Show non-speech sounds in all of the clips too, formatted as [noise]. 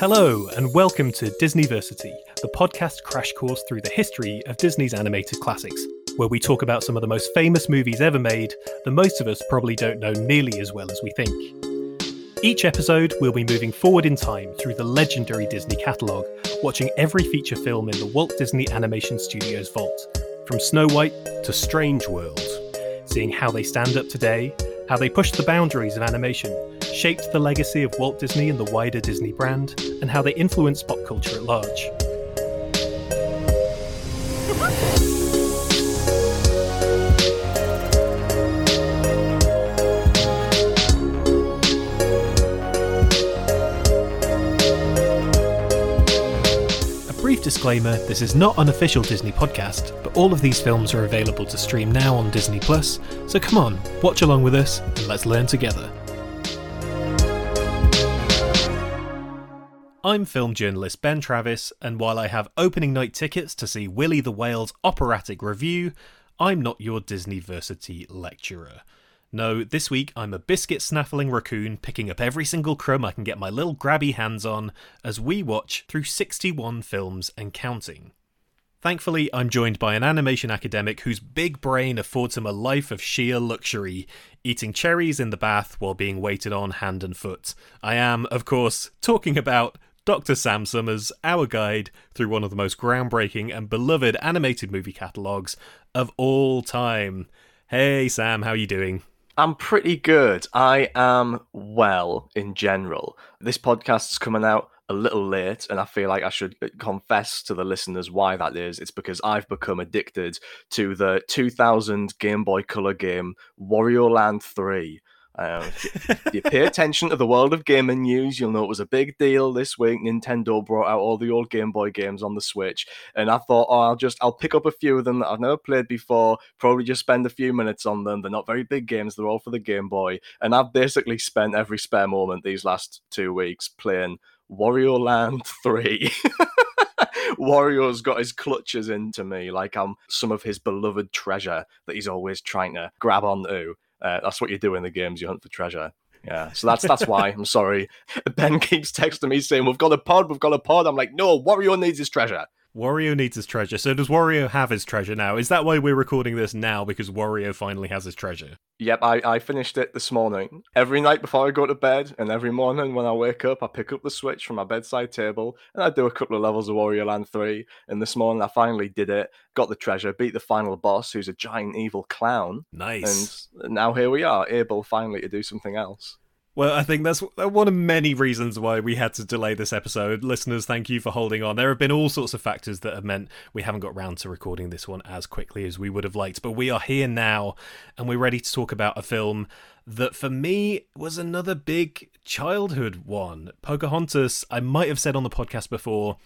Hello, and welcome to Disneyversity, the podcast crash course through the history of Disney's animated classics, where we talk about some of the most famous movies ever made that most of us probably don't know nearly as well as we think. Each episode, we'll be moving forward in time through the legendary Disney catalogue, watching every feature film in the Walt Disney Animation Studios vault, from Snow White to Strange World, seeing how they stand up today, how they pushed the boundaries of animation, shaped the legacy of Walt Disney and the wider Disney brand, and how they influence pop culture at large. A brief disclaimer this is not an official Disney podcast, but all of these films are available to stream now on Disney Plus, so come on, watch along with us and let's learn together. I'm film journalist Ben Travis, and while I have opening night tickets to see Willie the Whale's operatic review, I'm not your Disney Disneyversity lecturer. No, this week I'm a biscuit snaffling raccoon picking up every single crumb I can get my little grabby hands on as we watch through 61 films and counting. Thankfully, I'm joined by an animation academic whose big brain affords him a life of sheer luxury, eating cherries in the bath while being waited on hand and foot. I am, of course, talking about Dr. Sam Summers, our guide through one of the most groundbreaking and beloved animated movie catalogues of all time. Hey Sam, how are you doing? I'm pretty good. I am well in general. This podcast's coming out a little late, and I feel like I should confess to the listeners why that is. It's because I've become addicted to the 2000 Game Boy Color game Wario Land 3. Um, if you pay attention to the world of gaming news, you'll know it was a big deal this week. Nintendo brought out all the old Game Boy games on the Switch, and I thought, oh, I'll just I'll pick up a few of them that I've never played before. Probably just spend a few minutes on them. They're not very big games; they're all for the Game Boy, and I've basically spent every spare moment these last two weeks playing Wario Land [laughs] Three. [laughs] Wario's got his clutches into me like I'm some of his beloved treasure that he's always trying to grab onto. Uh, that's what you do in the games. You hunt for treasure. Yeah, so that's that's why I'm sorry. [laughs] Ben keeps texting me saying, "We've got a pod, we've got a pod." I'm like, "No, Wario needs his treasure." Wario needs his treasure. So does Wario have his treasure now? Is that why we're recording this now? Because Wario finally has his treasure. Yep, I, I finished it this morning. Every night before I go to bed, and every morning when I wake up, I pick up the Switch from my bedside table and I do a couple of levels of Wario Land 3. And this morning I finally did it, got the treasure, beat the final boss, who's a giant evil clown. Nice. And now here we are, able finally to do something else. Well, I think that's one of many reasons why we had to delay this episode. Listeners, thank you for holding on. There have been all sorts of factors that have meant we haven't got round to recording this one as quickly as we would have liked, but we are here now and we're ready to talk about a film that for me was another big childhood one. Pocahontas, I might have said on the podcast before,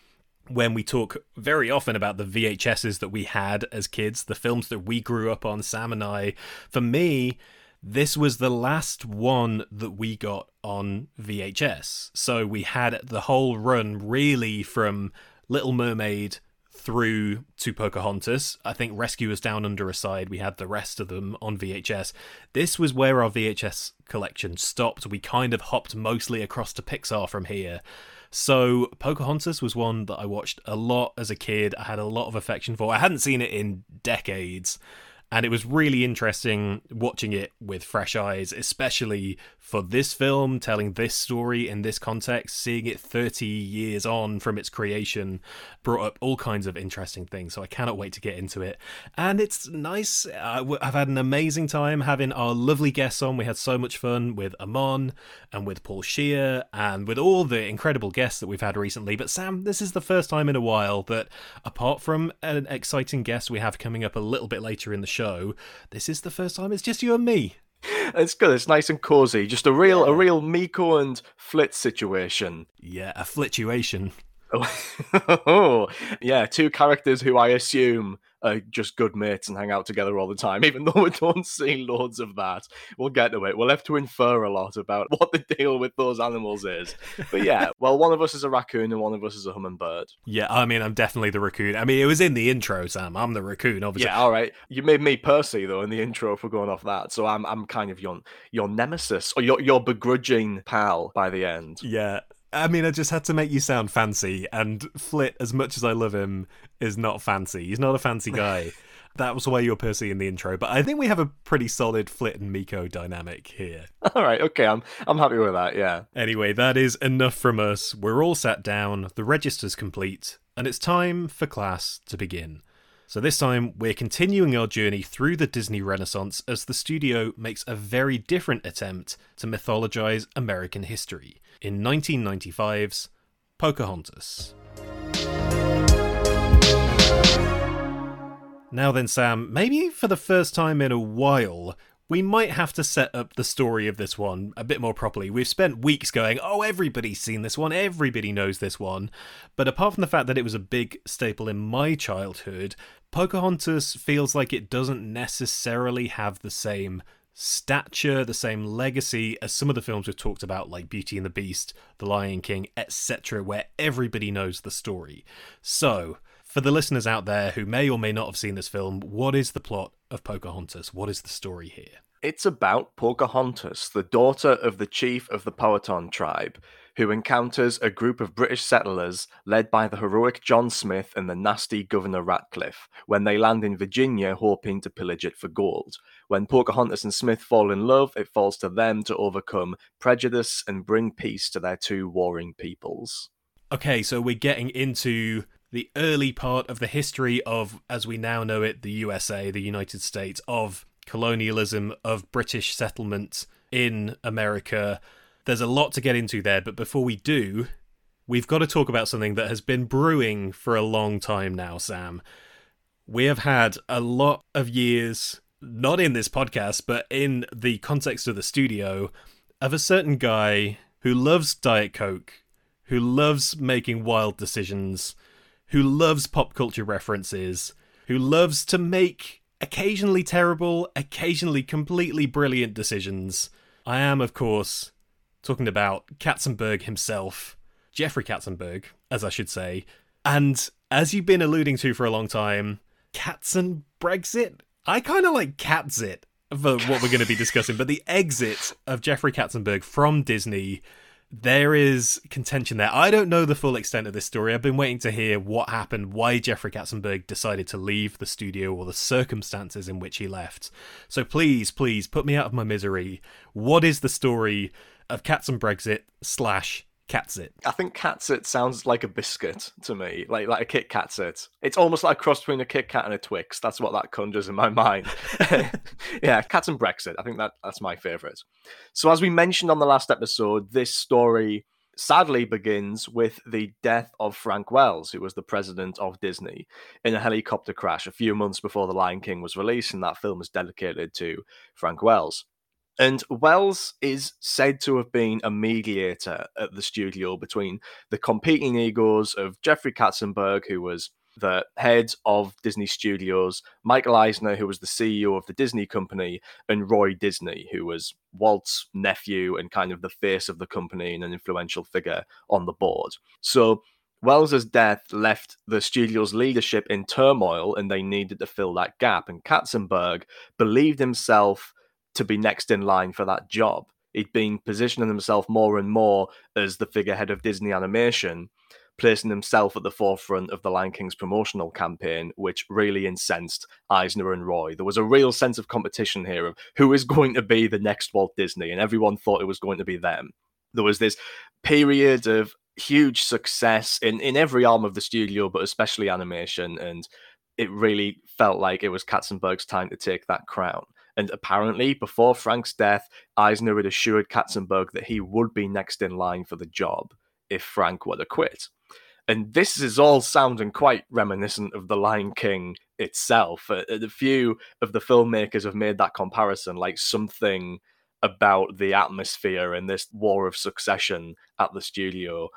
when we talk very often about the VHSs that we had as kids, the films that we grew up on, Sam and I, for me, this was the last one that we got on VHS. So we had the whole run really from Little Mermaid through to Pocahontas. I think Rescuers Down Under aside, we had the rest of them on VHS. This was where our VHS collection stopped. We kind of hopped mostly across to Pixar from here. So Pocahontas was one that I watched a lot as a kid. I had a lot of affection for. I hadn't seen it in decades and it was really interesting watching it with fresh eyes, especially for this film, telling this story in this context, seeing it 30 years on from its creation, brought up all kinds of interesting things. So I cannot wait to get into it. And it's nice. I've had an amazing time having our lovely guests on. We had so much fun with Amon and with Paul Scheer and with all the incredible guests that we've had recently. But Sam, this is the first time in a while that, apart from an exciting guest we have coming up a little bit later in the show, show, this is the first time it's just you and me. It's good. It's nice and cozy. Just a real, a real Meeko and Flit situation. Yeah, a flituation. [laughs] Oh, yeah, two characters who I assume are just good mates and hang out together all the time, [laughs] even though we don't see loads of that. We'll get to it. We'll have to infer a lot about [laughs] what the deal with those animals is. But [laughs] yeah, well, one of us is a raccoon and one of us is a hummingbird. Yeah, I mean, I'm definitely the raccoon. I mean, it was in the intro, Sam. I'm the raccoon, obviously. Yeah, all right. You made me Percy though in the intro for going off that, so I'm I'm kind of your your nemesis or your your begrudging pal by the end. Yeah, I mean, I just had to make you sound fancy, and Flit, as much as I love him, is not fancy. He's not a fancy [laughs] guy. that was why you were Percy in the intro, but I think we have a pretty solid Flit and Meeko dynamic here. [laughs] All right, okay, I'm I'm happy with that. Yeah. Anyway, that is enough from us. We're all sat down, the register's complete, and it's time for class to begin. So, this time we're continuing our journey through the Disney Renaissance as the studio makes a very different attempt to mythologize American history in 1995's Pocahontas. Now then, Sam, maybe for the first time in a while, we might have to set up the story of this one a bit more properly. We've spent weeks going, oh, everybody's seen this one, everybody knows this one. But apart from the fact that it was a big staple in my childhood, Pocahontas feels like it doesn't necessarily have the same stature, the same legacy as some of the films we've talked about, like Beauty and the Beast, The Lion King, etc., where everybody knows the story. So, for the listeners out there who may or may not have seen this film, what is the plot of Pocahontas? What is the story here? It's about Pocahontas, the daughter of the chief of the Powhatan tribe, who encounters a group of British settlers led by the heroic John Smith and the nasty Governor Ratcliffe when they land in Virginia hoping to pillage it for gold. When Pocahontas and Smith fall in love, it falls to them to overcome prejudice and bring peace to their two warring peoples. Okay, so we're getting into the early part of the history of, as we now know it, the USA, the United States, of colonialism, of British settlement in America. There's a lot to get into there, but before we do, we've got to talk about something that has been brewing for a long time now, Sam. We have had a lot of years, not in this podcast, but in the context of the studio, of a certain guy who loves Diet Coke, who loves making wild decisions, who loves pop culture references, who loves to make occasionally terrible, occasionally completely brilliant decisions. I am, of course, talking about Katzenberg himself, Jeffrey Katzenberg, as I should say. And as you've been alluding to for a long time, Katzen Brexit? I kind of like Catzit for what we're going to be discussing, but the exit of Jeffrey Katzenberg from Disney there is contention there. I don't know the full extent of this story. I've been waiting to hear what happened, why Jeffrey Katzenberg decided to leave the studio, or the circumstances in which he left. So please, please put me out of my misery. What is the story of Cats and Brexit slash Catsit. I think Catsit sounds like a biscuit to me, like like a Kit Katsit. It's almost like a cross between a Kit Kat and a Twix. That's what that conjures in my mind. [laughs] [laughs] yeah, Cats and Brexit. I think that that's my favourite. So as we mentioned on the last episode, this story sadly begins with the death of Frank Wells, who was the president of Disney, in a helicopter crash a few months before The Lion King was released, and that film was dedicated to Frank Wells. And Wells is said to have been a mediator at the studio between the competing egos of Jeffrey Katzenberg, who was the head of Disney Studios, Michael Eisner, who was the CEO of the Disney company, and Roy Disney, who was Walt's nephew and kind of the face of the company and an influential figure on the board. So Wells's death left the studio's leadership in turmoil and they needed to fill that gap. And Katzenberg believed himself to be next in line for that job. He'd been positioning himself more and more as the figurehead of Disney animation, placing himself at the forefront of the Lion King's promotional campaign, which really incensed Eisner and Roy. There was a real sense of competition here of who is going to be the next Walt Disney, and everyone thought it was going to be them. There was this period of huge success in, in every arm of the studio, but especially animation, and it really felt like it was Katzenberg's time to take that crown. And apparently, before Frank's death, Eisner had assured Katzenberg that he would be next in line for the job if Frank were to quit. And this is all sounding quite reminiscent of The Lion King itself. A, a few of the filmmakers have made that comparison, like something about the atmosphere and this war of succession at the studio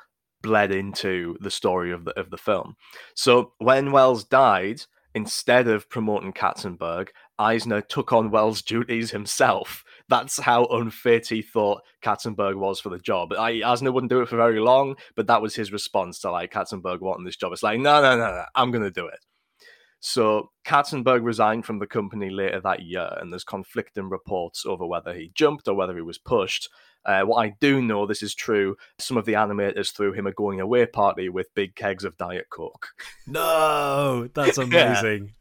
bled into the story of the of the film. So when Wells died, instead of promoting Katzenberg, Eisner took on Wells' duties himself. That's how unfit he thought Katzenberg was for the job. I, Eisner wouldn't do it for very long, but that was his response to like Katzenberg wanting this job. It's like, no, no, no, no, I'm going to do it. So Katzenberg resigned from the company later that year, and there's conflicting reports over whether he jumped or whether he was pushed. Uh, what I do know, this is true, some of the animators threw him a going away party with big kegs of Diet Coke. No, that's [laughs] amazing.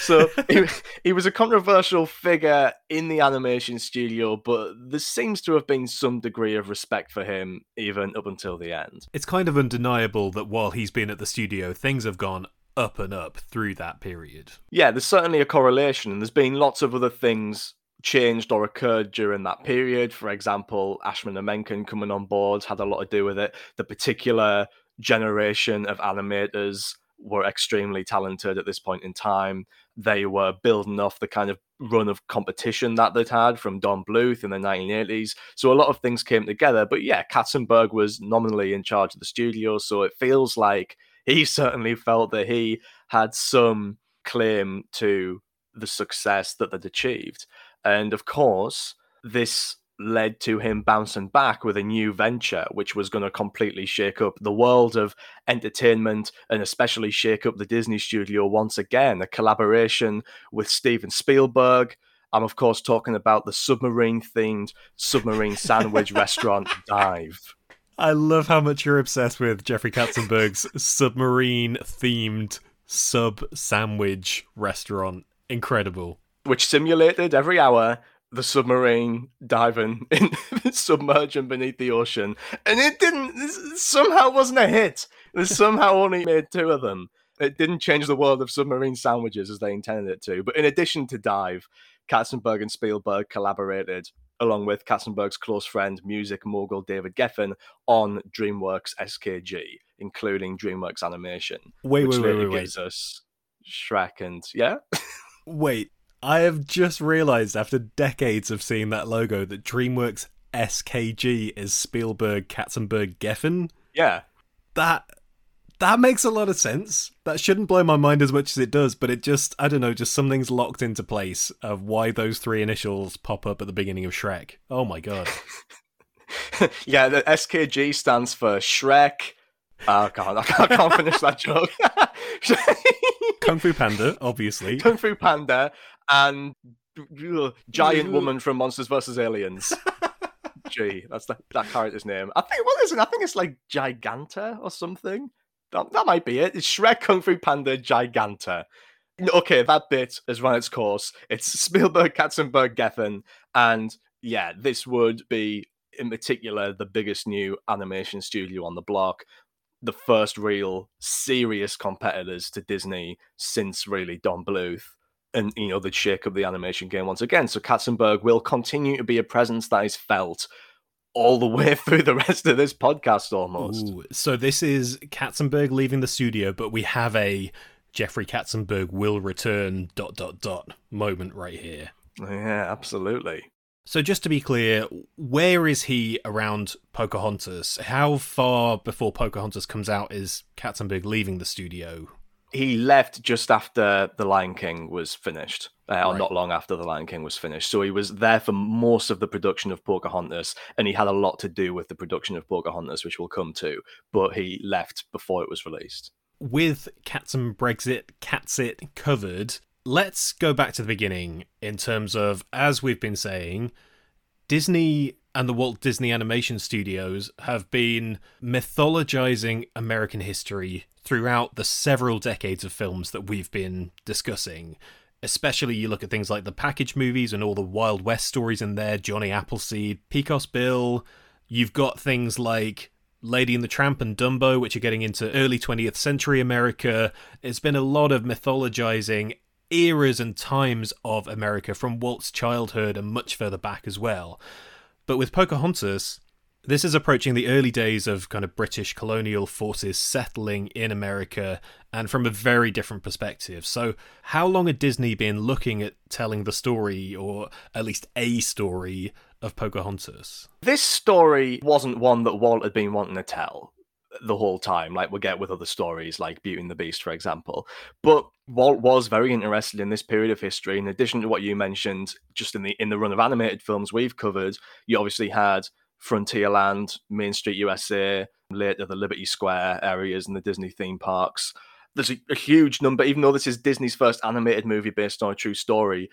So he, he was a controversial figure in the animation studio, but there seems to have been some degree of respect for him even up until the end. It's kind of undeniable that while he's been at the studio, things have gone up and up through that period. Yeah, there's certainly a correlation, and there's been lots of other things changed or occurred during that period. For example, Ashman and Menken coming on board had a lot to do with it. The particular generation of animators were extremely talented at this point in time. They were building off the kind of run of competition that they'd had from Don Bluth in the 1980s. So a lot of things came together. But yeah, Katzenberg was nominally in charge of the studio. So it feels like he [laughs] certainly felt that he had some claim to the success that they'd achieved. And of course, this led to him bouncing back with a new venture, which was going to completely shake up the world of entertainment and especially shake up the Disney studio once again. A collaboration with Steven Spielberg. I'm, of course, talking about the submarine themed submarine sandwich [laughs] restaurant Dive. I love how much you're obsessed with Jeffrey Katzenberg's submarine themed sub sandwich restaurant. Incredible. Which simulated every hour the submarine diving [laughs] in submerging beneath the ocean. And it didn't somehow wasn't a hit. They [laughs] somehow only made two of them. It didn't change the world of submarine sandwiches as they intended it to. But in addition to Dive, Katzenberg and Spielberg collaborated along with Katzenberg's close friend, music mogul David Geffen, on DreamWorks SKG, including DreamWorks Animation. Wait, which wait, wait, wait, gives us Shrek and yeah. [laughs] wait, I have just realized after decades of seeing that logo that DreamWorks SKG is Spielberg, Katzenberg, Geffen. Yeah, that that makes a lot of sense. That shouldn't blow my mind as much as it does, but it just, I don't know, just something's locked into place of why those three initials pop up at the beginning of Shrek. Oh my god. [laughs] [laughs] yeah, the SKG stands for Shrek. Oh god, I can't, I can't finish that joke. [laughs] Kung Fu Panda, obviously. Kung Fu Panda and giant woman from Monsters vs Aliens. [laughs] Gee, that's the, that character's name. I think what is it? I think it's like Giganta or something. That, that might be it. It's Shrek Kung Fu Panda Giganta. Okay, that bit has run its course. It's Spielberg, Katzenberg, Geffen, and yeah, this would be in particular the biggest new animation studio on the block. The first real serious competitors to Disney since really Don Bluth and you know they'd shake up the animation game once again. So Katzenberg will continue to be a presence that is felt all the way [laughs] through the rest of this podcast almost. Ooh, so this is Katzenberg leaving the studio, but we have a Jeffrey Katzenberg will return dot dot dot moment right here. Yeah, absolutely. So just to be clear, where is he around Pocahontas? How far before Pocahontas comes out is Katzenberg leaving the studio? He left just after The Lion King was finished, uh, right. or not long after The Lion King was finished. So he was there for most of the production of Pocahontas, and he had a lot to do with the production of Pocahontas, which we'll come to. But he left before it was released. With Cats and Brexit, Cats It covered, let's go back to the beginning in terms of, as we've been saying, Disney and the Walt Disney Animation Studios have been mythologizing American history throughout the several decades of films that we've been discussing. Especially, you look at things like the package movies and all the Wild West stories in there, Johnny Appleseed, Pecos Bill. You've got things like Lady and the Tramp and Dumbo, which are getting into early 20th century America. It's been a lot of mythologizing eras and times of America from Walt's childhood and much further back as well. But with Pocahontas, this is approaching the early days of kind of British colonial forces settling in America and from a very different perspective. So, how long had Disney been looking at telling the story, or at least a story, of Pocahontas? This story wasn't one that Walt had been wanting to tell the whole time, like we get with other stories like Beauty and the Beast, for example. But Walt was very interested in this period of history. In addition to what you mentioned, just in the in the run of animated films we've covered, you obviously had Frontierland, Main Street USA, later the Liberty Square areas and the Disney theme parks. there's a, a huge number, even though this is Disney's first animated movie based on a true story,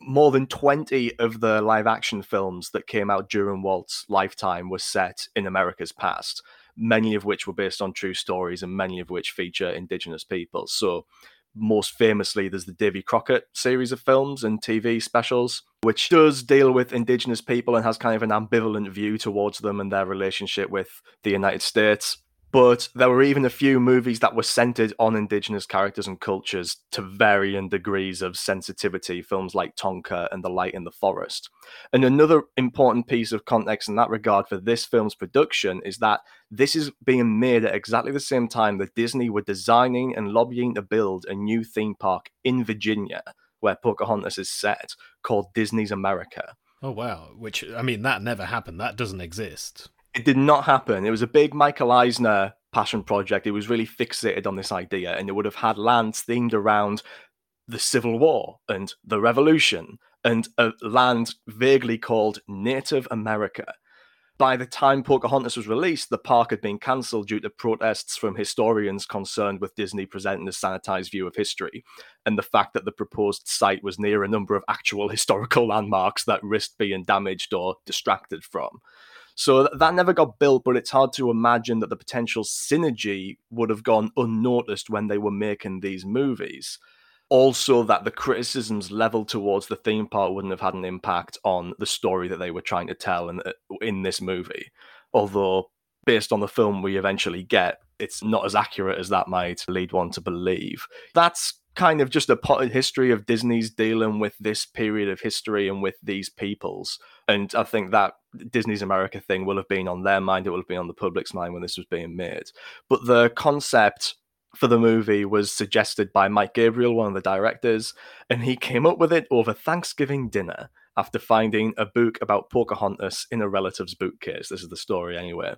more than 20 of the live action films that came out during Walt's lifetime were set in America's past, many of which were based on true stories and many of which feature indigenous people. So, most famously, there's the Davy Crockett series of films and TV specials, which does deal with indigenous people and has kind of an ambivalent view towards them and their relationship with the United States but there were even a few movies that were centered on indigenous characters and cultures to varying degrees of sensitivity, films like Tonka and The Light in the Forest. And another important piece of context in that regard for this film's production is that this is being made at exactly the same time that Disney were designing and lobbying to build a new theme park in Virginia, where Pocahontas is set, called Disney's America. Oh, wow. Which, I mean, that never happened. That doesn't exist. It did not happen. It was a big Michael Eisner passion project. It was really fixated on this idea, and it would have had lands themed around the Civil War and the Revolution and a land vaguely called Native America. By the time Pocahontas was released, the park had been cancelled due to protests from historians concerned with Disney presenting a sanitized view of history and the fact that the proposed site was near a number of actual [laughs] historical landmarks that risked being damaged or distracted from. So that never got built, but it's hard to imagine that the potential synergy would have gone unnoticed when they were making these movies. Also, that the criticisms leveled towards the theme park wouldn't have had an impact on the story that they were trying to tell in, uh, in this movie. Although, based on the film we eventually get, it's not as accurate as that might lead one to believe. That's kind of just a potted history of Disney's dealing with this period of history and with these peoples. And I think that Disney's America thing will have been on their mind, it will have been on the public's mind when this was being made. But the concept for the movie was suggested by Mike Gabriel, one of the directors, and he came up with it over Thanksgiving dinner after finding a book about Pocahontas in a relative's bookcase. This is the story, anyway.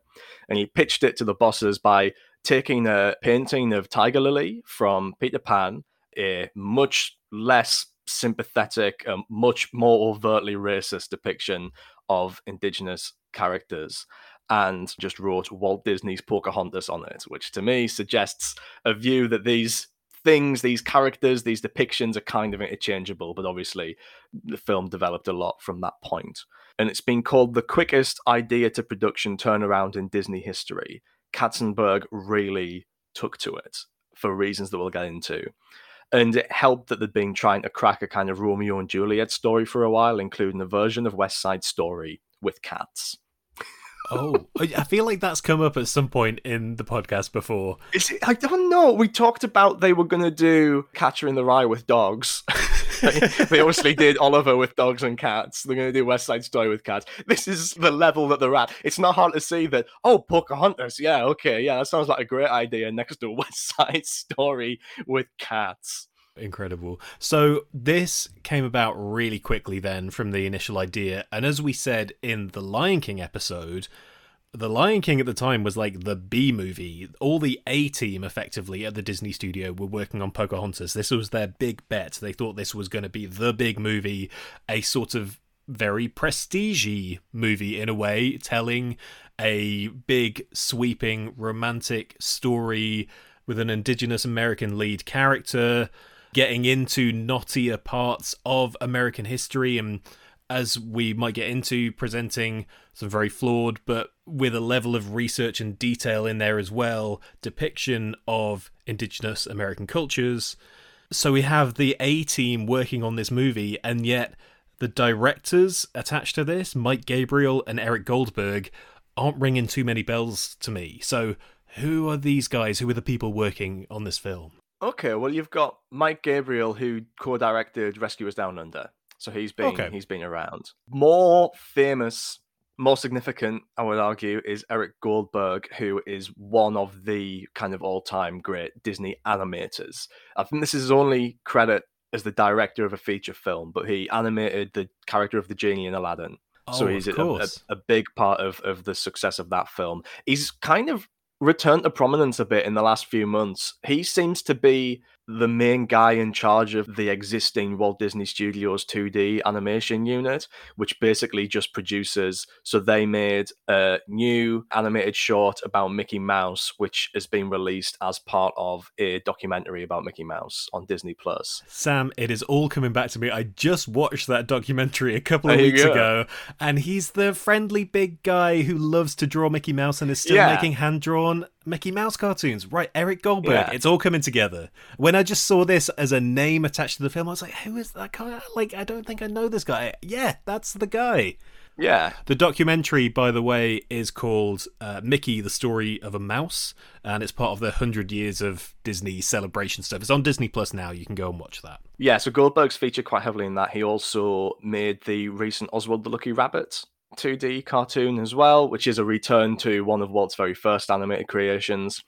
And he pitched it to the bosses by taking a painting of Tiger Lily from Peter Pan a much less sympathetic, a much more overtly racist depiction of indigenous characters and just wrote Walt Disney's Pocahontas on it, which to me suggests a view that these things, these characters, these depictions are kind of interchangeable, but obviously the film developed a lot from that point. And it's been called the quickest idea to production turnaround in Disney history. Katzenberg really took to it for reasons that we'll get into and it helped that they'd been trying to crack a kind of Romeo and Juliet story for a while, including a version of West Side Story with cats. oh, I feel like that's come up at some point in the podcast before. It, I don't know. We talked about they were going to do Catcher in the Rye with dogs. [laughs] [laughs] they obviously did Oliver with dogs and cats. They're going to do West Side Story with cats. This is the level that they're at. It's not hard to see that, oh, Pocahontas. Yeah, okay. Yeah, that sounds like a great idea next to [laughs] West Side Story with cats. Incredible. So, this came about really quickly then from the initial idea. And as we said in the Lion King episode, the Lion King at the time was like the B movie. All the A team, effectively, at the Disney studio were working on Pocahontas. This was their big bet. They thought this was going to be the big movie, a sort of very prestige movie in a way, telling a big, sweeping, romantic story with an indigenous American lead character, getting into knottier parts of American history and as we might get into, presenting some very flawed, but with a level of research and detail in there as well, depiction of Indigenous American cultures. So we have the A team working on this movie, and yet the directors attached to this, Mike Gabriel and Eric Goldberg, aren't ringing too many bells to me. So who are these guys? Who are the people working on this film? Okay, well, you've got Mike Gabriel, who co directed Rescuers Down Under. So he's been okay. he's been around. More famous, more significant, I would argue, is Eric Goldberg, who is one of the kind of all-time great Disney animators. I think this is his only credit as the director of a feature film, but he animated the character of the genie in Aladdin. Oh, so he's a, a, a, big part of, of the success of that film. He's kind of returned to prominence a bit in the last few months. He seems to be the main guy in charge of the existing Walt Disney Studios 2D animation unit, which basically just produces. So they made a new animated short about Mickey Mouse, which has been released as part of a documentary about Mickey Mouse on Disney Plus. Sam, it is all coming back to me. I just watched that documentary a couple of weeks ago, and he's the friendly big guy who loves to draw Mickey Mouse and is still yeah. making hand drawn Mickey Mouse cartoons. Right, Eric Goldberg. Yeah. It's all coming together. When I just saw this as a name attached to the film, I was like, who is that guy? Like, I don't think I know this guy. Yeah, that's the guy. Yeah. The documentary, by the way, is called uh, Mickey, the Story of a Mouse, and it's part of the 100 Years of Disney celebration stuff. It's on Disney Plus now. You can go and watch that. Yeah, so Goldberg's featured quite heavily in that. He also made the recent Oswald the Lucky Rabbit 2D cartoon as well, which is a return to one of Walt's very first animated creations.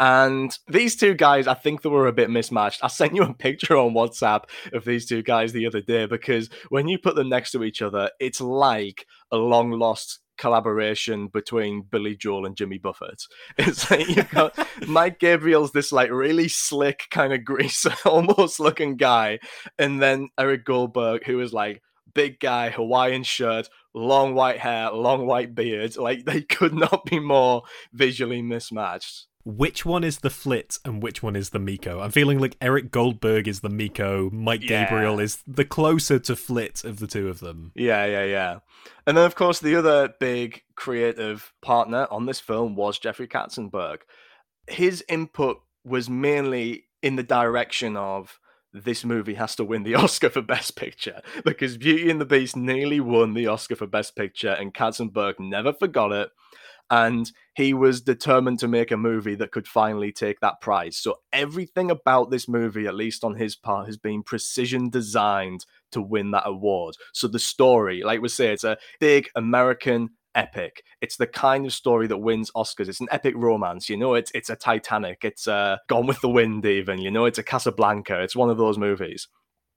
And these two guys, I think they were a bit mismatched. I sent you a picture on WhatsApp of these two guys the other day because when you put them next to each other, it's like a long lost collaboration between Billy Joel and Jimmy Buffett. [laughs] It's like you've got [laughs] Mike Gabriel's this like really slick kind of greaser [laughs] almost looking guy, and then Eric Goldberg, who is like big guy, Hawaiian shirt, long white hair, long white beard. Like they could not be more visually mismatched. Which one is the Flit and which one is the Meeko? I'm feeling like Eric Goldberg is the Meeko, Mike yeah. Gabriel is the closer to Flit of the two of them. Yeah, yeah, yeah. And then, of course, the other big creative partner on this film was Jeffrey Katzenberg. His input was mainly in the direction of this movie has to win the [laughs] Oscar for Best Picture because Beauty and the Beast nearly won the Oscar for Best Picture, and Katzenberg never forgot it. And he was determined to make a movie that could finally take that prize. So everything about this movie, at least on his part, has been precision designed to win that award. So the story, like we say, it's a big American epic. It's the kind of story that wins Oscars. It's an epic romance. You know, it's it's a Titanic. It's a uh, Gone with the Wind. Even you know, it's a Casablanca. It's one of those movies.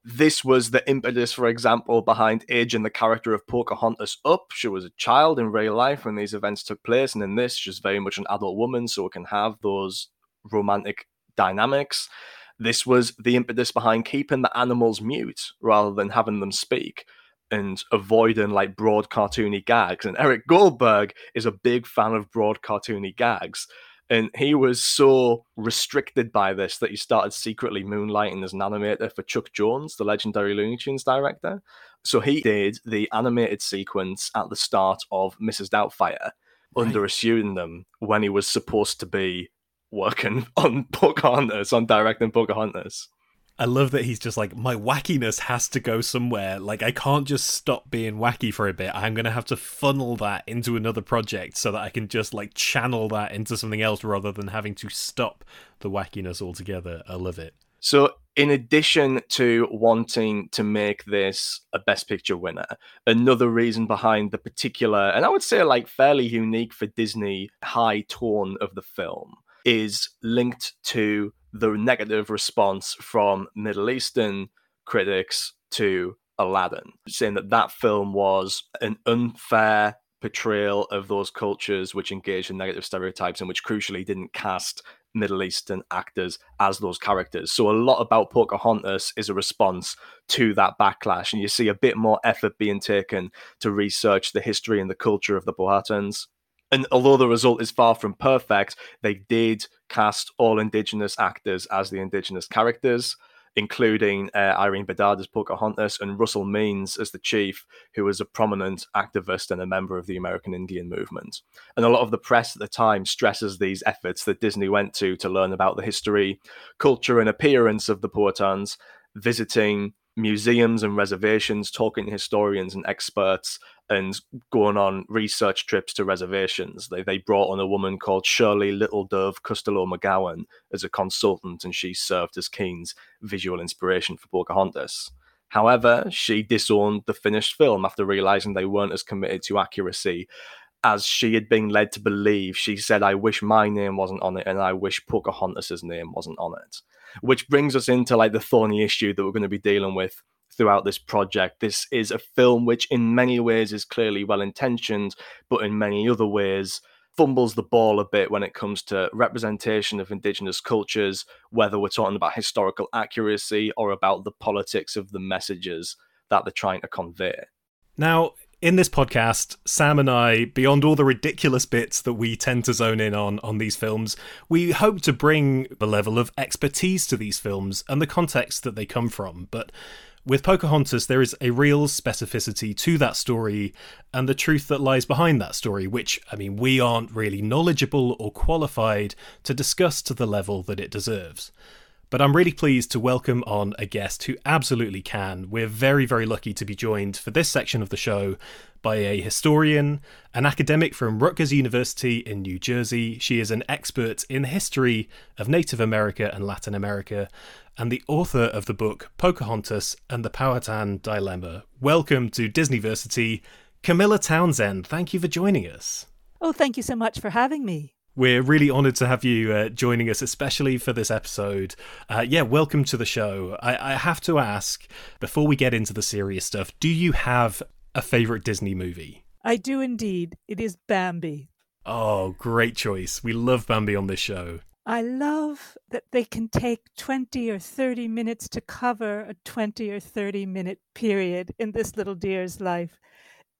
This was the impetus, for example, behind Age and the character of Pocahontas up. She was a child in real life when these events took place, and in this, she's very much an adult woman, so it can have those romantic dynamics. This was the impetus behind keeping the animals mute rather than having them speak and avoiding like broad cartoony gags. And Eric Goldberg is a big fan of broad cartoony gags. And he was so restricted by this that he started secretly moonlighting as an animator for Chuck Jones, the legendary Looney Tunes director. So he did the animated sequence at the start of Mrs. Doubtfire right. under a pseudonym when he was supposed to be working [laughs] on Pocahontas, on directing Pocahontas. I love that he's just like, my wackiness has to go somewhere. Like, I can't just stop being wacky for a bit. I'm going to have to funnel that into another project so that I can just like channel that into something else rather than having to stop the wackiness altogether. I love it. So, in addition to wanting to make this a Best Picture winner, another reason behind the particular, and I would say like fairly unique for Disney, high tone of the film is linked to the negative response from Middle Eastern critics to Aladdin, saying that that film was an unfair portrayal of those cultures which engaged in negative stereotypes and which crucially didn't cast Middle Eastern actors as those characters. So a lot about Pocahontas is a response to that backlash, and you see a bit more effort being taken to research the history and the culture of the Powhatans and although the result is far from perfect, they did cast all Indigenous actors as the Indigenous characters, including uh, Irene Bedard as Pocahontas and Russell Means as the chief, who was a prominent activist and a member of the American Indian movement. And a lot of the press at the time stresses these efforts that Disney went to to learn about the history, culture, and appearance of the Powhatans, visiting museums and reservations, talking to historians and experts, and going on research trips to reservations. They they brought on a woman called Shirley Little Dove Custalow McGowan as a consultant, and she served as Keen's visual inspiration for Pocahontas. However, she disowned the finished film after realizing they weren't as committed to accuracy as she had been led to believe. She said, I wish my name wasn't on it, and I wish Pocahontas's name wasn't on it. Which brings us into like the thorny issue that we're going to be dealing with throughout this project. This is a film which, in many ways, is clearly well intentioned, but in many other ways, fumbles the ball a bit when it comes to representation of indigenous cultures, whether we're talking about historical accuracy or about the politics of the messages that they're trying to convey. Now, in this podcast, Sam and I, beyond all the ridiculous bits that we tend to zone in on on these films, we hope to bring the level of expertise to these films and the context that they come from. But with Pocahontas, there is a real specificity to that story and the truth that lies behind that story, which, I mean, we aren't really knowledgeable or qualified to discuss to the level that it deserves. But I'm really pleased to welcome on a guest who absolutely can. We're very, very lucky to be joined for this section of the show by a historian, an academic from Rutgers University in New Jersey. She is an expert in the history of Native America and Latin America, and the author of the book Pocahontas and the Powhatan Dilemma. Welcome to Disneyversity, Camilla Townsend. Thank you for joining us. Oh, thank you so much for having me. We're really honoured to have you uh, joining us, especially for this episode. Uh, yeah, welcome to the show. I, I have to ask, before we get into the serious stuff, do you have a favourite Disney movie? I do indeed. It is Bambi. Oh, great choice. We love Bambi on this show. I love that they can take 20 or 30 minutes to cover a 20 or 30 minute period in this little deer's life.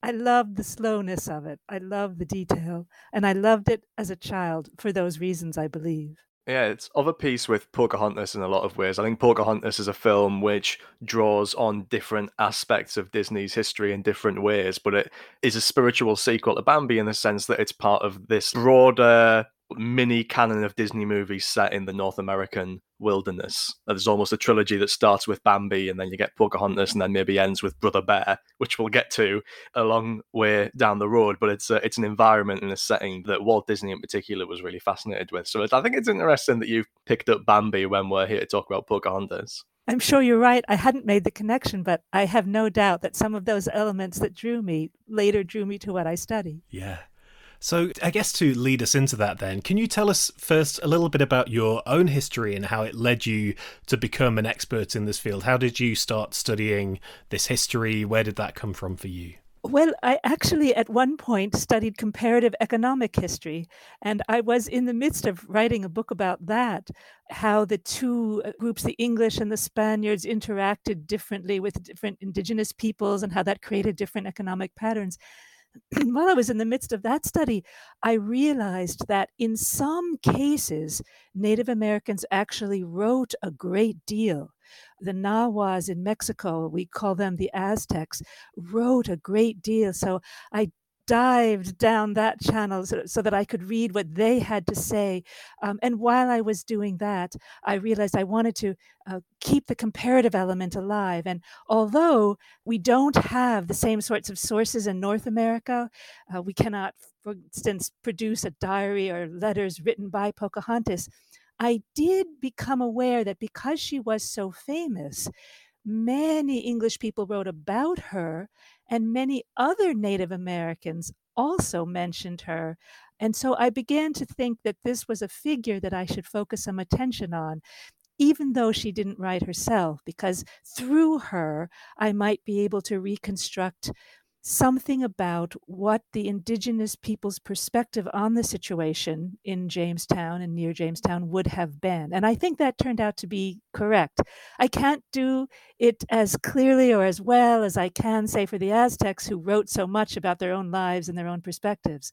I love the slowness of it. I love the detail. And I loved it as a child for those reasons, I believe. Yeah, it's of a piece with Pocahontas in a lot of ways. I think Pocahontas is a film which draws on different aspects of Disney's history in different ways, but it is a spiritual sequel to Bambi in the sense that it's part of this broader mini canon of Disney movies set in the North American wilderness. There's almost a trilogy that starts with Bambi, and then you get Pocahontas, and then maybe ends with Brother Bear, which we'll get to a long way down the road. But it's a, it's an environment and a setting that Walt Disney in particular was really fascinated with. So I think it's interesting that you've picked up Bambi when we're here to talk about Pocahontas. I'm sure you're right. I hadn't made the connection, but I have no doubt that some of those elements that drew me later drew me to what I study. Yeah. So, I guess to lead us into that, then, can you tell us first a little bit about your own history and how it led you to become an expert in this field? How did you start studying this history? Where did that come from for you? Well, I actually at one point studied comparative economic history, and I was in the midst of writing a book about that how the two uh, groups, the English and the Spaniards, interacted differently with different indigenous peoples and how that created different economic patterns. [clears throat] while I was in the midst of that study, I realized that in some cases, Native Americans actually wrote a great deal. The Nahuas in Mexico, we call them the Aztecs, wrote a great deal. So I dived down that channel so, so, that I could read what they had to say. Um, and while I was doing that, I realized I wanted to uh, keep the comparative element alive. And although we don't have the same sorts of sources in North America, uh, we cannot, for instance, produce a diary or letters written by Pocahontas. I did become aware that because she was so famous, many English people wrote about her and many other Native Americans also mentioned her. And so I began to think that this was a figure that I should focus some attention on, even though she didn't write herself, because through her, I might be able to reconstruct something about what the indigenous people's perspective on the situation in Jamestown and near Jamestown would have been. And I think that turned out to be correct. I can't do it as clearly or as well as I can say for the Aztecs, who wrote so much about their own lives and their own perspectives.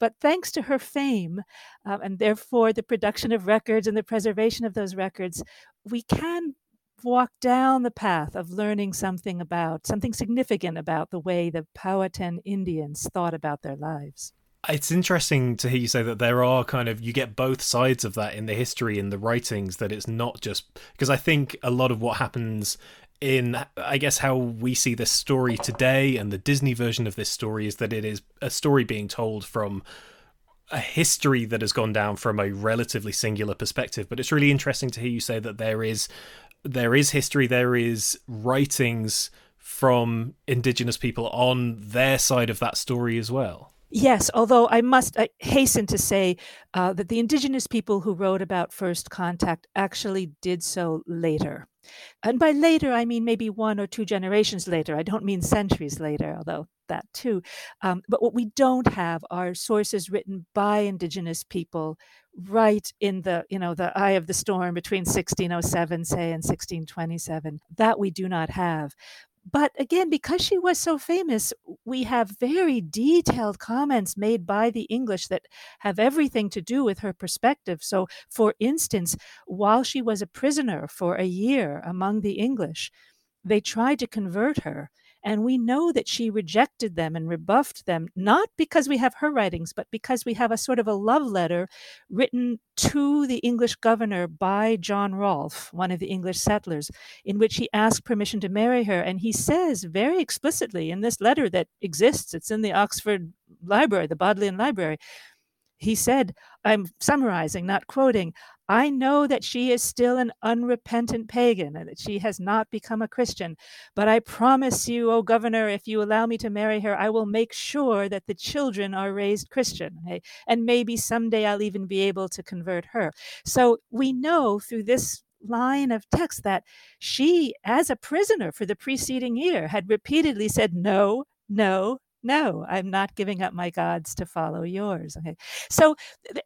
But thanks to her fame, uh, and therefore the production of records and the preservation of those records, we can walk down the path of learning something about, something significant about the way the Powhatan Indians thought about their lives. It's interesting to hear you say that there are kind of you get both sides of that in the history in the writings that it's not just because I think a lot of what happens in I guess how we see this story today and the Disney version of this story is that it is a story being told from a history that has gone down from a relatively singular perspective but it's really interesting to hear you say that there is there is history, there is writings from indigenous people on their side of that story as well. Yes, although I must hasten to say uh, that the indigenous people who wrote about first contact actually did so later. And by later, I mean maybe one or two generations later. I don't mean centuries later, although that too. Um, but what we don't have are sources written by indigenous people right in the you know the eye of the storm between 1607 say and 1627 that we do not have. But again, because she was so famous, we have very detailed comments made by the English that have everything to do with her perspective. So, for instance, while she was a prisoner for a year among the English, they tried to convert her and we know that she rejected them and rebuffed them, not because we have her writings, but because we have a sort of a love letter written to the English governor by John Rolfe, one of the English settlers, in which he asked permission to marry her. And he says very explicitly in this letter that exists, it's in the Oxford Library, the Bodleian Library. He said, I'm summarizing, not quoting, I know that she is still an unrepentant pagan and that she has not become a Christian. But I promise you, O governor, if you allow me to marry her, I will make sure that the children are raised Christian. Okay? And maybe someday I'll even be able to convert her. So we know through this line of text that she, as a prisoner for the preceding year, had repeatedly said, No, no, no, I'm not giving up my gods to follow yours. Okay. So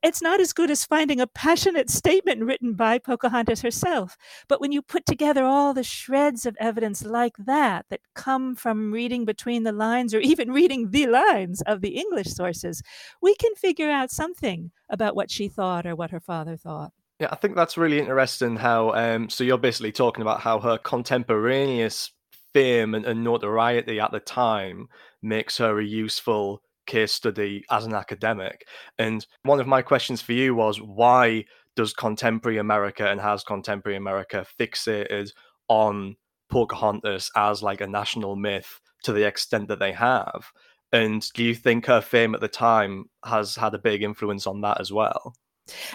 it's not as good as finding a passionate statement written by Pocahontas herself. But when you put together all the shreds of evidence like that, that come from reading between the lines or [laughs] even reading the lines of the English sources, we can figure out something about what she thought or what her father thought. Yeah, I think that's really interesting how, um, so you're basically talking about how her contemporaneous fame and, and notoriety at the time makes her a useful case study as an academic. And one of my questions for you was why does contemporary America and has contemporary America fixated on Pocahontas as like a national myth to the extent that they have? And do you think her fame at the time has had a big influence on that as well?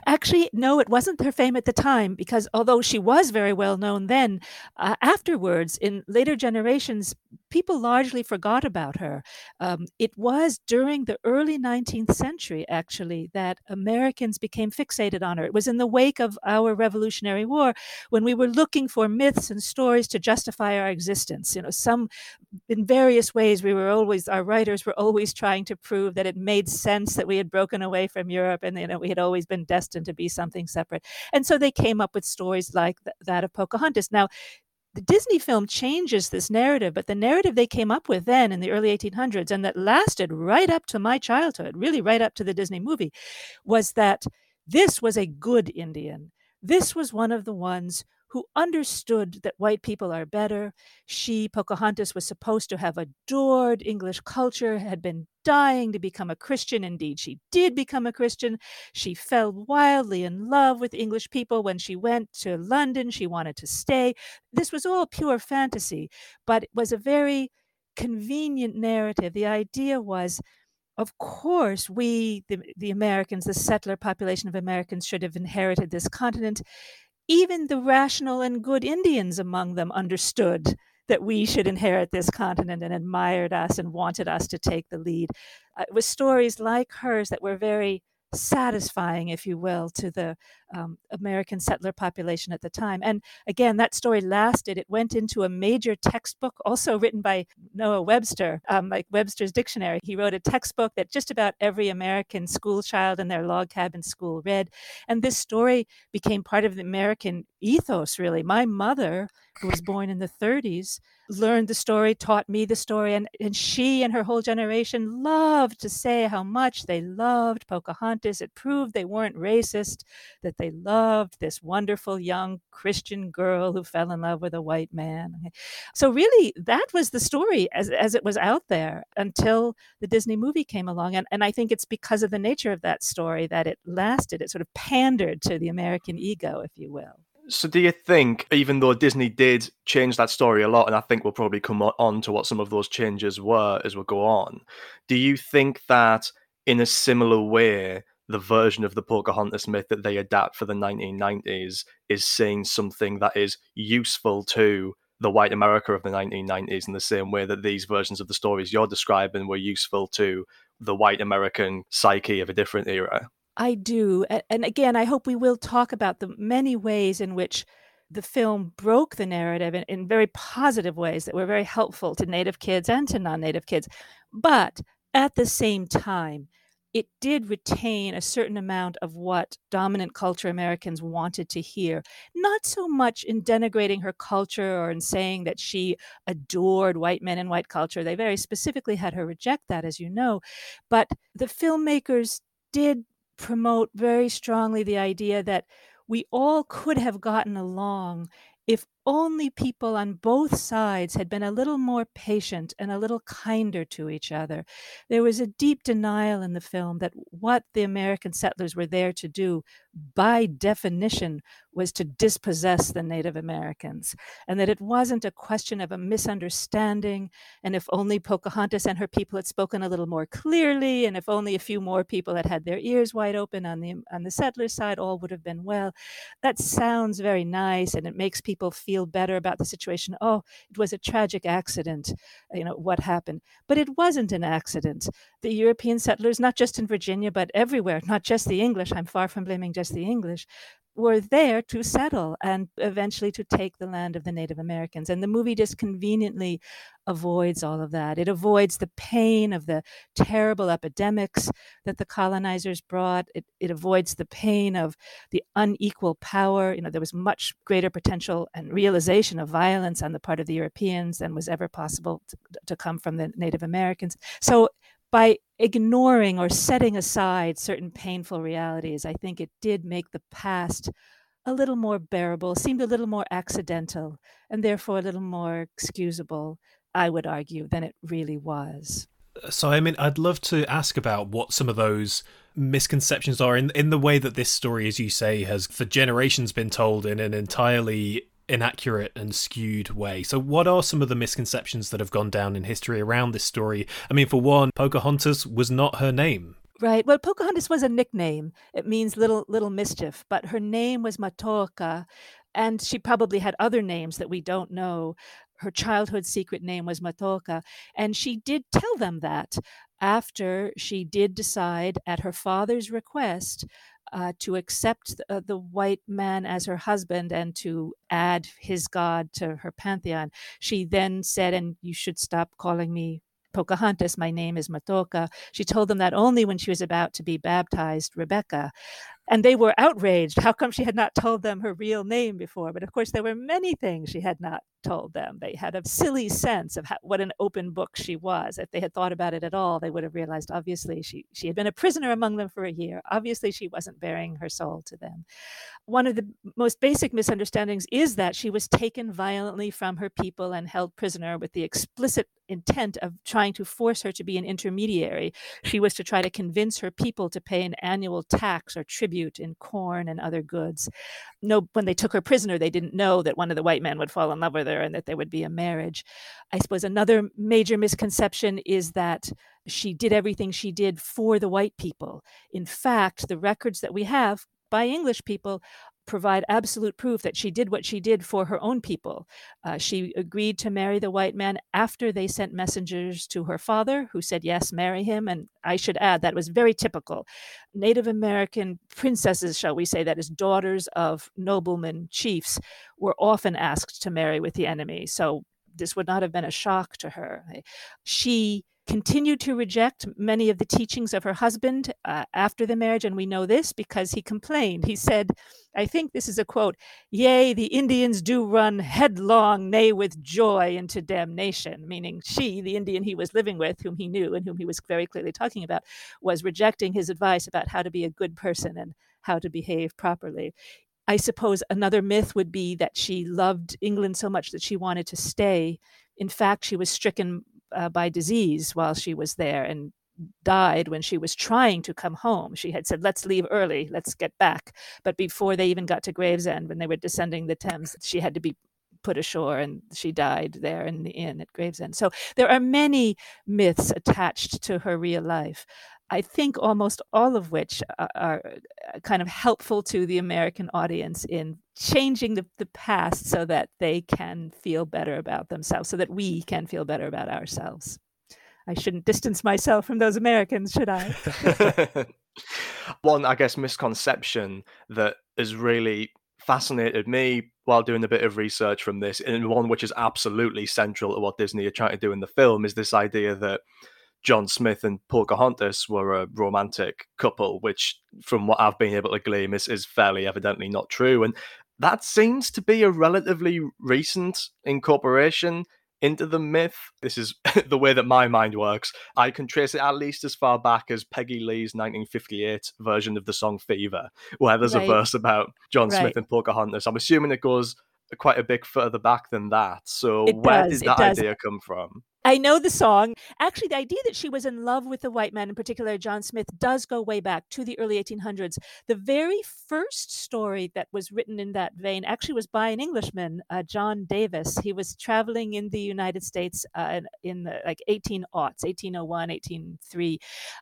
Actually, no, it wasn't her fame at the time because although she was very well known then, uh, afterwards, in later generations, people largely forgot about her. Um, it was during the early 19th century, actually, that Americans became fixated on her. It was in the wake of our Revolutionary War when we were looking for myths and stories to justify our existence. You know, some in various ways, we were always, our writers were always trying to prove that it made sense that we had broken away from Europe and, you know, we had always been destined to be something separate. And so they came up with stories like th- that of Pocahontas. Now, the Disney film changes this narrative, but the narrative they came up with then in the early 1800s and that lasted right up to my childhood, really right up to the Disney movie, was that this was a good Indian. This was one of the ones who understood that white people are better. She, Pocahontas, was supposed to have adored English culture, had been dying to become a Christian. Indeed, she did become a Christian. She fell wildly in love with English people. When she went to London, she wanted to stay. This was all pure fantasy, but it was a very convenient narrative. The idea was of course, we, the, the Americans, the settler population of Americans, should have inherited this continent even the rational and good Indians among them understood that we should inherit this continent and admired us and wanted us to take the lead. Uh, it was stories like hers that were very satisfying, if you will, to the um, American settler population at the time. And again, that story lasted. It went into a major textbook, also written by Noah Webster, um, like Webster's Dictionary. He wrote a textbook that just about every American school child in their log cabin school read. And this story became part of the American ethos, really. My mother, who was born in the 30s, learned the story, taught me the story, and, and she and her whole generation loved to say how much they loved Pocahontas. It proved they weren't racist, that they loved this wonderful young Christian girl who fell in love with a white man. So, really, that was the story as, as it was out there until the Disney movie came along. And, and I think it's because of the nature of that story that it lasted. It sort of pandered to the American ego, if you will. So, do you think, even though Disney did change that story a lot, and I think we'll probably come on to what some of those changes were as we go on, do you think that in a similar way, the version of the Pocahontas myth that they adapt for the 1990s is saying something that is useful to the white America of the 1990s in the same way that these versions of the stories you're describing were useful to the white American psyche of a different era. I do. And again, I hope we will talk about the many ways in which the film broke the narrative in, in very positive ways that were very helpful to Native kids and to non Native kids. But at the same time, it did retain a certain amount of what dominant culture Americans wanted to hear. Not so much in denigrating her culture or in saying that she adored white men and white culture. They very specifically had her reject that, as you know. But the filmmakers did promote very strongly the idea that we all could have gotten along if only people on both sides had been a little more patient and a little kinder to each other. There was a deep denial in the film that what the American settlers were there to do, by definition, was to dispossess the Native Americans, and that it wasn't a question of a misunderstanding. And if only Pocahontas and her people had spoken a little more clearly, and if only a few more people had had their ears wide open on the on the settler side, all would have been well. That sounds very nice, and it makes people feel feel better about the situation. Oh, it was a tragic accident, you know, what happened. But it wasn't an accident. The European settlers, not just in Virginia, but everywhere, not just the English, I'm far from blaming just the English, were there to settle and eventually to take the land of the Native Americans. And the movie just conveniently avoids all of that. It avoids the pain of the terrible epidemics that the colonizers brought. It, it avoids the pain of the unequal power. You know, there was much greater potential and realization of violence on the part of the Europeans than was ever possible to, to come from the Native Americans. So by ignoring or setting aside certain painful realities, I think it did make the past a little more bearable, seemed a little more accidental, and therefore a little more excusable, I would argue, than it really was. Uh, so, I mean, I'd love to ask about what some of those misconceptions are in in the way that this story, as you say, has for generations been told in an entirely inaccurate and skewed way. So, what are some of the misconceptions that have gone down in history around this story? I mean, for one, Pocahontas was not her name. Right. Well, Pocahontas was a nickname. It means little little mischief, but her name was Matoaka, and she probably had other names that we don't know. Her childhood secret name was Matoaka, and she did tell them that after she did decide at her father's request uh, to accept uh, the, white man as her husband and to add his god to her pantheon. She then said, and you should stop calling me Pocahontas, my name is Matoaka. She told them that only when she was about to be baptized, Rebecca. And they were outraged. How come she had not told them her real name before? But of course, there were many things she had not told them. They had a silly sense of how, what an open book she was. If they had thought about it at all, they would have realized obviously she, she had been a prisoner among them for a year. Obviously, she wasn't baring her soul to them. One of the most basic misunderstandings is that she was taken violently from her people and held prisoner with the explicit intent of trying to force her to be an intermediary. She was to try to convince her people to pay an annual tax or tribute in corn and other goods. No, when they took her prisoner, they didn't know that one of the white men would fall in love with her and that there would be a marriage. I suppose another major misconception is that she did everything she did for the white people. In fact, the records that we have by English people provide absolute proof that she did what she did for her own people. Uh, she agreed to marry the white man after they sent messengers to her father, who said, Yes, marry him. And I should add, that was very typical. Native American princesses, shall we say, that is, daughters of noblemen, chiefs, were often asked to marry with the enemy. So this would not have been a shock to her. She continued to reject many of the teachings of her husband uh, after the marriage. And we know this because he complained. He said, I think this is a quote, Yea, the Indians do run headlong, nay, with joy into damnation, meaning she, the Indian he was living with, whom he knew and whom he was very clearly talking about, was rejecting his advice about how to be a good person and how to behave properly. I suppose another myth would be that she loved England so much that she wanted to stay. In fact, she was stricken uh, by disease while she was there and died when she was trying to come home. She had said, Let's leave early, let's get back. But before they even got to Gravesend, when they were descending the Thames, she had to be put ashore and she died there in the inn at Gravesend. So there are many myths attached to her real life. I think almost all of which are, are uh, kind of helpful to the American audience in changing the, the past so that they can feel better about themselves, so that we can feel better about ourselves. I shouldn't distance myself from those Americans, should I? [laughs] One, I guess, misconception that has really fascinated me while doing a bit of research from this, and one which is absolutely central to what Disney are trying to do in the film, is this idea that John Smith and Pocahontas were a romantic couple, which, from what I've been able to glean, is, is fairly evidently not true. And that seems to be a relatively recent incorporation into the myth. This is [laughs] the way that my mind works. I can trace it at least as far back as Peggy Lee's 1958 version of the song Fever, where there's right. a verse about John right. Smith and Pocahontas. I'm assuming it goes quite a bit further back than that. So it where does, did that idea come from? I know the song. Actually, the idea that she was in love with the white man, in particular John Smith, does go way back to the early 1800s. The very first story that was written in that vein actually was by an Englishman, uh, John Davis. He was traveling in the United States uh, in the like 18 aughts, 1801, 1803.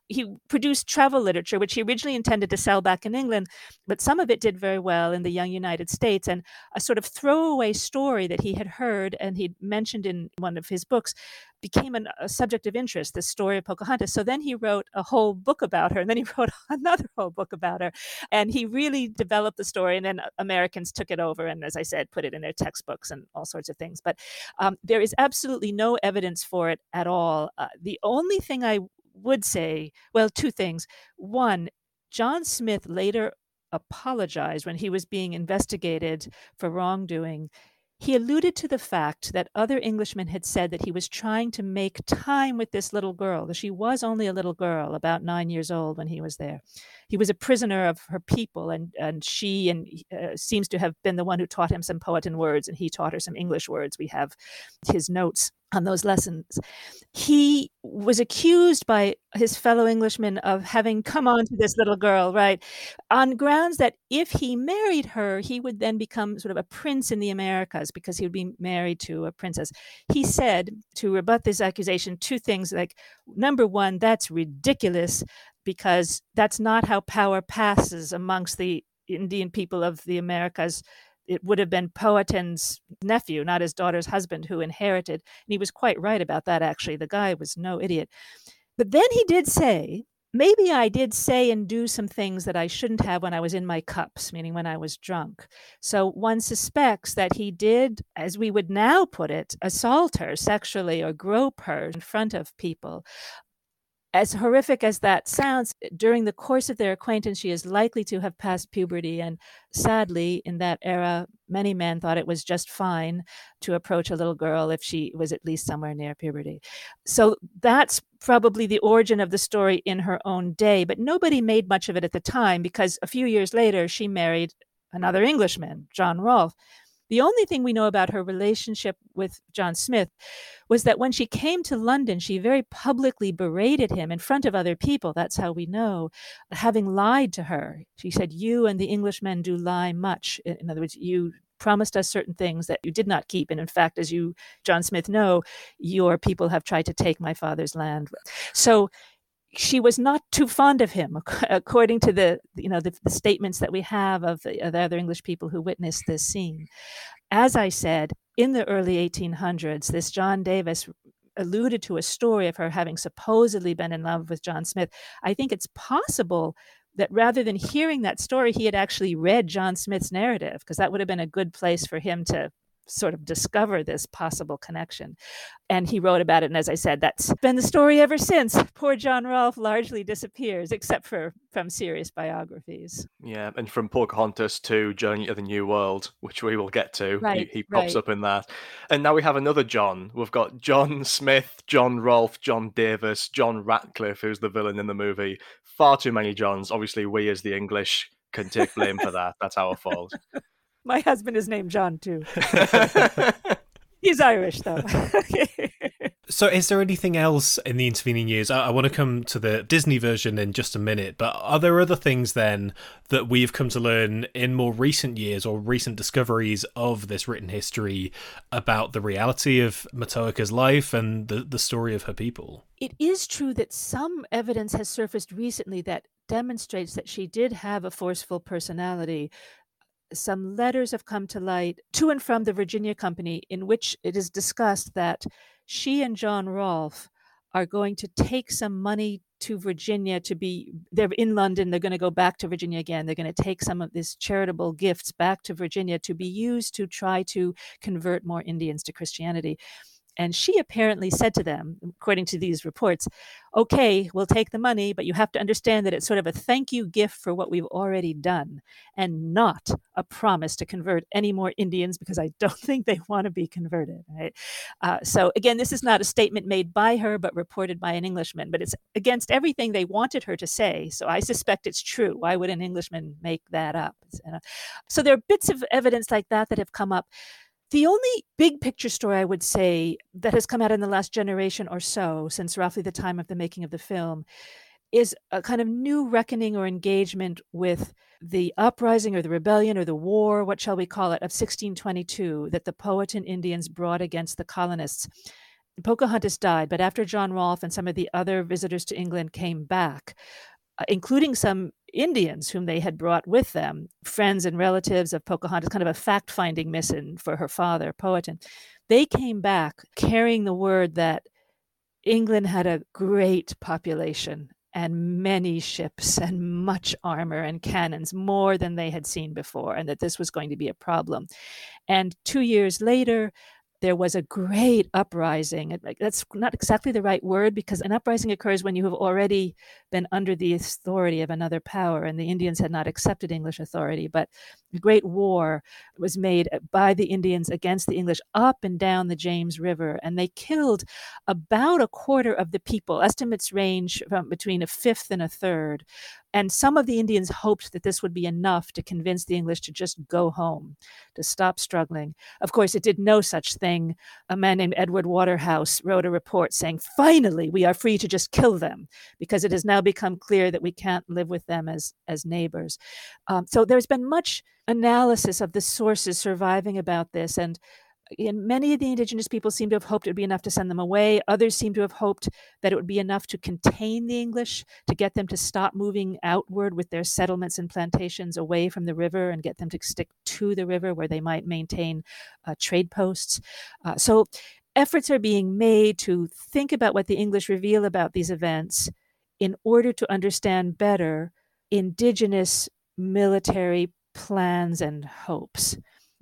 He produced travel literature, which he originally intended to sell back in England, but some of it did very well in the young United States. And a sort of throwaway story that he had heard and he'd mentioned in one of his books became an, a subject of interest, this story of Pocahontas. So then he wrote a whole book about her, and then he [laughs] wrote another whole book about her. And he really developed the story, and then Americans took it over and, as I said, put it in their textbooks and all sorts of things. But um, there is absolutely no evidence for it at all. Uh, the only thing I would say, well, two things. One, John Smith later apologized when he was being investigated for wrongdoing he alluded to the fact that other Englishmen had said that he was trying to make time with this little girl, that she was only a little girl, about nine years old when he was there. He was a prisoner of her people, and, and she and uh, seems to have been the one who taught him some Powhatan words, and he taught her some English words. We have his notes on those lessons. He was accused by his fellow Englishmen of having come on to this little girl, right, on grounds that if he married her, he would then become sort of a prince in the Americas because he would be married to a princess. He said, to rebut this accusation, two things like number one, that's ridiculous because that's not how power passes amongst the Indian people of the Americas it would have been Powhatan's nephew, not his daughter's husband, who inherited. And he was quite right about that, actually. The guy was no idiot. But then he did say, maybe I did say and do some things that I shouldn't have when I was in my cups, meaning when I was drunk. So one suspects that he did, as we would now put it, assault her sexually or grope her in front of people as horrific as that sounds, during the course of their acquaintance, she is likely to have passed puberty. And sadly, in that era, many men thought it was just fine to approach a little girl if she was at least somewhere near puberty. So that's probably the origin of the story in her own day. But nobody made much of it at the time because a few years later, she married another Englishman, John Rolfe. The only thing we know about her relationship with John Smith was that when she came to London, she very publicly berated him in front of other people. That's how we know, having lied to her. She said, You and the Englishmen do lie much. In other words, you promised us certain things that you did not keep. And in fact, as you, John Smith, know, your people have tried to take my father's land. So she was not too fond of him, according to the you know the, the statements that we have of the, of the, other English people who witnessed this scene. As I said, in the early 1800s, this John Davis alluded to a story of her having supposedly been in love with John Smith. I think it's possible that rather than hearing that story, he had actually read John Smith's narrative because that would have been a good place for him to sort of discover this possible connection. And he wrote about it. And as I said, that's been the story ever since. Poor John Rolfe largely disappears, except for from serious biographies. Yeah, and from Pocahontas to Journey to the New World, which we will get to. Right, he, he pops right. up in that. And now we have another John. We've got John Smith, John Rolfe, John Davis, John Ratcliffe, who's the villain in the movie. Far too many Johns. Obviously, we as the English can take blame for that. That's our fault. [laughs] My husband is named John too. [laughs] He's Irish though. [laughs] so, is there anything else in the intervening years? I, I, want to come to the Disney version in just a minute, but are there other things then that we've come to learn in more recent years or recent discoveries of this written history about the reality of Matoaka's life and the, the story of her people? It is true that some evidence has surfaced recently that demonstrates that she did have a forceful personality some letters have come to light to and from the Virginia Company in which it is discussed that she and John Rolfe are going to take some money to Virginia to be they're in London they're going to go back to Virginia again. They're going to take some of these charitable gifts back to Virginia to be used to try to convert more Indians to Christianity and she apparently said to them, according to these reports, okay, we'll take the money, but you have to understand that it's sort of a thank you gift for what we've already done and not a promise to convert any more Indians because I don't [laughs] think they want to be converted. Right? Uh, so, again, this is not a statement made by her, but reported by an Englishman, but it's against everything they wanted her to say. So, I suspect it's true. Why would an Englishman make that up? So, there are bits of evidence like that that have come up. The only big picture story I would say that has come out in the last generation or so, since roughly the time of the making of the film, is a kind of new reckoning or engagement with the uprising or the rebellion or the war, what shall we call it, of 1622 that the Powhatan Indians brought against the colonists. Pocahontas died, but after John Rolfe and some of the other visitors to England came back, uh, including some Indians whom they had brought with them, friends and relatives of Pocahontas, kind of a fact finding mission for her father, Powhatan. They came back carrying the word that England had a great population and many ships [laughs] and much armor and cannons, more than they had seen before, and that this was going to be a problem. And two years later, there was a great uprising. That's not exactly the right word because an uprising occurs when you have already been under the authority of another power, and the Indians had not accepted English authority. But a great war was made uh, by the Indians against the English up and down the James River, and they killed about a quarter of the people. Estimates range from between a fifth and a third and some of the Indians hoped that this would be enough to convince the English to just go home, to stop struggling. Of course, it did no such thing. A man named Edward Waterhouse wrote a report saying, finally, we are free to just kill them because it has now become clear that we can't live with them as, as neighbors. Um, so there's been much analysis of the sources surviving about this. And and many of the indigenous people seem to have hoped it would be enough to send them away. Others seem to have hoped that it would be enough to contain the English, to get them to stop moving outward with their settlements and plantations away from the river and get them to stick to the river where they might maintain uh, trade posts. Uh, so efforts are being made to think about what the English reveal about these events in order to understand better indigenous military plans and hopes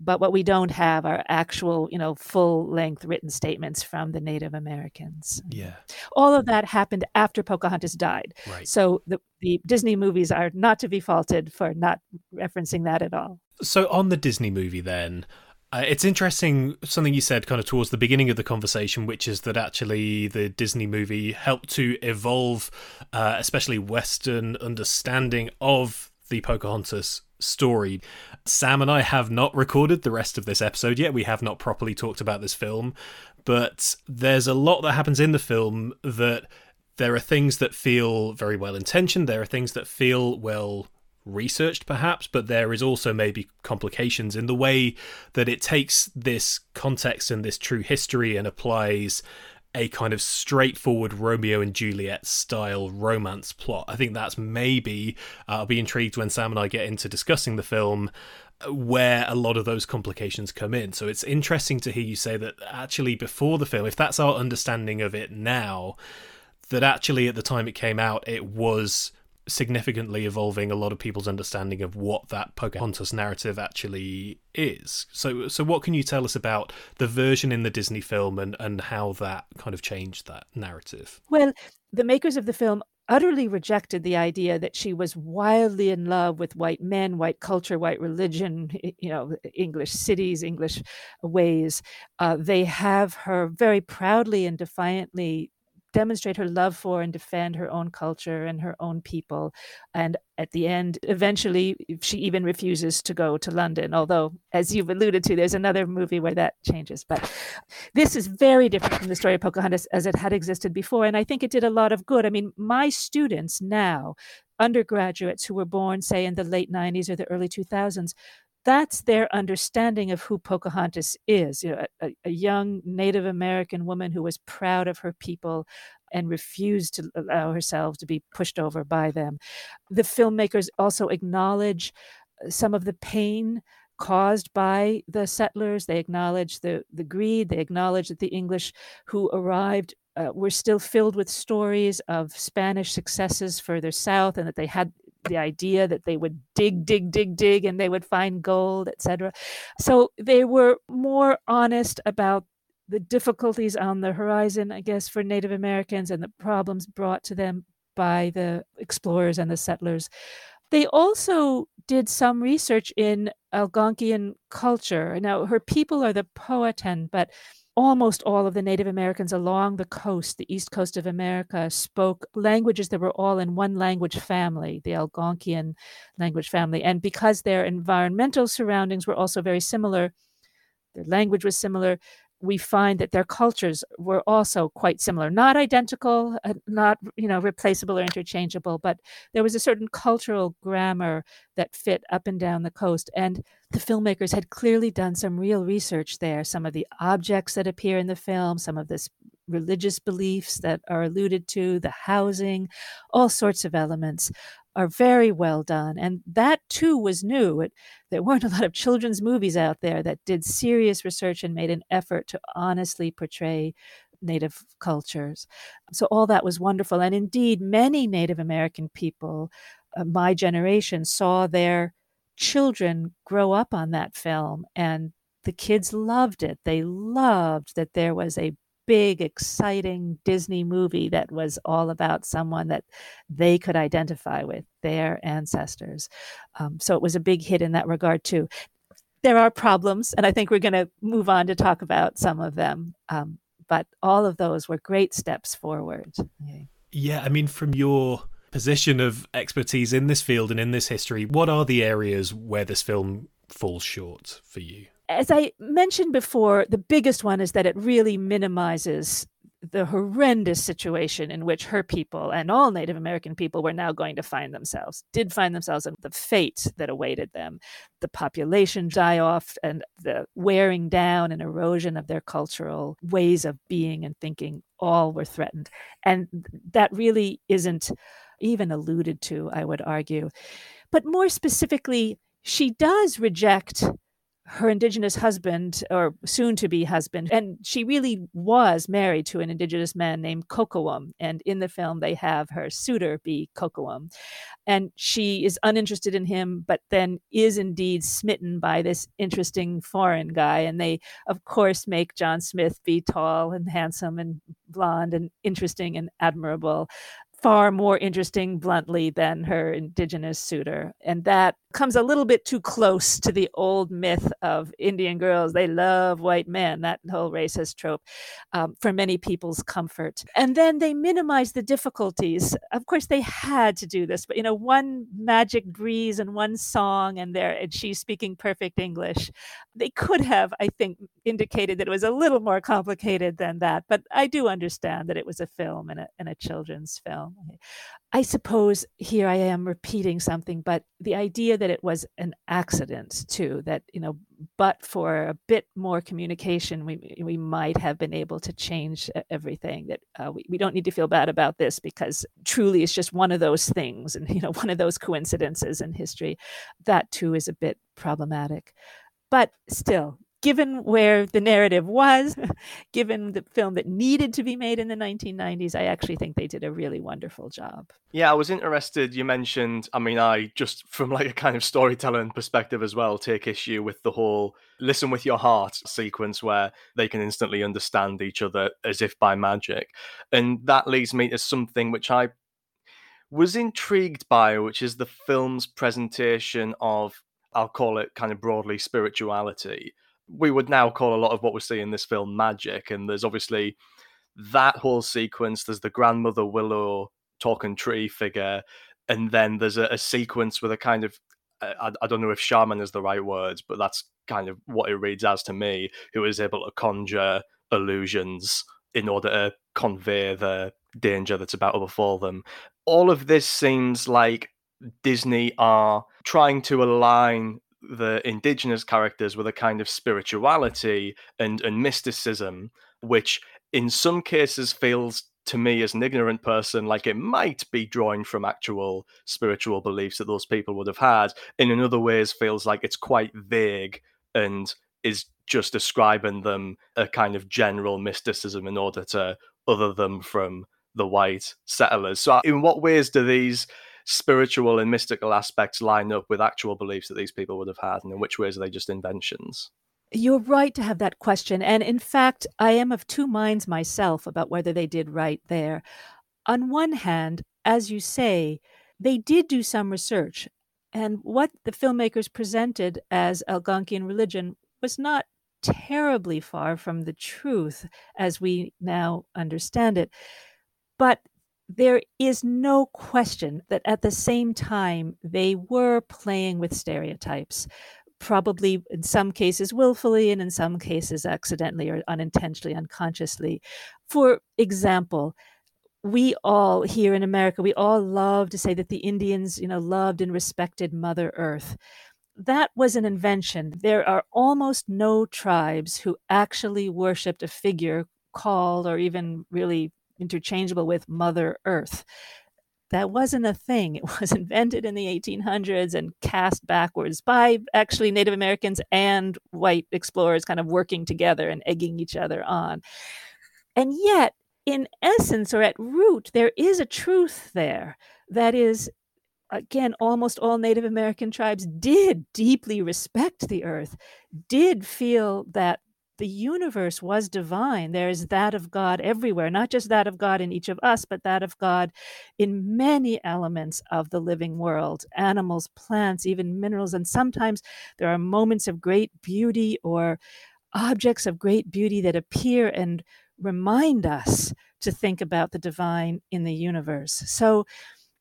but what we don't have are actual you know full length written statements from the native americans. Yeah. All of that happened after pocahontas died. Right. So the, the disney movies are not to be faulted for not referencing that at all. So on the disney movie then uh, it's interesting something you said kind of towards the beginning of the conversation, which is that actually the Disney movie helped to evolve, uh, especially Western understanding of the Pocahontas story. Sam and I have not recorded the rest of this episode yet. We have not properly talked about this film, but there's a lot that happens in the film that there are things that feel very well intentioned, there are things that feel well researched perhaps but there is also maybe complications in the way that it takes this context and this true history and applies a kind of straightforward Romeo and Juliet style romance plot. I think that's maybe, uh, I'll be intrigued when Sam and I get into discussing the film, uh, where a lot of those complications come in. So it's interesting to hear you say that actually before the film, if that's our understanding of it now, that actually at the time it came out, it was significantly evolving a lot of people's understanding of what that Pocahontas narrative actually is. So so what can you tell us about the version in the Disney film and, and how that kind of changed that narrative? Well, the makers of the film utterly rejected the idea that she was wildly in love with white men, white culture, white religion, [laughs] you know, English cities, English ways. Uh, they have her very proudly and defiantly demonstrate her love for and defend her own culture and her own people. And at the end, eventually, she even refuses to go to London. Although, as you've alluded to, there's another movie where that changes. But this is very different from the story of Pocahontas as it had existed before. And I think it did a lot of good. I mean, my students now, undergraduates who were born, say, in the late 90s or the early 2000s, that's their understanding of who Pocahontas is. You know, a, a, young Native American woman who was proud of her people and refused to allow herself to be pushed over by them. The filmmakers also acknowledge uh, some of the pain caused by the settlers. They acknowledge the, the greed. They acknowledge that the English who arrived uh, were still filled with stories of Spanish successes further south, and that they had the idea that they would dig, dig, dig, dig, and they would find gold, etc. So they were more honest about the difficulties on the horizon, I guess, for Native Americans and the problems brought to them by the explorers and the settlers. They also did some research in Algonquian culture. Now, her people are the Powhatan, but almost all of the Native Americans along the coast, the east coast of America, spoke languages that were all in one language family, the Algonquian language family. And because their environmental surroundings were also very similar, their language was similar, we find that their cultures were also quite similar. Not identical uh, not you know replaceable or interchangeable but there was a certain cultural grammar that fit up and down the coast and the filmmakers had clearly done some real research there. Some of the objects that appear in the film some of this religious beliefs that are alluded to the housing all sorts of elements are very well done. And that too was new. It, there [laughs] weren't a lot of children's movies out there that did serious research and made an effort to honestly portray Native cultures. So all that was wonderful. And indeed, many Native American people, uh, my generation, saw their children grow up on that film and the kids loved it. They loved that there was a big, exciting Disney movie that was all about someone that they could identify with, their ancestors. Um, so it was a big hit in that regard, too. There are problems, and I think we're going to move on to talk about some of them. Um, but all of those were great steps forward. Yeah, I mean, from your position of expertise in this field and in this history, what are the areas where this film falls short for you? As I mentioned before, the biggest one is that it really minimizes the horrendous situation in which her people and all Native American people were now going to find themselves, did find themselves, in the fate that awaited them. The population die off and the wearing down and erosion of their cultural ways of being and thinking all were threatened. And that really isn't even alluded to, I would argue. But more specifically, she does reject her indigenous husband or soon to be husband and she really was married to an indigenous man named Kocoum and in the film they have her suitor be Kocoum and she is uninterested in him but then is indeed smitten by this interesting foreign guy and they of course make John Smith be tall and handsome and blonde and interesting and admirable far more interesting bluntly than her indigenous suitor. And that comes a little bit too close to the old myth of indian girls they love white men that whole racist trope um, for many people's comfort. And then they minimize the difficulties. Of course they had to do this but you know one magic breeze and one song and there and she's speaking perfect english. They could have i think indicated that it was a little more complicated than that but i do understand that it was a film and a, and a children's film. I suppose here I am repeating something, but the idea that it was an accident too, that, you know, but for a bit more communication, we, we might have been able to change everything. That uh, we, we don't need to feel bad about this because truly it's just one of those things and, [laughs] you know, one of those coincidences in history. That too is a bit problematic. But still, given where the narrative was, [laughs] given the film that needed to be made in the 1990s, I actually think they did a really wonderful job. Yeah, I was interested. You mentioned, I mean, I just from like a kind of storytelling perspective as well, take issue with the whole listen with your heart sequence where they can instantly understand each other as if by magic. And that leads me to something which I was intrigued by, which is the film's presentation of, I'll call it kind of broadly spirituality we would now call a lot of what we see in this film magic. And there's obviously that whole sequence. There's the grandmother willow talking tree figure, and then there's a, a sequence with a kind of uh, I, I, don't know if shaman is the right words, but that's kind of what it reads as to me, who is able to conjure illusions in order to convey the danger that's about to befall them. All of this seems like Disney are trying to align the indigenous characters with a kind of spirituality and, and mysticism, which in some cases feels to me as an ignorant person like it might be drawing from actual spiritual beliefs that those people would have had and in other ways feels like it's quite vague and is just describing them a kind of general mysticism in order to other them from the white settlers. So, in what ways do these spiritual and mystical aspects line up with actual beliefs that these people would have had, and in which ways are they just inventions? You're right to have that question. And in fact, I am of two minds myself about whether they did right there. On one hand, as you say, they did do some research. And what the filmmakers presented as Algonquian religion was not terribly far from the truth as we now understand it. But there is no question that at the same time they were playing with stereotypes probably in some cases willfully and in some cases accidentally or unintentionally unconsciously for example we all here in America, we all love to say that the Indians, you know, loved and respected Mother Earth. That was an invention. There are almost no tribes who actually worshiped a figure called or even really interchangeable with Mother Earth. That wasn't a thing. It [laughs] was invented in the 1800s and cast backwards by actually Native Americans and white explorers kind of working together and egging each other on. And yet, in essence or at root, there is a truth there. That is, again, almost all Native American tribes did deeply respect the earth, did feel that the universe was divine. There is that of God everywhere, not just that of God in each of us, but that of God in many elements of the living world animals, plants, even minerals. And sometimes there are moments of great beauty or objects of great beauty that appear and remind us to think about the divine in the universe. So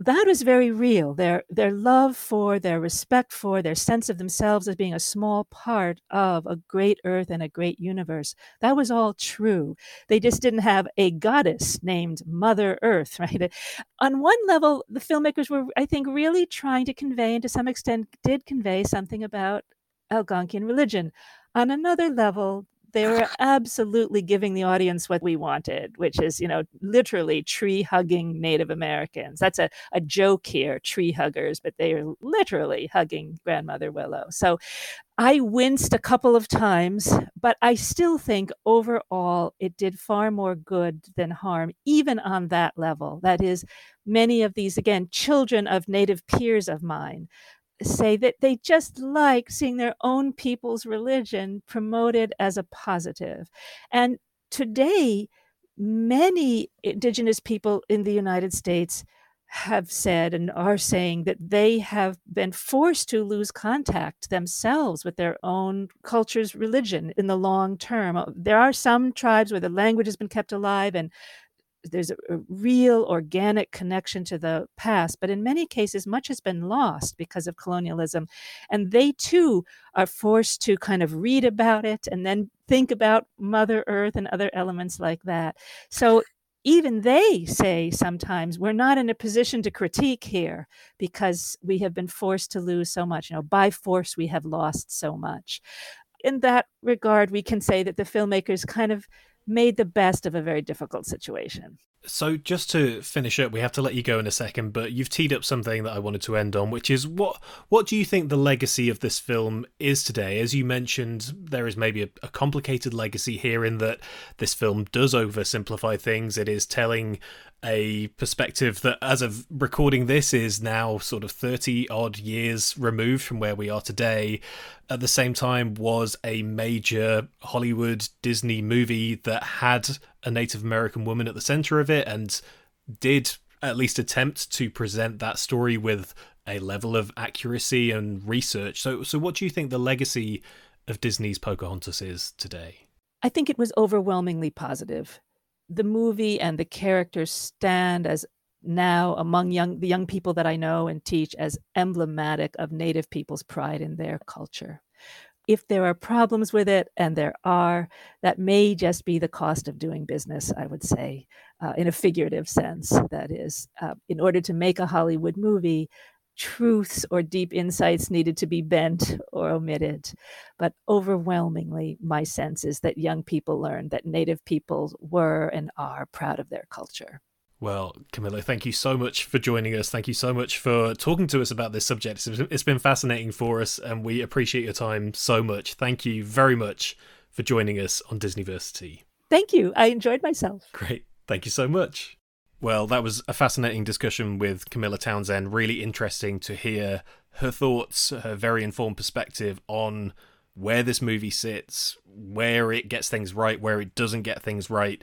that was very real. Their their love for, their respect for, their sense of themselves as being a small part of a great earth and a great universe. That was all true. They just didn't have a goddess named Mother Earth, [laughs] right? On one level, the filmmakers were, I think, really trying to convey, and to some extent did convey something about Algonquian religion. On another level, they were absolutely giving the audience what we wanted, which is, you know, literally tree hugging Native Americans. That's a, a joke here, tree huggers, but they are literally hugging Grandmother Willow. So I winced a couple of times, but I still think overall it did far more good than harm, even on that level. That is, many of these, again, children of Native peers of mine say that they just like seeing their own people's religion promoted as a positive. And today, many indigenous people in the United States have said and are saying that they have been forced to lose contact themselves with their own culture's religion in the long term. There are some tribes where the language has been kept alive and there's a, real organic connection to the past but in many cases much has been lost because of colonialism and they too are forced to kind of read about it and then think about mother earth and other elements like that. So even they say sometimes we're not in a position to critique here because we have been forced to lose so much. You know by force we have lost so much. In that regard we can say that the filmmakers kind of made the best of a very difficult situation. So, just to finish up, we have to let you go in a second, but you've teed up something that I wanted to end on, which is what what do you think the legacy of this film is today? As you mentioned, there is maybe a, a complicated legacy here in that this film does oversimplify things. It is telling a perspective that, as of recording this, is now sort of 30 odd years removed from where we are today. At the same time, was a major Hollywood Disney movie that had a Native American woman at the center of it and did at least attempt to present that story with a level of accuracy and research. So, so what do you think the legacy of Disney's Pocahontas is today? I think it was overwhelmingly positive the movie and the characters stand as now among young the young people that I know and teach as emblematic of native people's pride in their culture. If there are problems with it, and there are, that may just be the cost of doing business, I would say, uh, in a figurative sense. That is, uh, in order to make a Hollywood movie, truths or deep insights needed to be bent or omitted. But overwhelmingly, my sense is that young people learn that Native peoples were and are proud of their culture. Well, Camilla, thank you so much for joining us. Thank you so much for talking to us about this subject. It's been fascinating for us, and we appreciate your time so much. Thank you very much for joining us on Disneyversity. Thank you. I enjoyed myself. Great. Thank you so much. Well, that was a fascinating discussion with Camilla Townsend. Really interesting to hear her thoughts, her very informed perspective on where this movie sits, where it gets things right, where it doesn't get things right.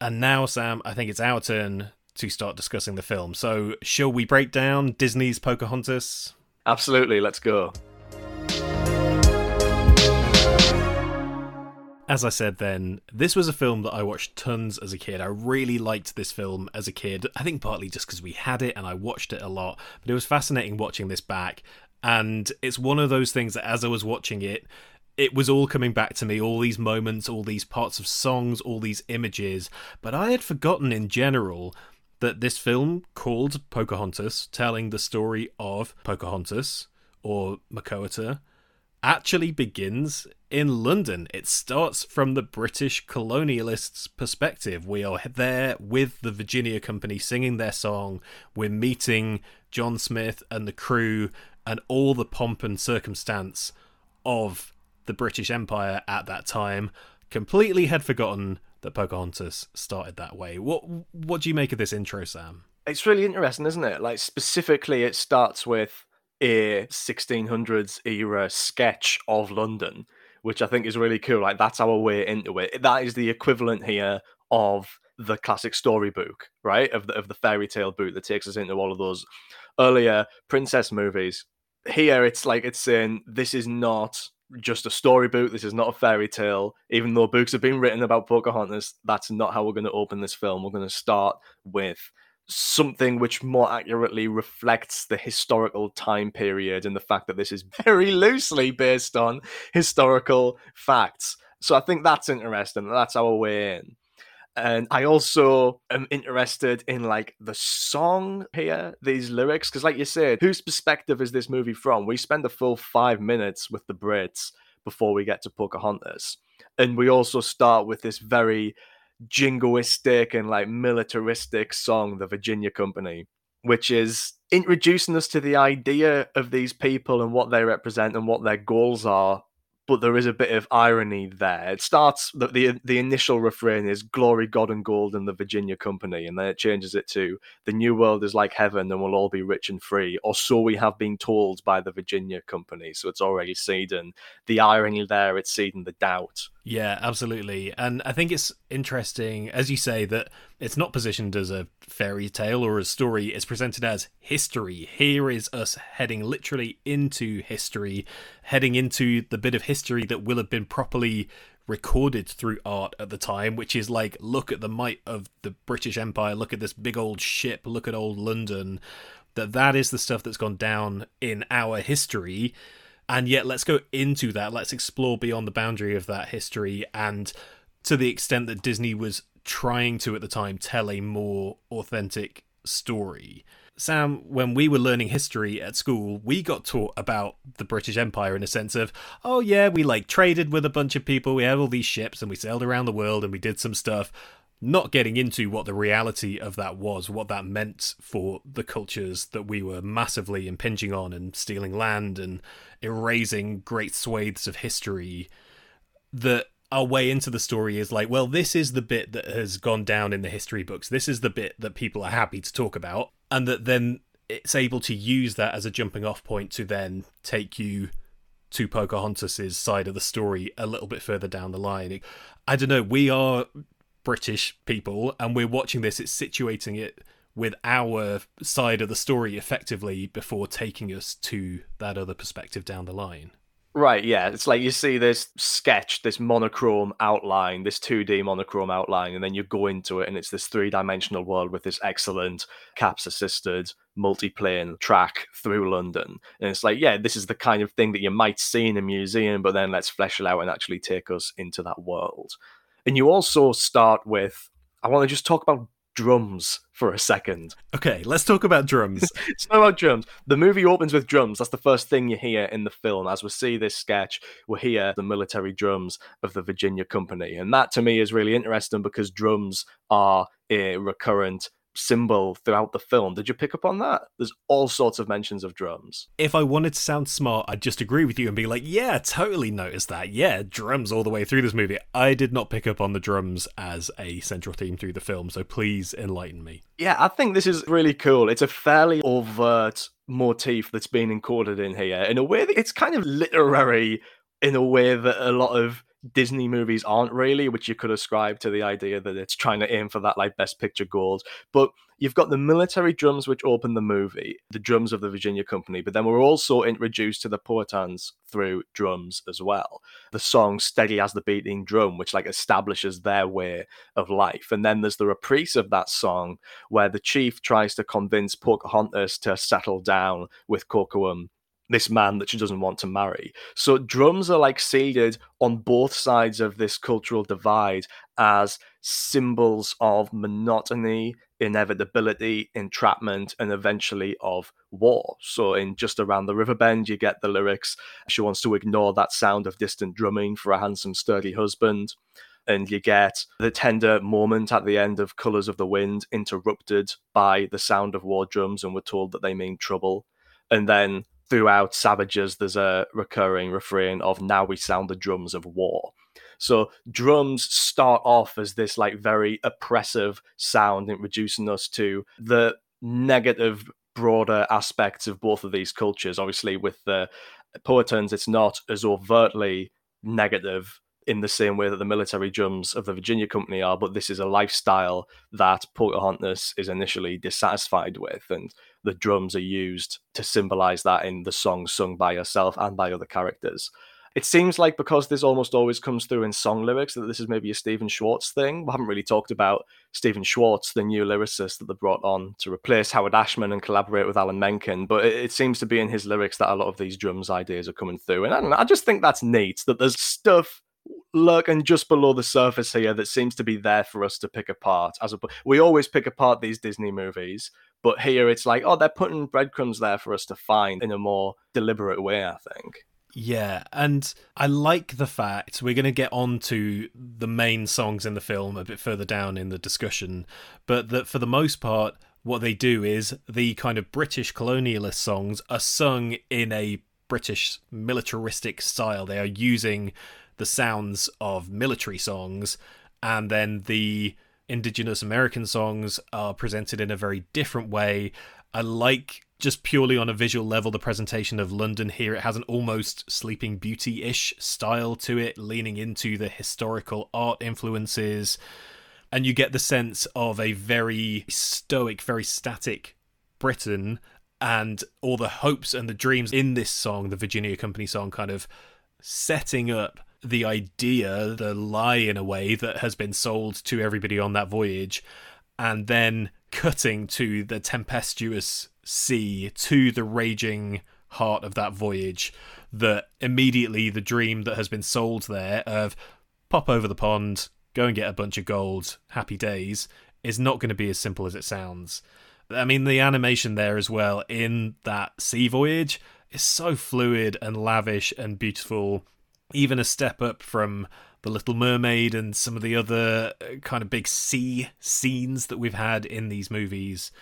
And now, Sam, I think it's our turn to start discussing the film. So, shall we break down Disney's Pocahontas? Absolutely, let's go. As I said then, this was a film that I watched tons as a kid. I really liked this film as a kid. I think partly just because we had it and I watched it a lot, but it was fascinating watching this back. And it's one of those things that as I was watching it, it was all coming back to me all these moments, all these parts of songs, all these images. But I had forgotten in general that this film called Pocahontas, telling the story of Pocahontas or Makoata, actually begins in London. It starts from the British colonialists' perspective. We are there with the Virginia Company singing their song. We're meeting John Smith and the crew and all the pomp and circumstance of the British Empire at that time. Completely had forgotten that Pocahontas started that way. What what do you make of this intro, Sam? It's really interesting, isn't it? Like specifically, it starts with a 1600s era sketch of London, which I think is really cool. Like that's our way into it. That is the equivalent here of the classic storybook, right? Of the of the fairy tale book that takes us into all of those earlier princess movies. Here, it's like it's saying this is not just a storybook. This is not a fairy tale. Even though books have been written about Pocahontas, that's not how we're going to open this film. We're going to start with something which more accurately reflects the historical time period and the fact that this is [laughs] very loosely based on historical facts. So I think that's interesting. That's our way in. And I also am interested in like the song here, these lyrics, because like you said, whose perspective is this movie from? We spend a full five minutes with the Brits before we get to Pocahontas. And we also start with this very jingoistic and like militaristic song, The Virginia Company, which is introducing us to the idea of these people and what they represent and what their goals are but there is a bit of irony there. It starts the, the the initial refrain is "Glory, God, and Gold, and the Virginia Company," and then it changes it to "The New World is like heaven, and we'll all be rich and free," or so we have been told by the Virginia Company. So it's already seeding the irony there. It's seeding the doubt. Yeah, absolutely. And I think it's interesting, as you say, that it's not positioned as a fairy tale or a story. It's presented as history. Here is us heading literally into history, heading into the bit of history that will have been properly recorded through art at the time, which is like, look at the might of the British Empire, look at this big old ship, look at old London. That that is the stuff that's gone down in our history and yet let's go into that let's explore beyond the boundary of that history and to the extent that disney was trying to at the time tell a more authentic story sam when we were learning history at school we got taught about the british empire in a sense of oh yeah we like traded with a bunch of people we had all these ships and we sailed around the world and we did some stuff not getting into what the reality of that was, what that meant for the cultures that we were massively impinging on and stealing land and erasing great swathes of history. That our way into the story is like, well, this is the bit that has gone down in the history books. This is the bit that people are happy to talk about. And that then it's able to use that as a jumping off point to then take you to Pocahontas's side of the story a little bit further down the line. I don't know. We are British people and we're watching this, it's situating it with our side of the story effectively before taking us to that other perspective down the line. Right, yeah. It's like you see this sketch, this monochrome outline, this 2D monochrome outline, and then you go into it and it's this three dimensional world with this excellent CAPS assisted multi-plane track through London. And it's like, yeah, this is the kind of thing that you might see in a museum, but then let's flesh it out and actually take us into that world. And you also start with I want to just talk about drums for a second. Okay, let's talk about drums. [laughs] it's not about drums. The movie opens with drums. That's the first thing you hear in the film. As we see this sketch, we hear the military drums of the Virginia Company. And that to me is really interesting because drums are a recurrent symbol throughout the film. Did you pick up on that? There's all sorts of mentions of drums. If I wanted to sound smart, I'd just agree with you and be like, yeah, totally noticed that. Yeah, drums all the way through this movie. I did not pick up on the drums as a central theme through the film, so please enlighten me. Yeah, I think this is really cool. It's a fairly overt motif that's been encoded in here in a way that it's kind of literary in a way that a lot of Disney movies aren't really, which you could ascribe to the idea that it's trying to aim for that like best picture gold. But you've got the military drums which open the movie, the drums of the Virginia Company, but then we're also introduced to the Powhatans through drums as well. The song Steady as the Beating Drum, which like establishes their way of life. And then there's the reprise of that song where the chief tries to convince Pocahontas to settle down with Kocoum this man that she doesn't want to marry. So drums are like seeded on both sides of this cultural divide as symbols of monotony, inevitability, entrapment, and eventually of war. So in just around the river bend, you get the lyrics, she wants to ignore that sound of distant drumming for a handsome, sturdy husband. And you get the tender moment at the end of Colors of the Wind interrupted by the sound of war drums, and we're told that they mean trouble. And then throughout Savages, there's a recurring refrain of "Now we sound the drums of war." So drums start off as this like very oppressive sound, introducing us to the negative, broader aspects of both of these cultures. Obviously, with the Powhatans, it's not as overtly negative in the same way that the military drums of the Virginia Company are, but this is a lifestyle that Pocahontas is initially dissatisfied with, and the drums are used to symbolize that in the songs sung by herself and by other characters. It seems like because this almost always comes through in song lyrics that this is maybe a Stephen Schwartz thing. We haven't really talked about Stephen Schwartz, the new lyricist that they brought on to replace Howard Ashman and collaborate with Alan Menken. But it, seems to be in his lyrics that a lot of these drums ideas are coming through. And I don't know, I just think that's neat that there's stuff lurking just below the surface here that seems to be there for us to pick apart. As a, we always pick apart these Disney movies, but here it's like, oh, they're putting breadcrumbs there for us to find in a more deliberate way. I think. Yeah, and I like the fact we're going to get on to the main songs in the film a bit further down in the discussion, but that for the most part, what they do is the kind of British colonialist songs are sung in a British militaristic style. They are using the sounds of military songs, and then the indigenous American songs are presented in a very different way. I like just purely on a visual level the presentation of London here. It has an almost Sleeping Beauty ish style to it, leaning into the historical art influences. And you get the sense of a very stoic, very static Britain and all the hopes and the dreams in this song, the Virginia Company song, kind of setting up the idea, the lie in a way that has been sold to everybody on that voyage, and then cutting to the tempestuous sea, to the raging heart of that voyage, that immediately the dream that has been sold there of pop over the pond, go and get a bunch of gold, happy days, is not going to be as simple as it sounds. I mean, the animation there as well in that sea voyage is so fluid and lavish and beautiful even a step up from the Little Mermaid and some of the other uh, kind of big sea scenes that we've had in these movies,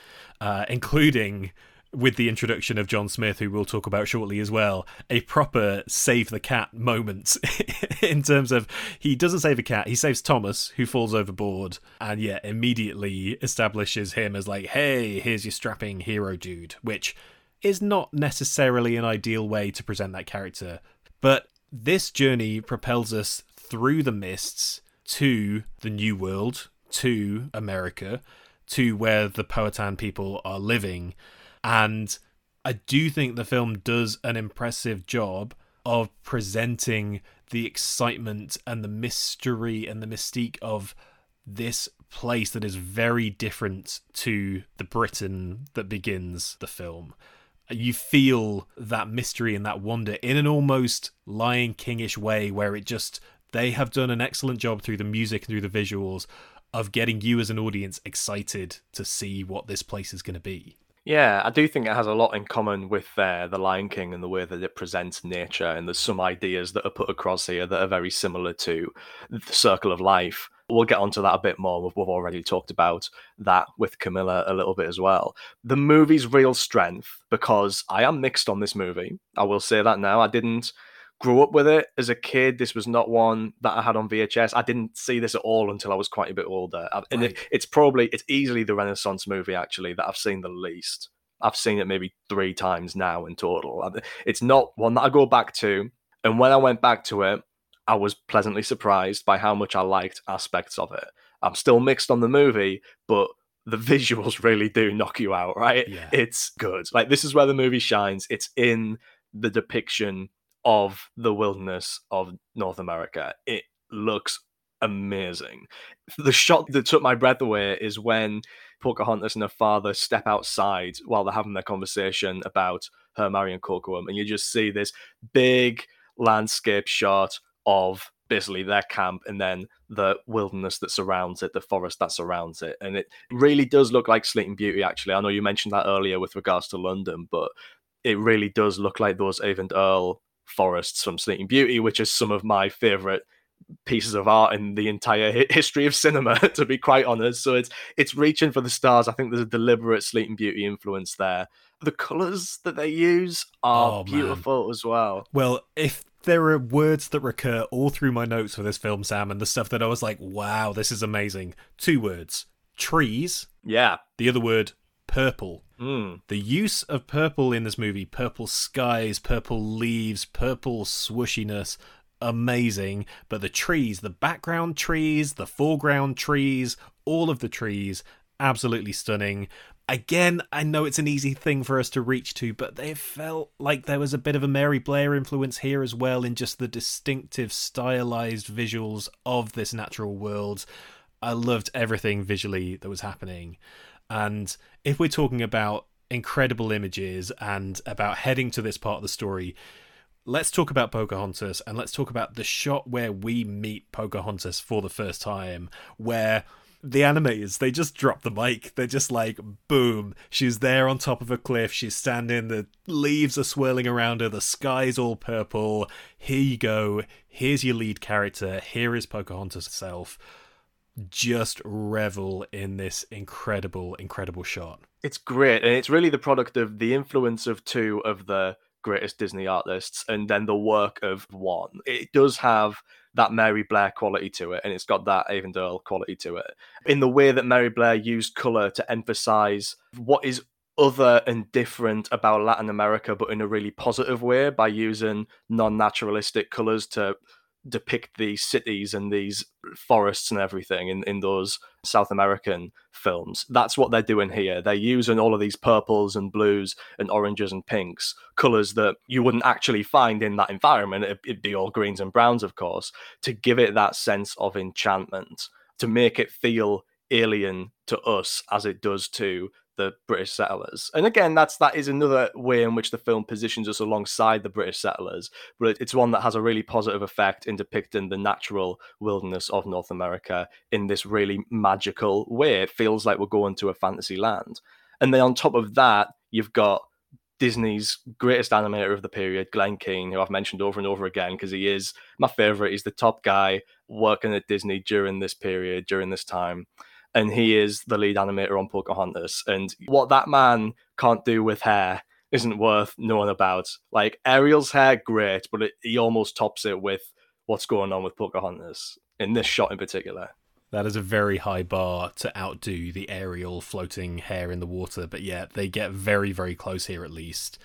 uh, including with the introduction of John Smith, who we'll talk about shortly as well, a proper save the cat moment [laughs] in terms of he doesn't save a cat, he saves Thomas, who falls overboard, and yeah, immediately establishes him as like, hey, here's your strapping hero dude, which is not necessarily an ideal way to present that character. But this journey propels us through the mists to the New World, to America, to where the Powhatan people are living. And I do think the film does an impressive job of presenting the excitement and the mystery and the mystique of this place that is very different to the Britain that begins the film you feel that mystery and that wonder in an almost Lion Kingish way, where it just they have done an excellent job through the music and through the visuals of getting you as an audience excited to see what this place is going to be. Yeah, I do think it has a lot in common with uh, The Lion King and the way that it presents nature. And there's some ideas that are put across here that are very similar to The Circle of Life We'll get onto that a bit more. We've, we've already talked about that with Camilla a little bit as well. The movie's real strength, because I am mixed on this movie. I will say that now. I didn't grew up with it as a kid. This was not one that I had on VHS. I didn't see this at all until I was quite a bit older. Uh, and right. it, it's probably it's easily the Renaissance movie actually that I've seen the least. I've seen it maybe three times now in total. It's not one that I go back to. And when I went back to it, I was pleasantly surprised by how much I liked aspects of it. I'm still mixed on the movie, but the [laughs] visuals really do knock you out, right? Yeah. It's good. Like this is where the movie shines. It's in the depiction of the wilderness of North America. It looks amazing. The shot that took my breath away is when Pocahontas and her father step outside while they're having their conversation about her marrying Kocoum, and you just see this big landscape shot of basically their camp and then the wilderness that surrounds it, the forest that surrounds it. And it really does look like Sleeping Beauty, actually. I know you mentioned that earlier with regards to London, but it really does look like those Eyvind Earle forests from Sleeping Beauty, which is some of my favorite pieces of art in the entire history of cinema [laughs] to be quite honest so it's it's reaching for the stars i think there's a deliberate sleeping beauty influence there the colors that they use are oh, beautiful man. as well well if there are words that recur all through my notes for this film sam and the stuff that i was like wow this is amazing two words trees yeah the other word purple Mm. The use of purple in this movie, purple skies, purple leaves, purple swooshiness, amazing. But the trees, the background trees, the foreground trees, all of the trees, absolutely stunning. Again, I know it's an easy thing for us to reach to, but they felt like there was a bit of a Mary Blair influence here as well in just the distinctive, stylized visuals of this natural world. I loved everything visually that was happening. And if we're talking about incredible images and about heading to this part of the story, let's talk about Pocahontas and let's talk about the shot where we meet Pocahontas for the first time, where the animators they just drop the mic. They're just like boom she's there on top of a cliff. She's standing the leaves are swirling around her the sky's all purple. Here you go. Here's your lead character. Here is pocahontas herself. Just revel in this incredible, incredible shot. It's great, and it's really the product of the influence of two of the greatest Disney artists, and then the work of one. It does have that Mary Blair quality to it, and it's got that Eyvind Earle quality to it. In the way that Mary Blair used color to emphasize what is other and different about Latin America, but in a really positive way by using non naturalistic colors to depict these cities and these forests and everything in, in those South American films. That's what they're doing here. They're using all of these purples and blues and oranges and pinks, colors that you wouldn't actually find in that environment. It'd be all greens and browns, of course, to give it that sense of enchantment, to make it feel alien to us as it does to the British settlers. And again, that's that is another way in which the film positions us alongside the British settlers, but it's one that has a really positive effect in depicting the natural wilderness of North America in this really magical way. It feels like we're going to a fantasy land. And then on top of that, you've got Disney's greatest animator of the period, Glen Keane, who I've mentioned over and over again because he is my favorite. He's the top guy working at Disney during this period, during this time and he is the lead animator on Pocahontas. And what that man can't do with hair isn't worth knowing about. Like Ariel's hair, great, but it, he almost tops it with what's going on with Pocahontas in this shot in particular. That is a very high bar to outdo the Ariel floating hair in the water, but yeah, they get very, very close here at least.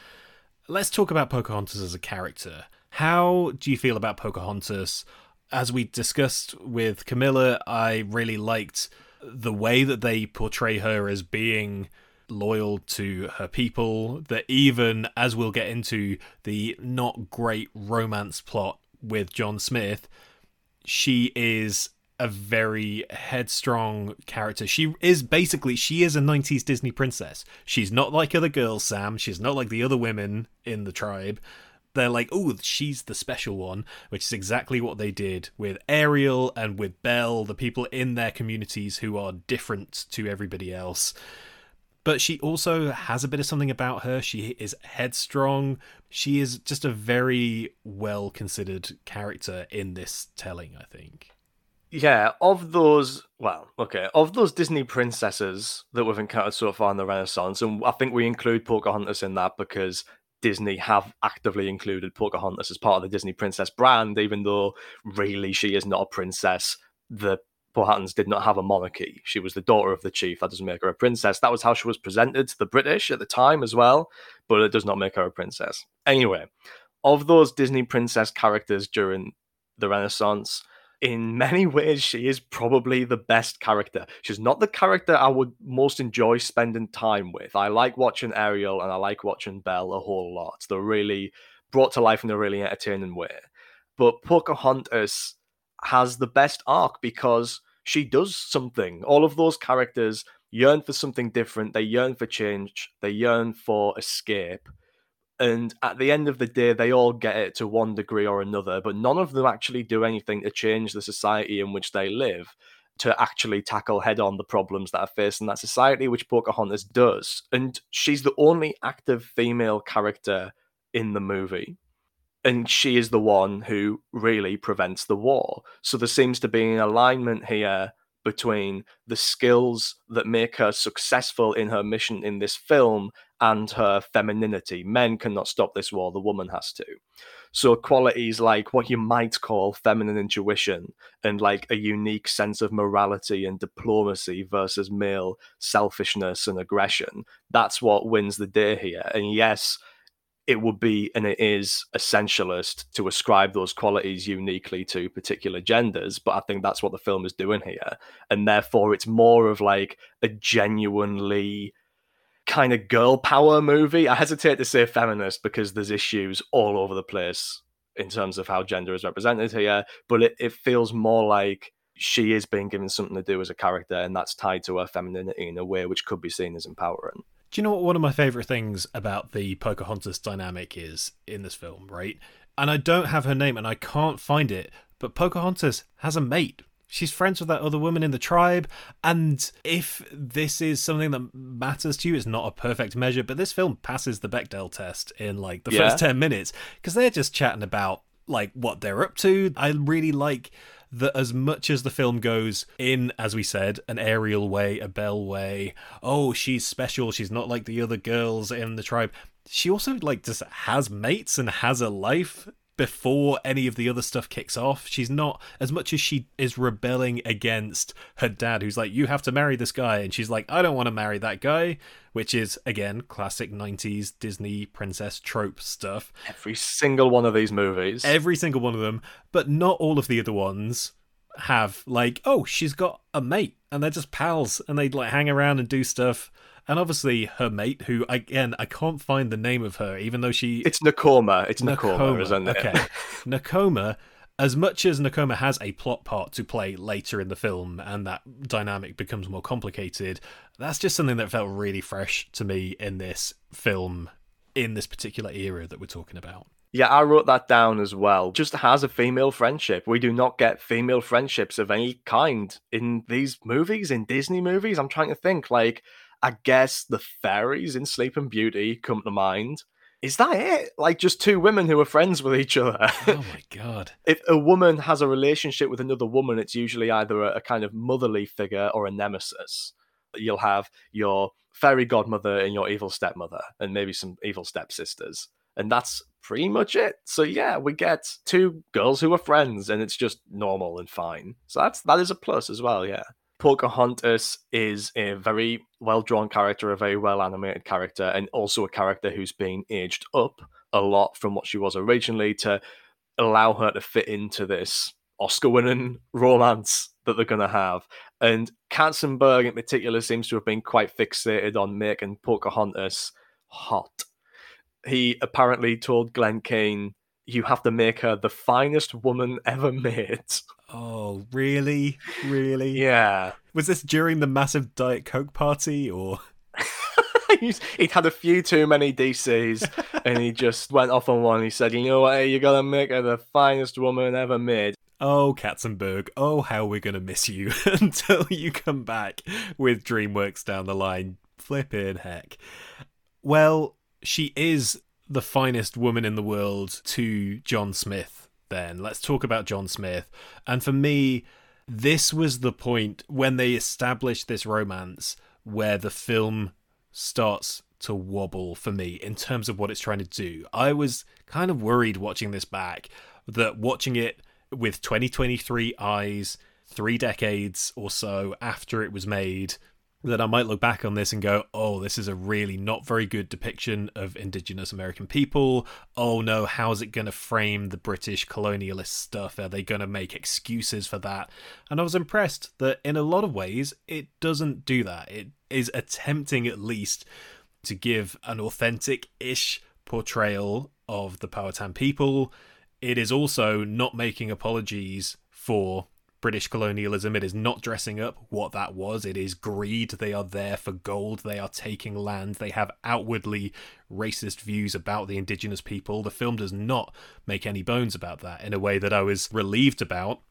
Let's talk about Pocahontas as a character. How do you feel about Pocahontas? As we discussed with Camilla, I really liked the way that they portray her as being loyal to her people, that even as we'll get into the not great romance plot with John Smith, she is a very headstrong character. She is basically she is a 90s Disney princess. She's not like other girls, Sam. She's not like the other women in the tribe they're like, oh, she's the special one, which is exactly what they did with Ariel and with Belle, the people in their communities who are different to everybody else. But she also has a bit of something about her. She is headstrong. She is just a very well considered character in this telling, I think. yeah, of those, well, okay, of those Disney princesses that we've encountered so far in the Renaissance, and I think we include Pocahontas in that because Disney have actively included Pocahontas as part of the Disney princess brand, even though really she is not a princess. The Powhatans did not have a monarchy. She was the daughter of the chief. That doesn't make her a princess. That was how she was presented to the British at the time as well, but it does not make her a princess. Anyway, of those Disney princess characters during the Renaissance, in many ways, she is probably the best character. She's not the character I would most enjoy spending time with. I like watching Ariel and I like watching Belle a whole lot. They're really brought to life in a really entertaining way. But Pocahontas has the best arc because she does something. All of those characters yearn for something different, they yearn for change, they yearn for escape and at the end of the day they all get it to one degree or another but none of them actually do anything to change the society in which they live to actually tackle head on the problems that are facing that society which pocahontas does. And she's the only active female character in the movie. And she is the one who really prevents the war. So there seems to be an alignment here between the skills that make her successful in her mission in this film and her femininity. Men cannot stop this war, the woman has to. So, qualities like what you might call feminine intuition and like a unique sense of morality and diplomacy versus male selfishness and aggression, that's what wins the day here. And yes, it would be and it is essentialist to ascribe those qualities uniquely to particular genders but i think that's what the film is doing here and therefore it's more of like a genuinely kind of girl power movie. I hesitate to say feminist because there's issues all over the place in terms of how gender is represented here, but it, it feels more like she is being given something to do as a character, and that's tied to her femininity in a way which could be seen as empowering. Do you know what one of my favorite things about the Pocahontas dynamic is in this film, right? And I don't have her name and I can't find it, but Pocahontas has a mate she's friends with that other woman in the tribe. And if this is something that matters to you, it's not a perfect measure, but this film passes the Bechdel test in like the yeah. first 10 minutes because they're just chatting about like what they're up to. I really like that as much as the film goes in, as we said, an Ariel way, a Belle way, oh, she's special, she's not like the other girls in the tribe. She also like just has mates and has a life before any of the other stuff kicks off. She's not as much as she is rebelling against her dad, who's like, "You have to marry this guy," and she's like, "I don't want to marry that guy," which is again classic '90s Disney princess trope stuff. Every single one of these movies, every single one of them, but not all of the other ones have like, oh, she's got a mate, and they're just pals, and they like hang around and do stuff and obviously her mate, who again I can't find the name of her, even though she it's Nakoma. It's Nakoma, Nakoma isn't it? Okay, [laughs] Nakoma. As much as Nakoma has a plot part to play later in the film, and that dynamic becomes more complicated, that's just something that felt really fresh to me in this film, in this particular era that we're talking about. Yeah, I wrote that down as well. Just has a female friendship. We do not get female friendships of any kind in these movies, in Disney movies. I'm trying to think like I guess the fairies in Sleeping Beauty come to mind. Is that it? Like just two women who are friends with each other? Oh my [laughs] god! if a woman has a relationship with another woman, it's usually either a, a kind of motherly figure or a nemesis. You'll have your fairy godmother and your evil stepmother, and maybe some evil stepsisters, and that's pretty much it. So yeah, we get two girls who are friends, and it's just normal and fine. So that's that is a plus as well. Yeah. Pocahontas is a very well drawn character, a very well animated character, and also a character who's been aged up a lot from what she was originally to allow her to fit into this Oscar winning romance that they're going to have. And Katzenberg, in particular, seems to have been quite fixated on making Pocahontas hot. He apparently told Glen Keane, You have to make her the finest woman ever [laughs] made. Oh, really? Really? yeah. Was this during the massive Diet Coke party or? [laughs] he'd had a few too many DCs and he just went off on one. He said, You know what? Hey, you're going to make her the finest woman ever made. Oh, Katzenberg, oh, how we're going to miss you [laughs] until you come back with DreamWorks down the line. Flipping heck. Well, she is the finest woman in the world to John Smith then. Let's talk about John Smith. And for me, this was the point when they established this romance where the film starts to wobble for me in terms of what it's trying to do. I was kind of worried watching this back that watching it with 2023 eyes, three decades or so after it was made, that I might look back on this and go, oh, this is a really not very good depiction of Indigenous American people. Oh no, how's it going to frame the British colonialist stuff? Are they going to make excuses for that? And I was impressed that in a lot of ways, it doesn't do that. It is attempting at least to give an authentic ish portrayal of the Powhatan people. It is also not making apologies for British colonialism. It is not dressing up what that was. It is greed. They are there for gold. They are taking land. They have outwardly racist views about the indigenous people. The film does not make any bones about that in a way that I was relieved about.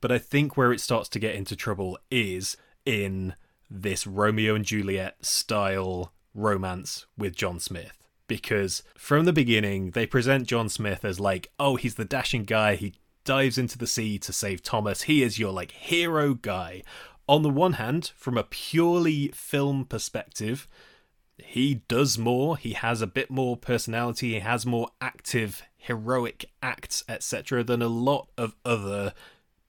But I think where it starts to get into trouble is in this Romeo and Juliet style romance with John Smith because from the beginning they present John Smith as like, oh, he's the dashing guy, he dives into the sea to save Thomas. He is your like hero guy. On the one hand, from a purely film perspective, he does more, he has a bit more personality, he has more active heroic acts, etc., than a lot of other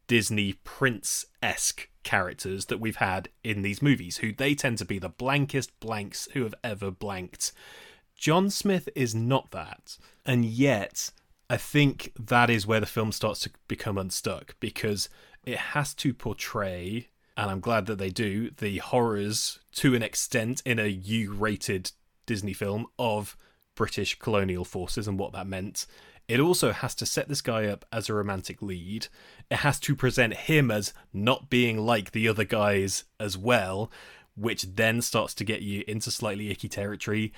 Disney prince esque characters that we've had in these movies, who they tend to be the blankest blanks who have ever blanked. John Smith is not that. And yet, I think that is where the film starts to become unstuck because it has to portray, and I'm glad that they do, the horrors to an extent in a U rated Disney film of British colonial forces and what that meant. It also has to set this guy up as a romantic lead. It has to present him as not being like the other guys as well, which then starts to get you into slightly icky territory.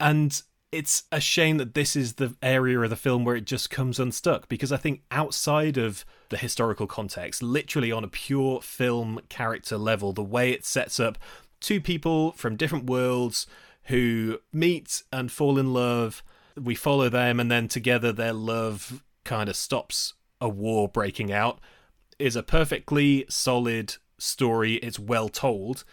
And it's a shame that this is the area of the film where it just comes unstuck because I think outside of the historical context, literally on a pure film character level, the way it sets up two people from different worlds who meet and fall in love, we follow them, and then together their love kind of stops a war breaking out, is a perfectly solid story. It's well told.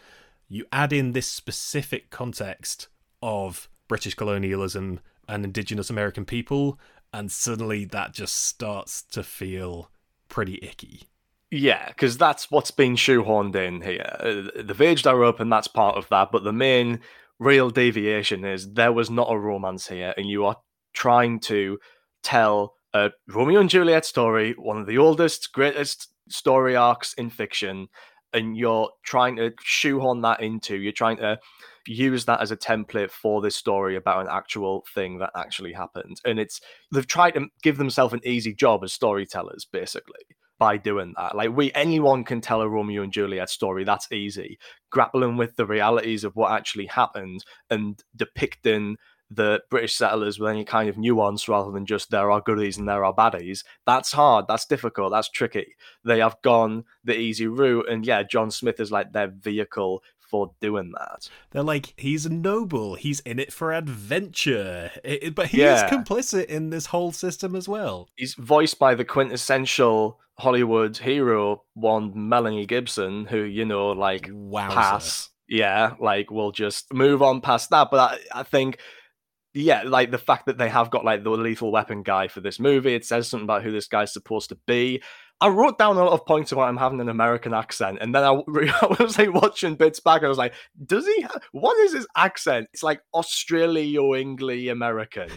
You add in this specific context of British colonialism and indigenous American people, and suddenly that just starts to feel pretty icky. Yeah, because that's what's been shoehorned in here. The Vaged are open, that's part of that, but the main real deviation is there was not a romance here, and you are trying to tell a Romeo and Juliet story, one of the oldest, greatest story arcs in fiction, and you're trying to shoehorn that into, you're trying to use that as a template for this story about an actual thing that actually happened. And it's they've tried to give themselves an easy job as storytellers, basically, by doing that. Like we anyone can tell a Romeo and Juliet story. That's easy. Grappling with the realities of what actually happened and depicting the British settlers with any kind of nuance rather than just there are goodies and there are baddies. That's hard. That's difficult. That's tricky. They have gone the easy route. And yeah, John Smith is like their vehicle for doing that. They're like, he's noble, he's in it for adventure, it, but he yeah. is complicit in this whole system as well. He's voiced by the quintessential Hollywood hero, one Melanie Gibson, who, you know, like, pass. Yeah, like, we'll just move on past that. But I, I think yeah, like the fact that they have got like the lethal weapon guy for this movie, it says something about who this guy's supposed to be. I wrote down a lot of points about him having an American accent, and then I, [laughs] I was like watching bits back. I was like, "Does he? Ha- what is his accent? It's like Australia English American,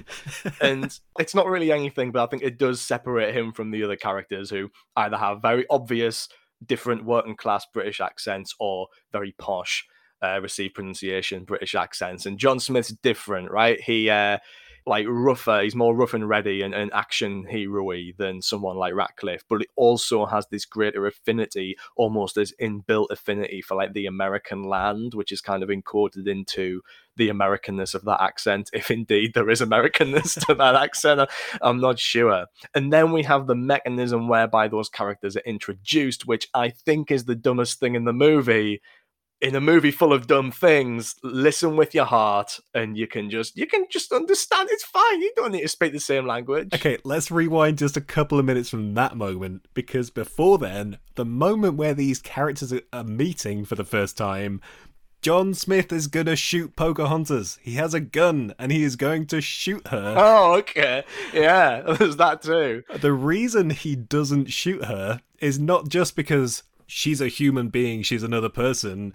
and [laughs] it's not really anything. But I think it does separate him from the other characters who either have very obvious different working class British accents or very posh uh, receive pronunciation British accents. And John Smith's different, right? He uh, like rougher, he's more rough and ready and, and action hero than someone like Ratcliffe, but it also has this greater affinity, almost as inbuilt affinity for like the American land, which is kind of encoded into the Americanness of that accent, if indeed there is Americanness to that [laughs] accent. I'm not sure. And then we have the mechanism whereby those characters are introduced, which I think is the dumbest thing in the movie in a movie full of dumb things, listen with your heart, and you can just you can just understand. It's fine. You don't need to speak the same language. Okay, let's rewind just a couple of minutes from that moment because before then, the moment where these characters are meeting for the first time, John Smith is gonna shoot Pocahontas. He has a gun and he is going to shoot her. [laughs] Oh, okay. Yeah, [laughs] there's that too. The reason he doesn't shoot her is not just because she's a human being, she's another person.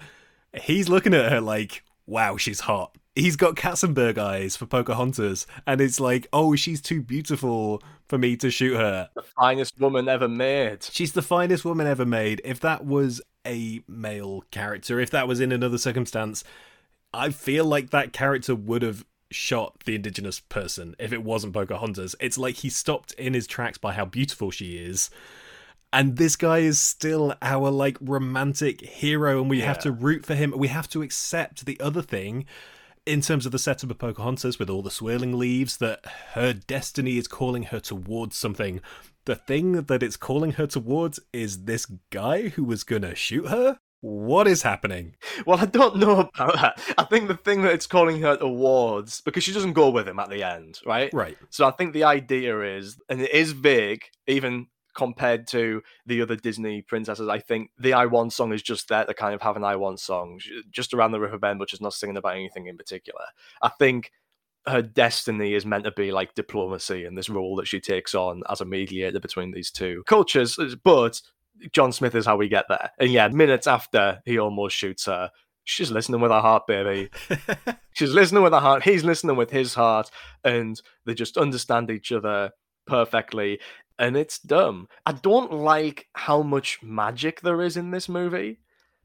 He's looking at her like, wow, she's hot. He's got Katzenberg eyes for Pocahontas, and it's like, oh, she's too beautiful for me to shoot her. The finest woman ever made. She's the finest woman ever made. If that was a male character, if that was in another circumstance, I feel like that character would have shot the indigenous person if it wasn't Pocahontas. It's like he stopped in his tracks by how beautiful she is and this guy is still our like romantic hero and we yeah. have to root for him we have to accept the other thing in terms of the setup of Pocahontas with all the swirling leaves that her destiny is calling her towards something the thing that it's calling her towards is this guy who was gonna shoot her what is happening? Well, I don't know about that. I think the thing that it's calling her towards, because she doesn't go with him at the end, right? Right. So I think the idea is, and it is vague, even compared to the other Disney princesses. I think the I Want song is just there to kind of have an I Want song, just around the river bend, but just not singing about anything in particular. I think her destiny is meant to be like diplomacy and this role that she takes on as a mediator between these two cultures. But John Smith is how we get there. And yeah, minutes after he almost shoots her, she's listening with her heart, baby. [laughs] she's listening with her heart. He's listening with his heart. And they just understand each other perfectly and it's dumb. I don't like how much magic there is in this movie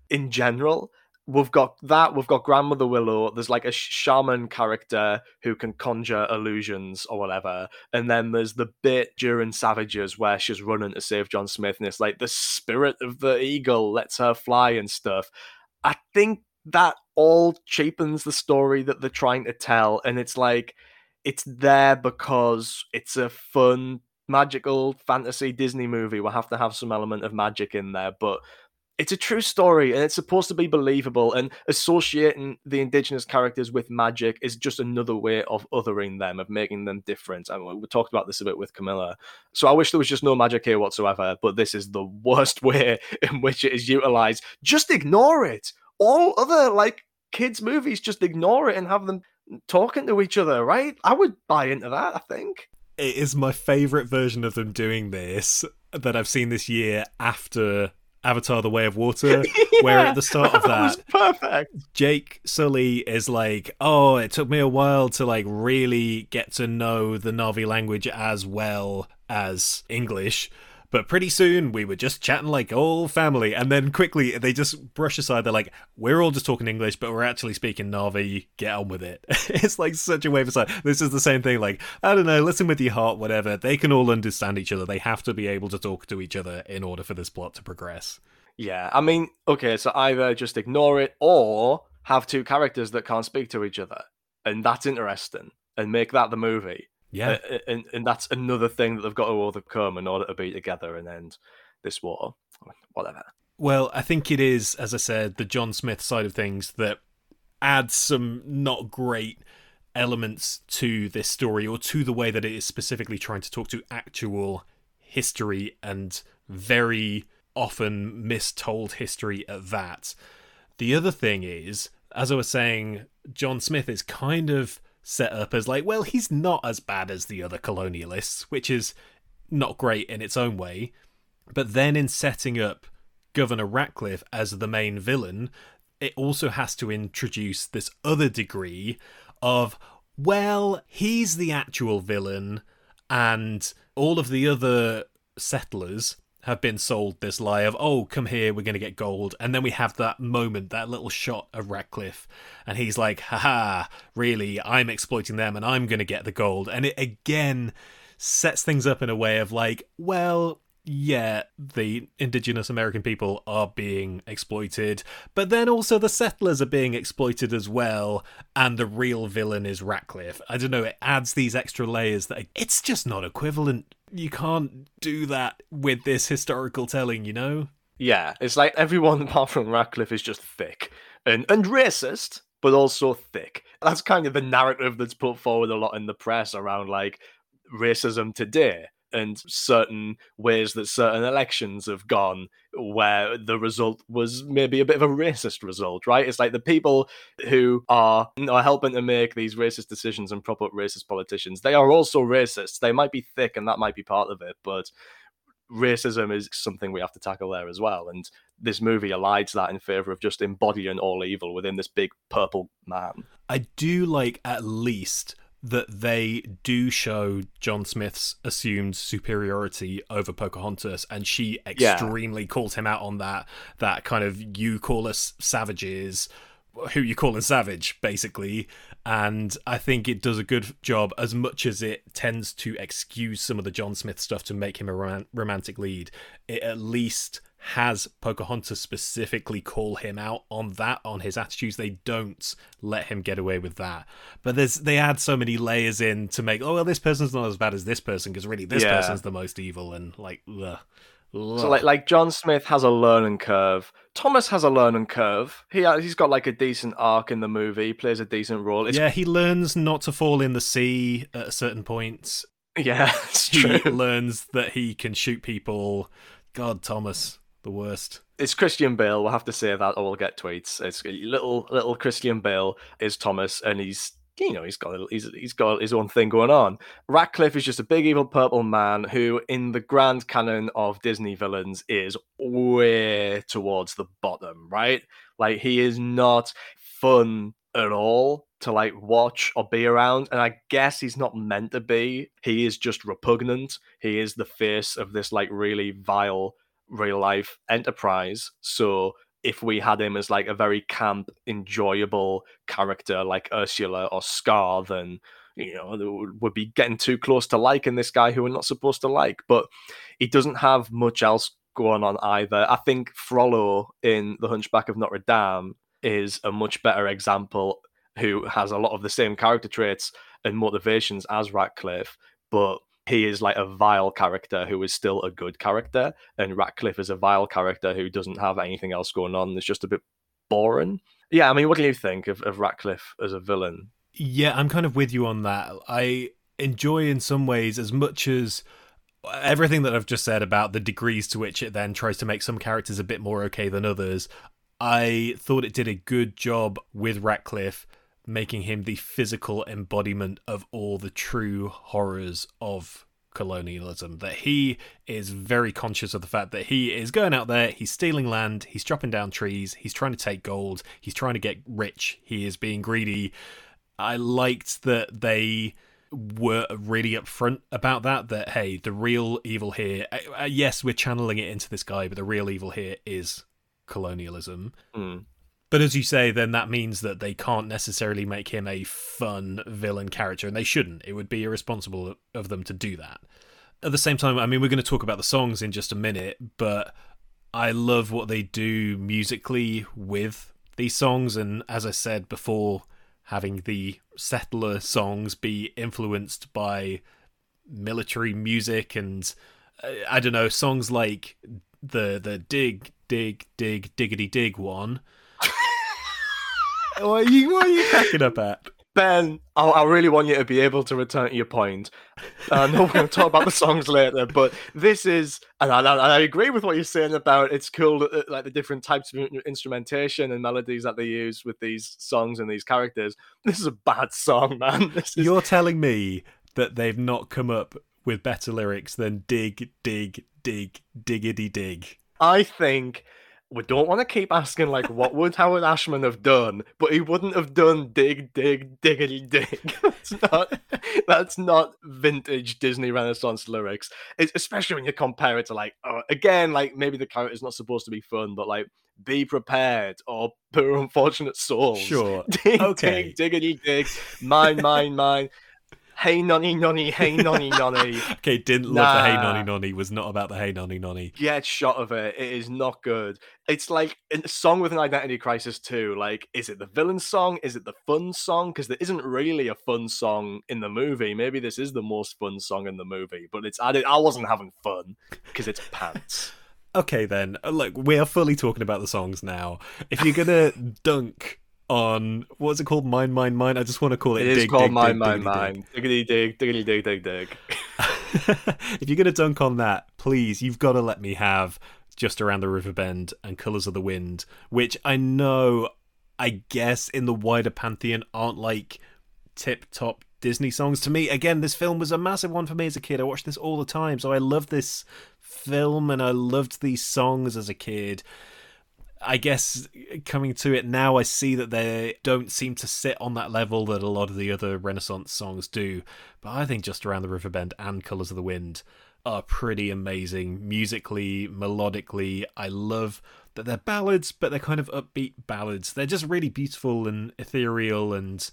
in general. We've got that, we've got Grandmother Willow, there's like a shaman character who can conjure illusions or whatever. And then there's the bit during Savages where she's running to save John Smith, and it's like the spirit of the eagle lets her fly and stuff. I think that all cheapens the story that they're trying to tell, and it's like it's there because it's a fun magical fantasy Disney movie will have to have some element of magic in there, but it's a true story and it's supposed to be believable and associating the indigenous characters with magic is just another way of othering them of making them different I mean, we talked about this a bit with camilla. So i wish there was just no magic here whatsoever but this is the [laughs] worst way in which it is utilized. Just ignore it! All other like kids movies just ignore it and have them talking to each other right? I would buy into that i think it is my favorite version of them doing this that I've seen this year after Avatar: The Way of Water, yeah, [laughs] where at the start of [laughs] that, that perfect. Jake Sully is like, "Oh, it took me a while to like really get to know the Na'vi language as well as English." But pretty soon we were just chatting like old family, and then quickly they just brush aside. They're like, "We're all just talking English, but we're actually speaking Na'vi. Get on with it." [laughs] it's like such a wave aside. This is the same thing. Like I don't know, listen with your heart, whatever. They can all understand each other. They have to be able to talk to each other in order for this plot to progress. Yeah, I mean, okay, so either just ignore it or have two characters that can't speak to each other, and that's interesting, and make that the movie. Yeah, uh, and and that's another thing that they've got to overcome in order to be together and end this war. Whatever. Well, I think it is, as I said, the John Smith side of things that adds some not great elements to this story or to the way that it is specifically trying to talk to actual history and very often mistold history at that. The other thing is, as I was saying, John Smith is kind of set up as like, well, he's not as bad as the other colonialists, which is not great in its own way. But then in setting up Governor Ratcliffe as the main villain, it also has to introduce this other degree of, well, he's the actual villain, and all of the other settlers have been sold this lie of, oh, come here, we're going to get gold. And then we have that moment, that little shot of Ratcliffe, and he's like, haha, really, I'm exploiting them and I'm going to get the gold. And it again sets things up in a way of like, well, yeah, the indigenous American people are being exploited, but then also the settlers are being exploited as well, and the real villain is Ratcliffe. I don't know, it adds these extra layers that it's just not equivalent you can't do that with this historical telling, you know? Yeah, it's like everyone [laughs] apart from Ratcliffe is just thick. and and racist, but also thick. That's kind of the narrative that's put forward a lot in the press around like racism today and certain ways that certain elections have gone where the result was maybe a bit of a racist result, right? It's like the people who are, are helping to make these racist decisions and prop up racist politicians, they are also racists. They might be thick and that might be part of it, but racism is something we have to tackle there as well. And this movie elides that in favor of just embodying all evil within this big purple man. I do like at least that they do show John Smith's assumed superiority over Pocahontas, and she extremely yeah. calls him out on that. That kind of you call us savages, who you call a savage, basically. And I think it does a good job, as much as it tends to excuse some of the John Smith stuff to make him a rom- romantic lead. It at least has Pocahontas specifically call him out on that, on his attitudes. They don't let him get away with that. But there's they add so many layers in to make, oh well, this person's not as bad as this person because really this yeah. person's the most evil and like. Ugh. Ugh. So like like John Smith has a learning curve. Thomas has a learning curve. He uh, he's got like a decent arc in the movie. He plays a decent role. It's... Yeah, he learns not to fall in the sea at a certain point. Yeah, [laughs] it's he learns that he can shoot people. God, Thomas the worst. It's Christian Bale. We'll have to say that, or we'll get tweets. It's little little Christian Bale is Thomas, and he's you know he's got he's he's got his own thing going on. Ratcliffe is just a big evil purple man who, in the grand canon of Disney villains, is way towards the bottom. Right, like he is not fun at all to like watch or be around and i guess he's not meant to be he is just repugnant he is the face of this like really vile real life enterprise. So if we had him as like a very camp, enjoyable character like Ursula or Scar, then you know would be getting too close to liking this guy who we're not supposed to like. But he doesn't have much else going on either. I think Frollo in The Hunchback of Notre Dame is a much better example who has a lot of the same character traits and motivations as Ratcliffe, but he is like a vile character who is still a good character, and Ratcliffe is a vile character who doesn't have anything else going on. It's just a bit boring. Yeah, I mean, what do you think of, of Ratcliffe as a villain? Yeah, I'm kind of with you on that. I enjoy in some ways as much as everything that I've just said about the degrees to which it then tries to make some characters a bit more okay than others. I thought it did a good job with Ratcliffe making him the physical embodiment of all the true horrors of colonialism. That he is very conscious of the fact that he is going out there, he's stealing land, he's chopping down trees, he's trying to take gold, he's trying to get rich, he is being greedy. I liked that they were really upfront about that that hey the real evil here uh, uh yes we're channeling it into this guy but the real evil here is colonialism mm. But as you say, then that means that they can't necessarily make him a fun villain character, and they shouldn't. It would be irresponsible of them to do that. At the same time, I mean, we're going to talk about the songs in just a minute, but I love what they do musically with these songs, and as I said before, having the settler songs be influenced by military music and uh, I don't know songs like the the dig dig dig diggity dig one what, are you, what are you cracking up at? Ben, I, I, really want you to be able to return to your point. I know we're going to talk about the songs later, but this is, and I, I, agree with what you're saying about it's cool, uh, like the different types of instrumentation and melodies that they use with these songs and these characters. This is a bad song, man. [laughs] Is... You're telling me that they've not come up with better lyrics than dig, dig, dig, diggity dig. I think we don't want to keep asking like what would Howard Ashman have done, but he wouldn't have done dig dig diggity dig. [laughs] that's not that's not vintage Disney Renaissance lyrics. It's, especially when you compare it to like uh, again like maybe the character's not supposed to be fun, but like be prepared or poor unfortunate souls. Sure. [laughs] Dig okay. dig diggity dig mine mine mine. Hey nonny nonny, hey nonny [laughs] nonny. okay, didn't love nah. the hey nonny nonny. Was not about the hey nonny nonny. Get shot of it. It is not good. It's like a song with an identity crisis too. Like, is it the villain song? Is it the fun song? Because there isn't really a fun song in the movie. Maybe this is the most fun song in the movie, but it's I, did, I wasn't having fun because it's pants. [laughs] Okay, then. Uh, look, we are fully talking about the songs now. If you're gonna dunk on what's it called? Mine, mine, mine. I just want to call it. It is dig, called dig, mine, dig, mine, diggity, mine. dig. Diggity dig, diggity dig, dig, dig. [laughs] if you're gonna dunk on that, please, you've got to let me have just around the river bend and colors of the wind, which I know, I guess, in the wider pantheon aren't like tip top Disney songs. To me, again, this film was a massive one for me as a kid. I watched this all the time, so I love this film and I loved these songs as a kid. I guess coming to it now, I see that they don't seem to sit on that level that a lot of the other Renaissance songs do. But I think Just Around the River Bend and Colors of the Wind are pretty amazing musically, melodically. I love that they're ballads, but they're kind of upbeat ballads. They're just really beautiful and ethereal, and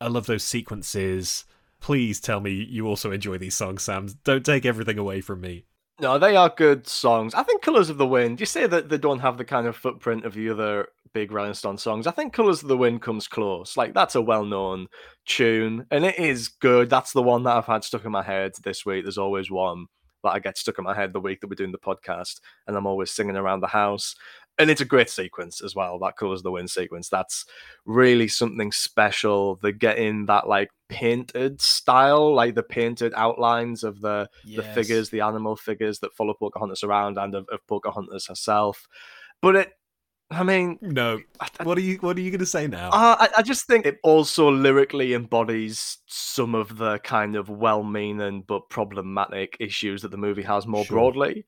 I love those sequences. Please tell me you also enjoy these songs, Sam. Don't take everything away from me. No, they are good songs. I think Colors of the Wind, you say that they don't have the kind of footprint of the other big Rolling Stone songs. I think Colors of the Wind comes close. Like, that's a well known tune, and it is good. That's the one that I've had stuck in my head this week. There's always one that I get stuck in my head the week that we're doing the podcast, and I'm always singing around the house. And it's a great sequence as well. That Colors the Wind sequence. That's really something special. They get in that like painted style, like the painted outlines of the the figures, the animal figures that follow Pocahontas around and of, of Pocahontas herself. But it, I mean, No. What are you What are you going to say now? uh, I, I just think it also lyrically embodies some of the kind of well-meaning but problematic issues that the movie has more Sure. broadly.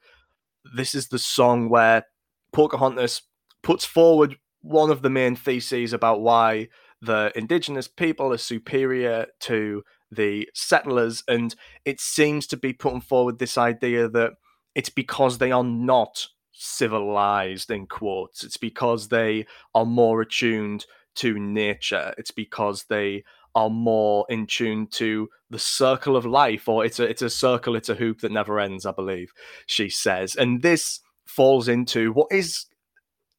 This is the song where Pocahontas puts forward one of the main theses about why the indigenous people are superior to the settlers, and it seems to be putting forward this idea that it's because they are not civilized in quotes. It's because they are more attuned to nature. It's because they are more in tune to the circle of life or it's a it's a circle it's a hoop that never ends i believe she says. And this falls into what is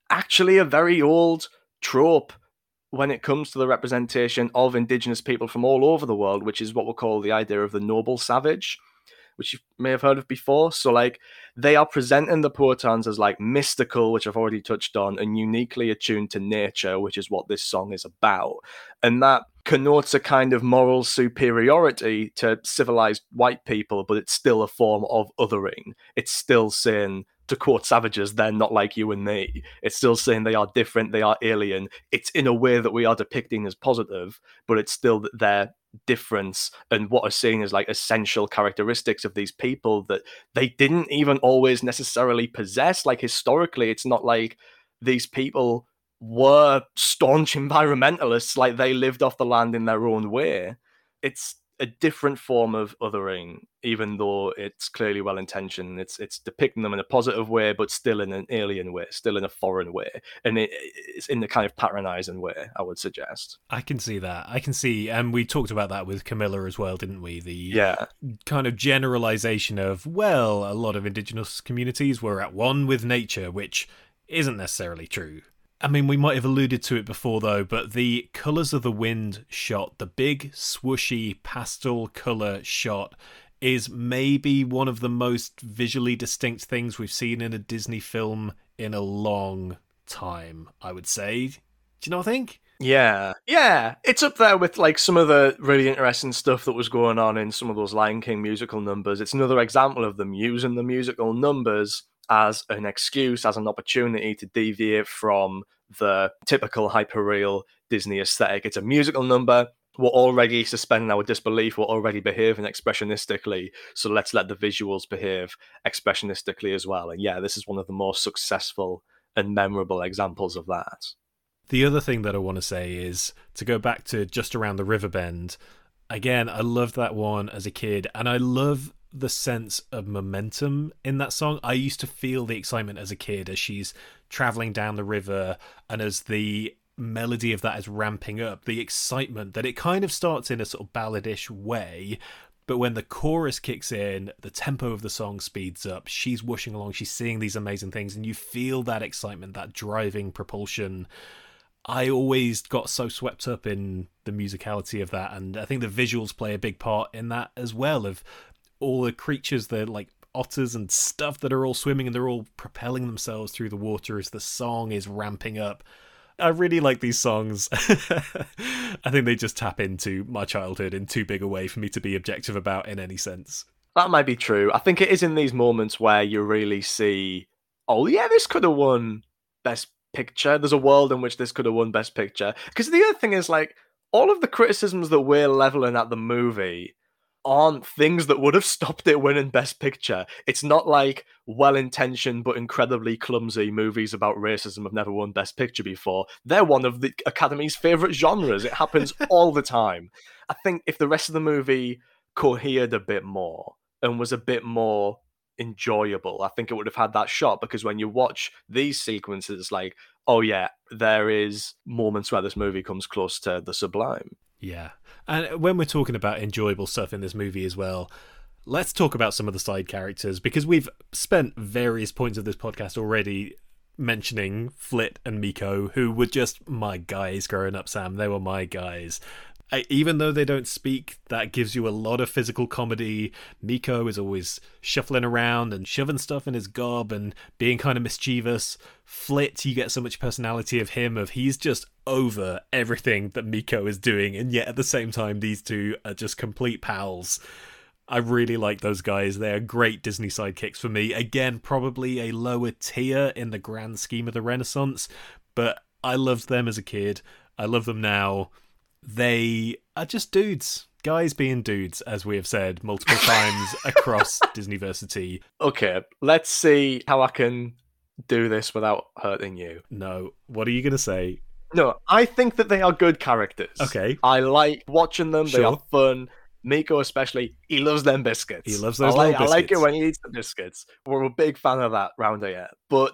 actually a very old trope when it comes to the representation of indigenous people from all over the world which is what we call the idea of the noble savage which you may have heard of before. So, like, they are presenting the Powhatans as like mystical, which I've already touched on, and uniquely attuned to nature, which is what this song is about. And that connotes a kind of moral superiority to civilized white people, but it's still a form of othering. It's still saying, to quote savages, they're not like you and me. It's still saying they are different, they are alien. It's in a way that we are depicting as positive, but it's still their difference and what are seen as like essential characteristics of these people that they didn't even always necessarily possess like historically it's not like these people were staunch [laughs] environmentalists like they lived off the land in their own way it's a different form of othering even though it's clearly well intentioned it's it's depicting them in a positive way but still in an alien way still in a foreign way and it, it's in the kind of patronizing way i would suggest I can see that. I can see, and we talked about that with Camilla as well, didn't we? The yeah kind of generalization of, well, a lot of indigenous communities were at one with nature, which isn't necessarily true. I mean, we might have alluded to it before, though, but the Colours of the Wind shot, the big, swooshy, pastel colour shot, is maybe one of the most visually distinct things we've seen in a Disney film in a long time, I would say. Do you know what I think? Yeah, yeah, it's up there with like some of the really interesting stuff that was going on in some of those Lion King musical numbers. It's another example of them using the musical numbers as an excuse, as an opportunity to deviate from the typical hyperreal Disney aesthetic. It's a musical number. We're already suspending our disbelief. We're already behaving expressionistically. So let's let the visuals behave expressionistically as well. And yeah, this is one of the more successful and memorable examples of that. The other thing that I want to say is to go back to just around the river bend. Again, I loved that one as a kid, and I love the sense of momentum in that song. I used to feel the excitement as a kid as she's traveling down the river, and as the melody of that is ramping up, the excitement that it kind of starts in a sort of balladish way. But when the chorus kicks in, the tempo of the song speeds up. She's whooshing along, she's seeing these amazing things, and you feel that excitement, that driving propulsion. I always got so swept up in the musicality of that, and I think the visuals play a big part in that as well. Of all the creatures, the like otters and stuff that are all swimming and they're all propelling themselves through the water as the song is ramping up. I really like these songs. [laughs] I think they just tap into my childhood in too big a way for me to be objective about in any sense. That might be true. I think it is in these moments where you really see, oh yeah, this could have won Best Picture. There's a world in which this could have won Best Picture. Because the other thing is like all of the criticisms that we're leveling at the movie aren't things that would have stopped it winning Best Picture. It's not like well intentioned but incredibly clumsy movies about racism have never won Best Picture before. They're one of the Academy's favourite genres. It happens [laughs] all the time. I think if the rest of the movie cohered a bit more and was a bit more enjoyable, I think it would have had that shot because when you watch these sequences, like, oh yeah, there is moments where this movie comes close to the sublime. Yeah. And when we're talking about enjoyable stuff in this movie as well, let's talk about some of the side characters because we've spent various points of this podcast already mentioning Flit and Meeko, who were just my guys growing up, Sam. They were my guys. I, even though they don't speak, that gives you a lot of physical comedy. Meeko is always shuffling around and shoving stuff in his gob and being kind of mischievous. Flit, you get so much personality of him, of he's just over everything that Meeko is doing, and yet at the same time, these two are just complete pals. I really like those guys. They're great Disney sidekicks for me. Again, probably a lower tier in the grand scheme of the Renaissance, but I loved them as a kid. I love them now they are just dudes. Guys being dudes, as we have said multiple times [laughs] across Disneyversity. Okay, let's see how I can do this without hurting you. No, what are you going to say? No, I think that they are good characters. Okay. I like watching them. Sure. They are fun. Meeko especially, he loves them biscuits. He loves those I like, biscuits. I like it when he eats the biscuits. We're a big fan of that round here. But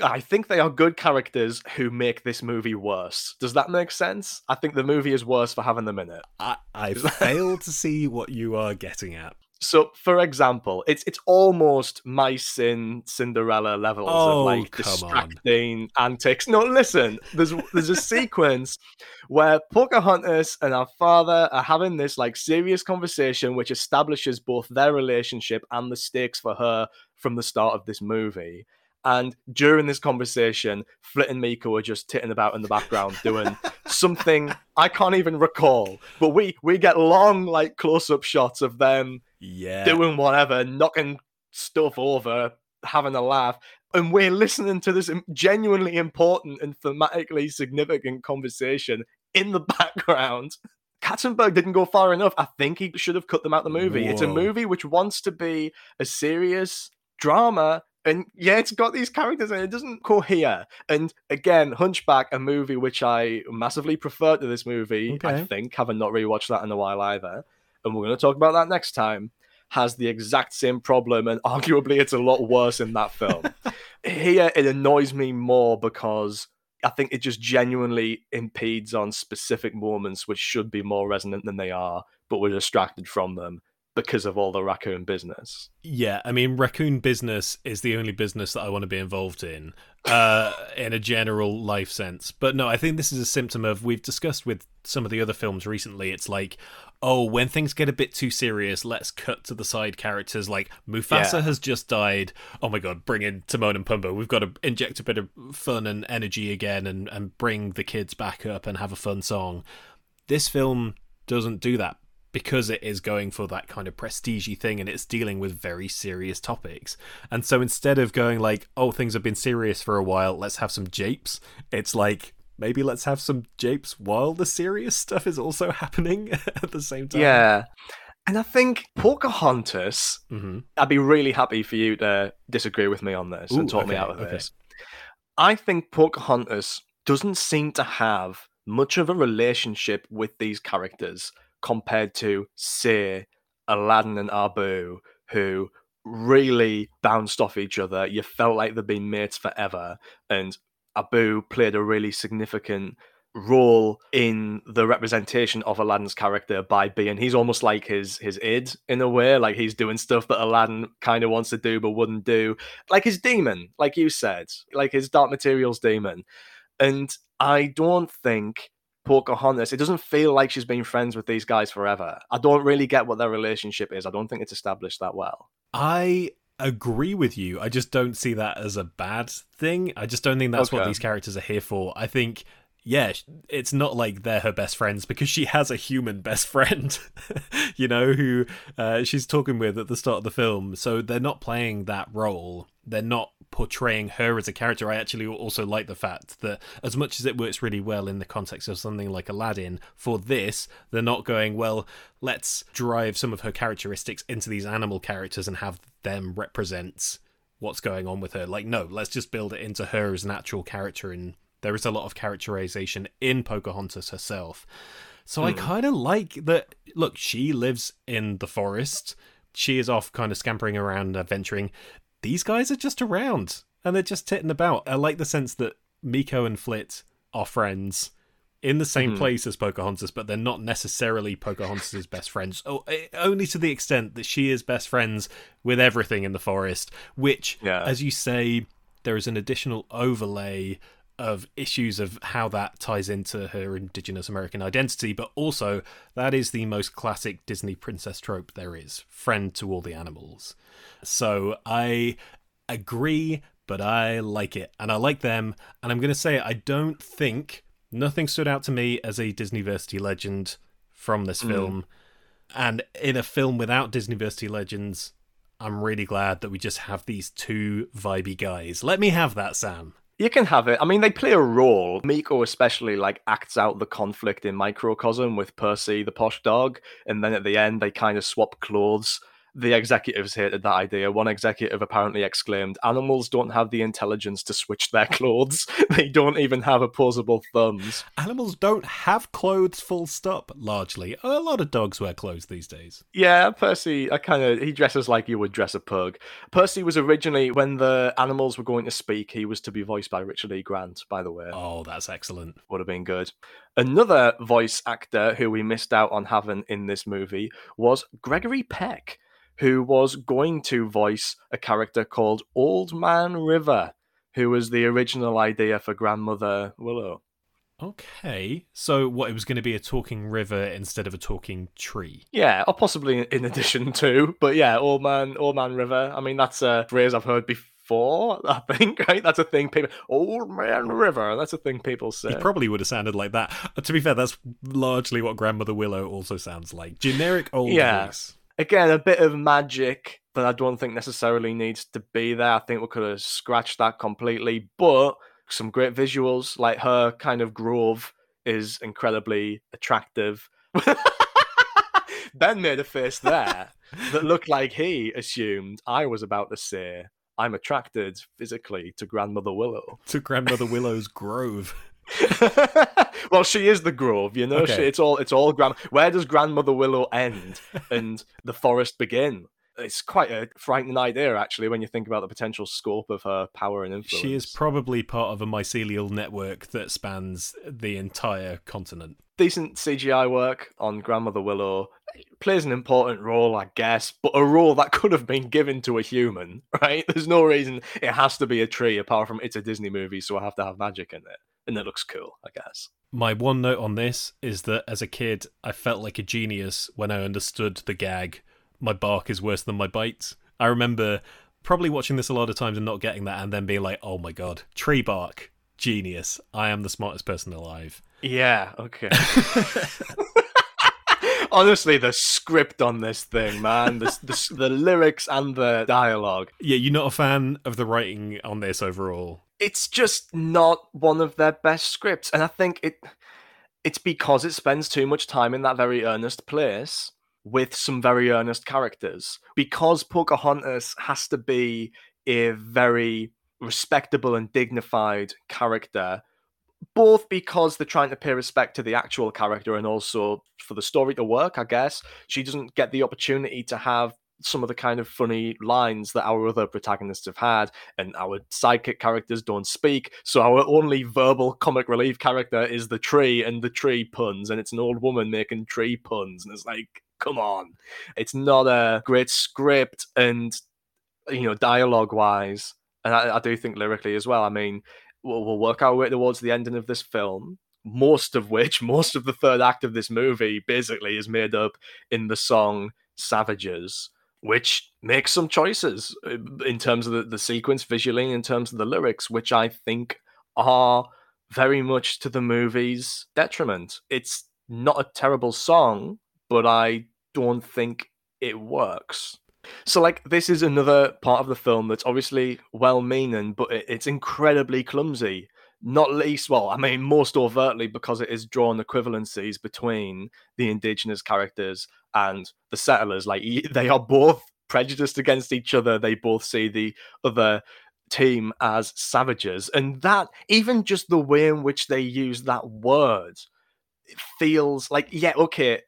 I think they are good characters who make this movie worse. Does that make sense? I think the movie is worse for having them in it. I, I [laughs] fail to see what you are getting at. So, for example, it's it's almost mice in Cinderella levels oh, of like distracting on. antics. No, listen, there's there's a sequence where Pocahontas and our father are having this like serious conversation, which establishes both their relationship and the stakes for her from the start of this movie. And during this conversation, Flit and Miko are just titting about in the background doing [laughs] something I can't even recall. But we we get long like close up shots of them yeah. doing whatever, knocking stuff over, having a laugh. And we're listening to this genuinely important and thematically significant conversation in the [laughs] background. Katzenberg didn't go far enough. I think he should have cut them out the movie. Whoa. It's a movie which wants to be a serious drama and yeah, it's got these characters and it doesn't cohere. And again, Hunchback, a movie which I massively prefer to this movie, okay. I think, having not rewatched that in a while either. And we're going to talk about that next time. Has the exact same problem, and [laughs] arguably it's a lot worse in that film. [laughs] Here, it annoys me more because I think it just genuinely impedes on specific moments which should be more resonant than they are, but we're distracted from them because of all the raccoon business. Yeah, I mean, raccoon business is the only business that I want to be involved in, uh, in a general life sense. But no, I think this is a symptom of we've discussed with some of the other films recently. It's like, oh, when things get a bit too serious, let's cut to the side characters. Like Mufasa yeah. has just died. Oh my god, bring in Timon and Pumbaa. We've got to inject a bit of fun and energy again, and and bring the kids back up and have a fun song. This film doesn't do that because it is going for that kind of prestigey thing and it's dealing with very serious topics. And so instead of going like, oh, things have been serious for a while, let's have some japes, it's like, maybe let's have some japes while the serious stuff is also [laughs] happening at the same time. Yeah. And I think Pocahontas, mm-hmm. I'd be really happy for you to disagree with me on this Ooh, and talk okay, me out of okay. this. I think Pocahontas doesn't seem to have much of a relationship with these characters compared to, say, Aladdin and Abu, who really bounced off each other. You felt like they'd been mates forever. And Abu played a really significant role in the representation of Aladdin's character by being he's almost like his his id in a way like he's doing stuff that Aladdin kind of wants to do but wouldn't do like his demon like you said like his dark materials demon and I don't think Pocahontas, it doesn't feel like she's been friends with these guys forever. I don't really get what their relationship is. I don't think it's established that well. I agree with you. I just don't see that as a bad thing. I just don't think that's what these characters are here for. I think, yeah, it's not like they're her best friends because she has a human best [laughs] friend, you know, who uh, she's talking with at the start of the film. So they're not playing that role. They're not portraying her as a character. I actually also like the fact that as much as it works really well in the context of something like Aladdin, for this, they're not going, well, let's drive some of her characteristics into these animal characters and have them represent what's going on with her. Like, no, let's just build it into her as an actual character. And there is a lot of characterization in Pocahontas herself. So I hmm. kind of like that. Look, she lives in the forest. She is off kind of scampering around, uh, adventuring. These guys are just around and they're just titting about. I like the sense that Meeko and Flit are friends in the same place as Pocahontas, but they're not necessarily Pocahontas' best friends. Oh, eh, only to the extent that she is best friends with everything in the forest, which, Yeah. as you say, there is an additional overlay of issues of how that ties into her indigenous American identity, but also that is the most classic Disney princess trope there is friend to all the animals. So I agree, but I like it and I like them. And I'm going to say, I don't think nothing stood out to me as a Disneyversity legend from this hmm. film. And in a film without Disneyversity legends, I'm really glad that we just have these two vibey guys. Let me have that, Sam. You can have it. I mean, they play a role. Meeko especially like acts out the conflict in microcosm with Percy, the posh dog, and then at the end they kind of swap clothes. The executives hated that idea. One executive apparently exclaimed, "Animals don't have the intelligence to switch their [laughs] clothes. they don't even have opposable thumbs." Animals don't have clothes, full stop, largely. A lot of dogs wear clothes these days. Yeah, Percy, I kind of he dresses like you would dress a pug. Percy was originally when the animals were going to speak, he was to be voiced by Richard E. Grant, by the way. Oh, that's excellent. would have been good. Another voice actor who we missed out on having in this movie was Gregory Peck, who was going to voice a character called Old Man River, who was the original idea for Grandmother Willow. Okay, so what? It was going to be a talking river instead of a talking tree. Yeah, or possibly in addition to, but yeah, Old Man, Old Man River. I mean, that's a phrase I've heard before. I think, [laughs] right? That's a thing people. Old Man River. That's a thing people say. He probably would have sounded like that. Uh, To be fair, that's largely what Grandmother Willow also sounds like. Generic old Yeah. voice. Again a bit of magic that I don't think necessarily needs to be there. I think we could have scratched that completely, but some great visuals like her kind of grove is incredibly attractive. [laughs] ben made a face there that looked like he assumed I was about to say I'm attracted physically to grandmother Willow. To Grandmother Willow's grove. [laughs] well, she is the grove, you know. Okay. She, it's all it's all grand. Where does grandmother Willow end [laughs] and the forest begin? It's quite a frightening idea, actually, when you think about the potential scope of her power and influence. She is probably part of a mycelial network that spans the entire continent. decent CGI work on grandmother Willow. Plays an important role, I guess, but a role that could have been given to a human, [laughs] right? There's no reason it has to be a tree, apart from it's a Disney movie, so I have to have magic in it, and it looks cool, I guess. My one note on this is that as a kid, I felt like a genius when I understood the gag, my bark is worse than my bite. I remember probably watching this a lot of times and not getting that, and then being like, oh my god, tree bark, genius. I am the smartest person alive. Yeah, okay. [laughs] [laughs] Honestly, the script on this thing, man, the, the, the lyrics and the dialogue, Yeah, you're not a fan of the writing on this overall. It's just not one of their best scripts. And I think it it's because it spends too much time in that very earnest place with some very earnest characters. Because Pocahontas has to be a very respectable and dignified character both because they're trying to pay respect to the actual character and also for the story to work, I guess. She doesn't get the opportunity to have some of the kind of funny lines that our other protagonists have had, and our sidekick characters don't speak. So our only verbal comic relief character is the tree and the tree puns, and it's an old woman making tree puns, and it's like, come on, it's not a great script, and you know, dialogue wise, and I, I do think lyrically as well. I mean, we'll, we'll work our way towards the ending of this film. Most of which, [laughs] most of the third act of this movie, basically is made up in the song "Savages," which makes some choices uh, in terms of the, the sequence visually, in terms of the lyrics, which I think are very much to the movie's detriment. It's not a terrible song, but I don't think it works. So, like, this is another part of the film that's obviously well meaning, but it's incredibly clumsy. Not least, well, I mean, most overtly because it is drawn equivalencies between the indigenous characters and the settlers. Like, they are both prejudiced against each other. They both see the other team as savages. And that, even just the way in which they use that word, feels like, yeah, okay,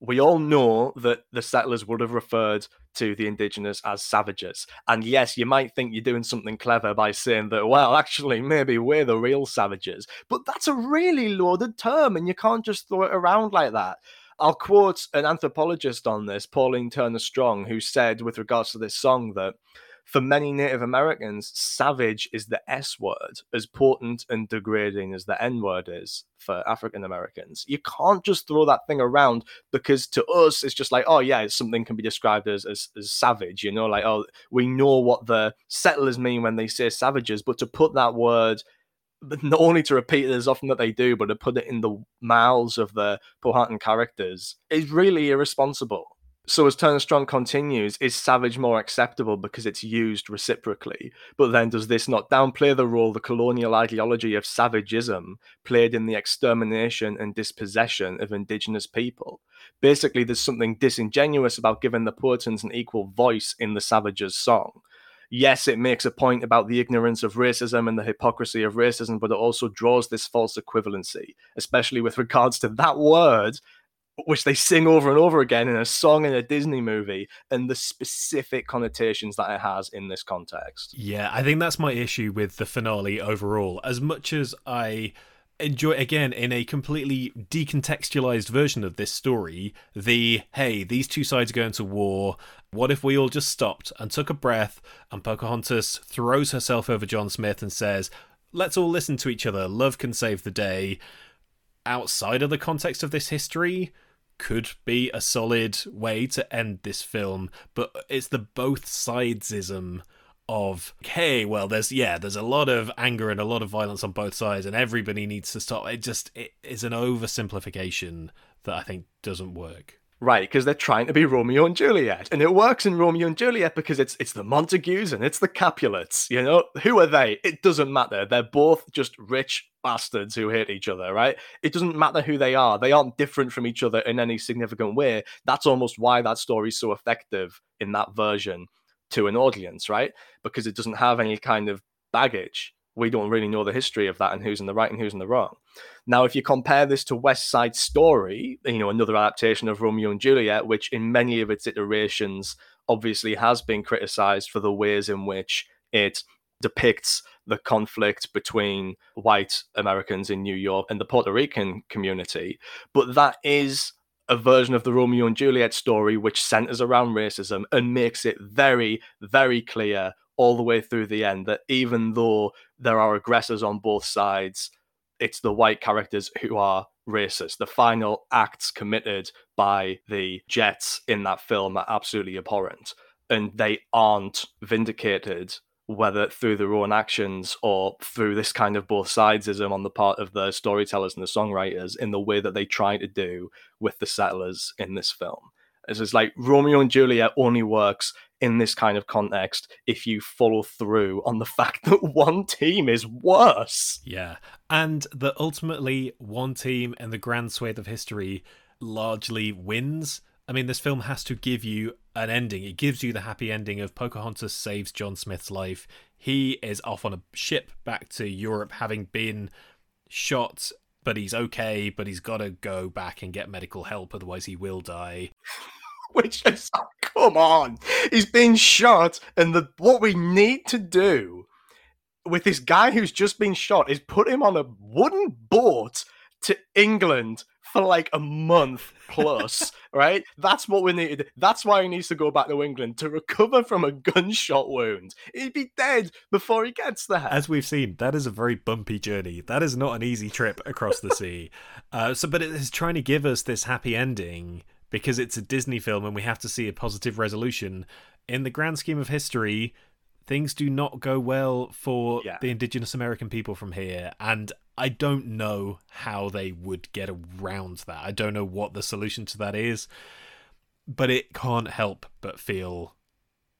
we all know that the settlers would have referred to the indigenous as savages. And yes, you might think you're doing something clever by saying that, well, actually, maybe we're the real savages. But that's a really loaded term, and you can't just throw it around like that. I'll quote an anthropologist on this, Pauline Turner Strong, who said with regards to this song that for many Native Americans, savage is the S word, as potent and degrading as the N word is for African Americans. You can't just throw that thing around because to us, it's just like, oh, yeah, something can be described as, as, as savage, you know, like, oh, we know what the settlers mean when they say savages, but to put that word not only to repeat it as often that they do, but to put it in the mouths of the Powhatan characters is really irresponsible. So as Turner Strong continues, is Savage more acceptable because it's used reciprocally? But then does this not downplay the role the colonial ideology of savagism played in the extermination and dispossession of indigenous people? Basically, there's something disingenuous about giving the Powhatans an equal voice in the Savages song. Yes, it makes a point about the ignorance of racism and the hypocrisy of racism, but it also draws this false equivalency, especially with regards to that word which they sing over and over again in a song in a Disney movie, and the specific connotations that it has in this context. Yeah, I think that's my issue with the finale overall. As much as I enjoy again in a completely decontextualized version of this story the hey these two sides are going to war what if we all just stopped and took a breath and pocahontas throws herself over john smith and says let's all listen to each other love can save the day outside of the context of this history could be a solid way to end this film, but it's the both sidesism of hey well there's yeah there's a lot of anger and a lot of violence on both sides and everybody needs to stop. It just it is an oversimplification that i think doesn't work Right, because they're trying to be Romeo and Juliet, and it works in Romeo and Juliet because it's it's the Montagues and it's the Capulets. You know, who are they? It doesn't matter. They're both just rich bastards who hate each other. Right? It doesn't matter who they are. They aren't different from each other in any significant way. That's almost why that story's so effective in that version to an audience, right? Because it doesn't have any kind of baggage we don't really know the history of that and who's in the right and who's in the wrong. Now, if you compare this to West Side Story, you know, another adaptation of Romeo and Juliet, which in many of its iterations obviously has been criticized for the ways in which it depicts the conflict between white Americans in New York and the Puerto Rican community. But that is a version of the Romeo and Juliet story which centers around racism and makes it very, very clear all the way through the end that even though there are aggressors on both sides, it's the white characters who are racist. The final acts committed by the Jets in that film are absolutely abhorrent, and they aren't vindicated whether through their own actions or through this kind of both sidesism on the part of the storytellers and the songwriters in the way that they try to do with the settlers in this film. It's just like Romeo and Juliet only works in this kind of context if you follow through on the [laughs] fact that one team is worse. Yeah. And that ultimately one team in the grand swathe of history largely wins. I mean, this film has to give you an ending. It gives you the happy ending of Pocahontas saves John Smith's life. He is off on a ship back to Europe, having been shot, but he's okay, but he's got to go back and get medical help, otherwise, he will die. [laughs] Which is come on, he's been shot, and the what we need to do with this guy who's just been shot is put him on a wooden boat to England for like a month plus, [laughs] right? That's what we needed. That's why he needs to go back to England to recover from a gunshot wound. He'd be dead before he gets there. As we've seen, that is a very bumpy journey. That is not an easy trip across the sea. [laughs] Uh, so, but it is trying to give us this happy ending because it's a Disney film and we have to see a positive resolution. In the grand scheme of history, things do not go well for Yeah. the indigenous American people from here. And I don't know how they would get around that. I don't know what the solution to that is, but it can't help but feel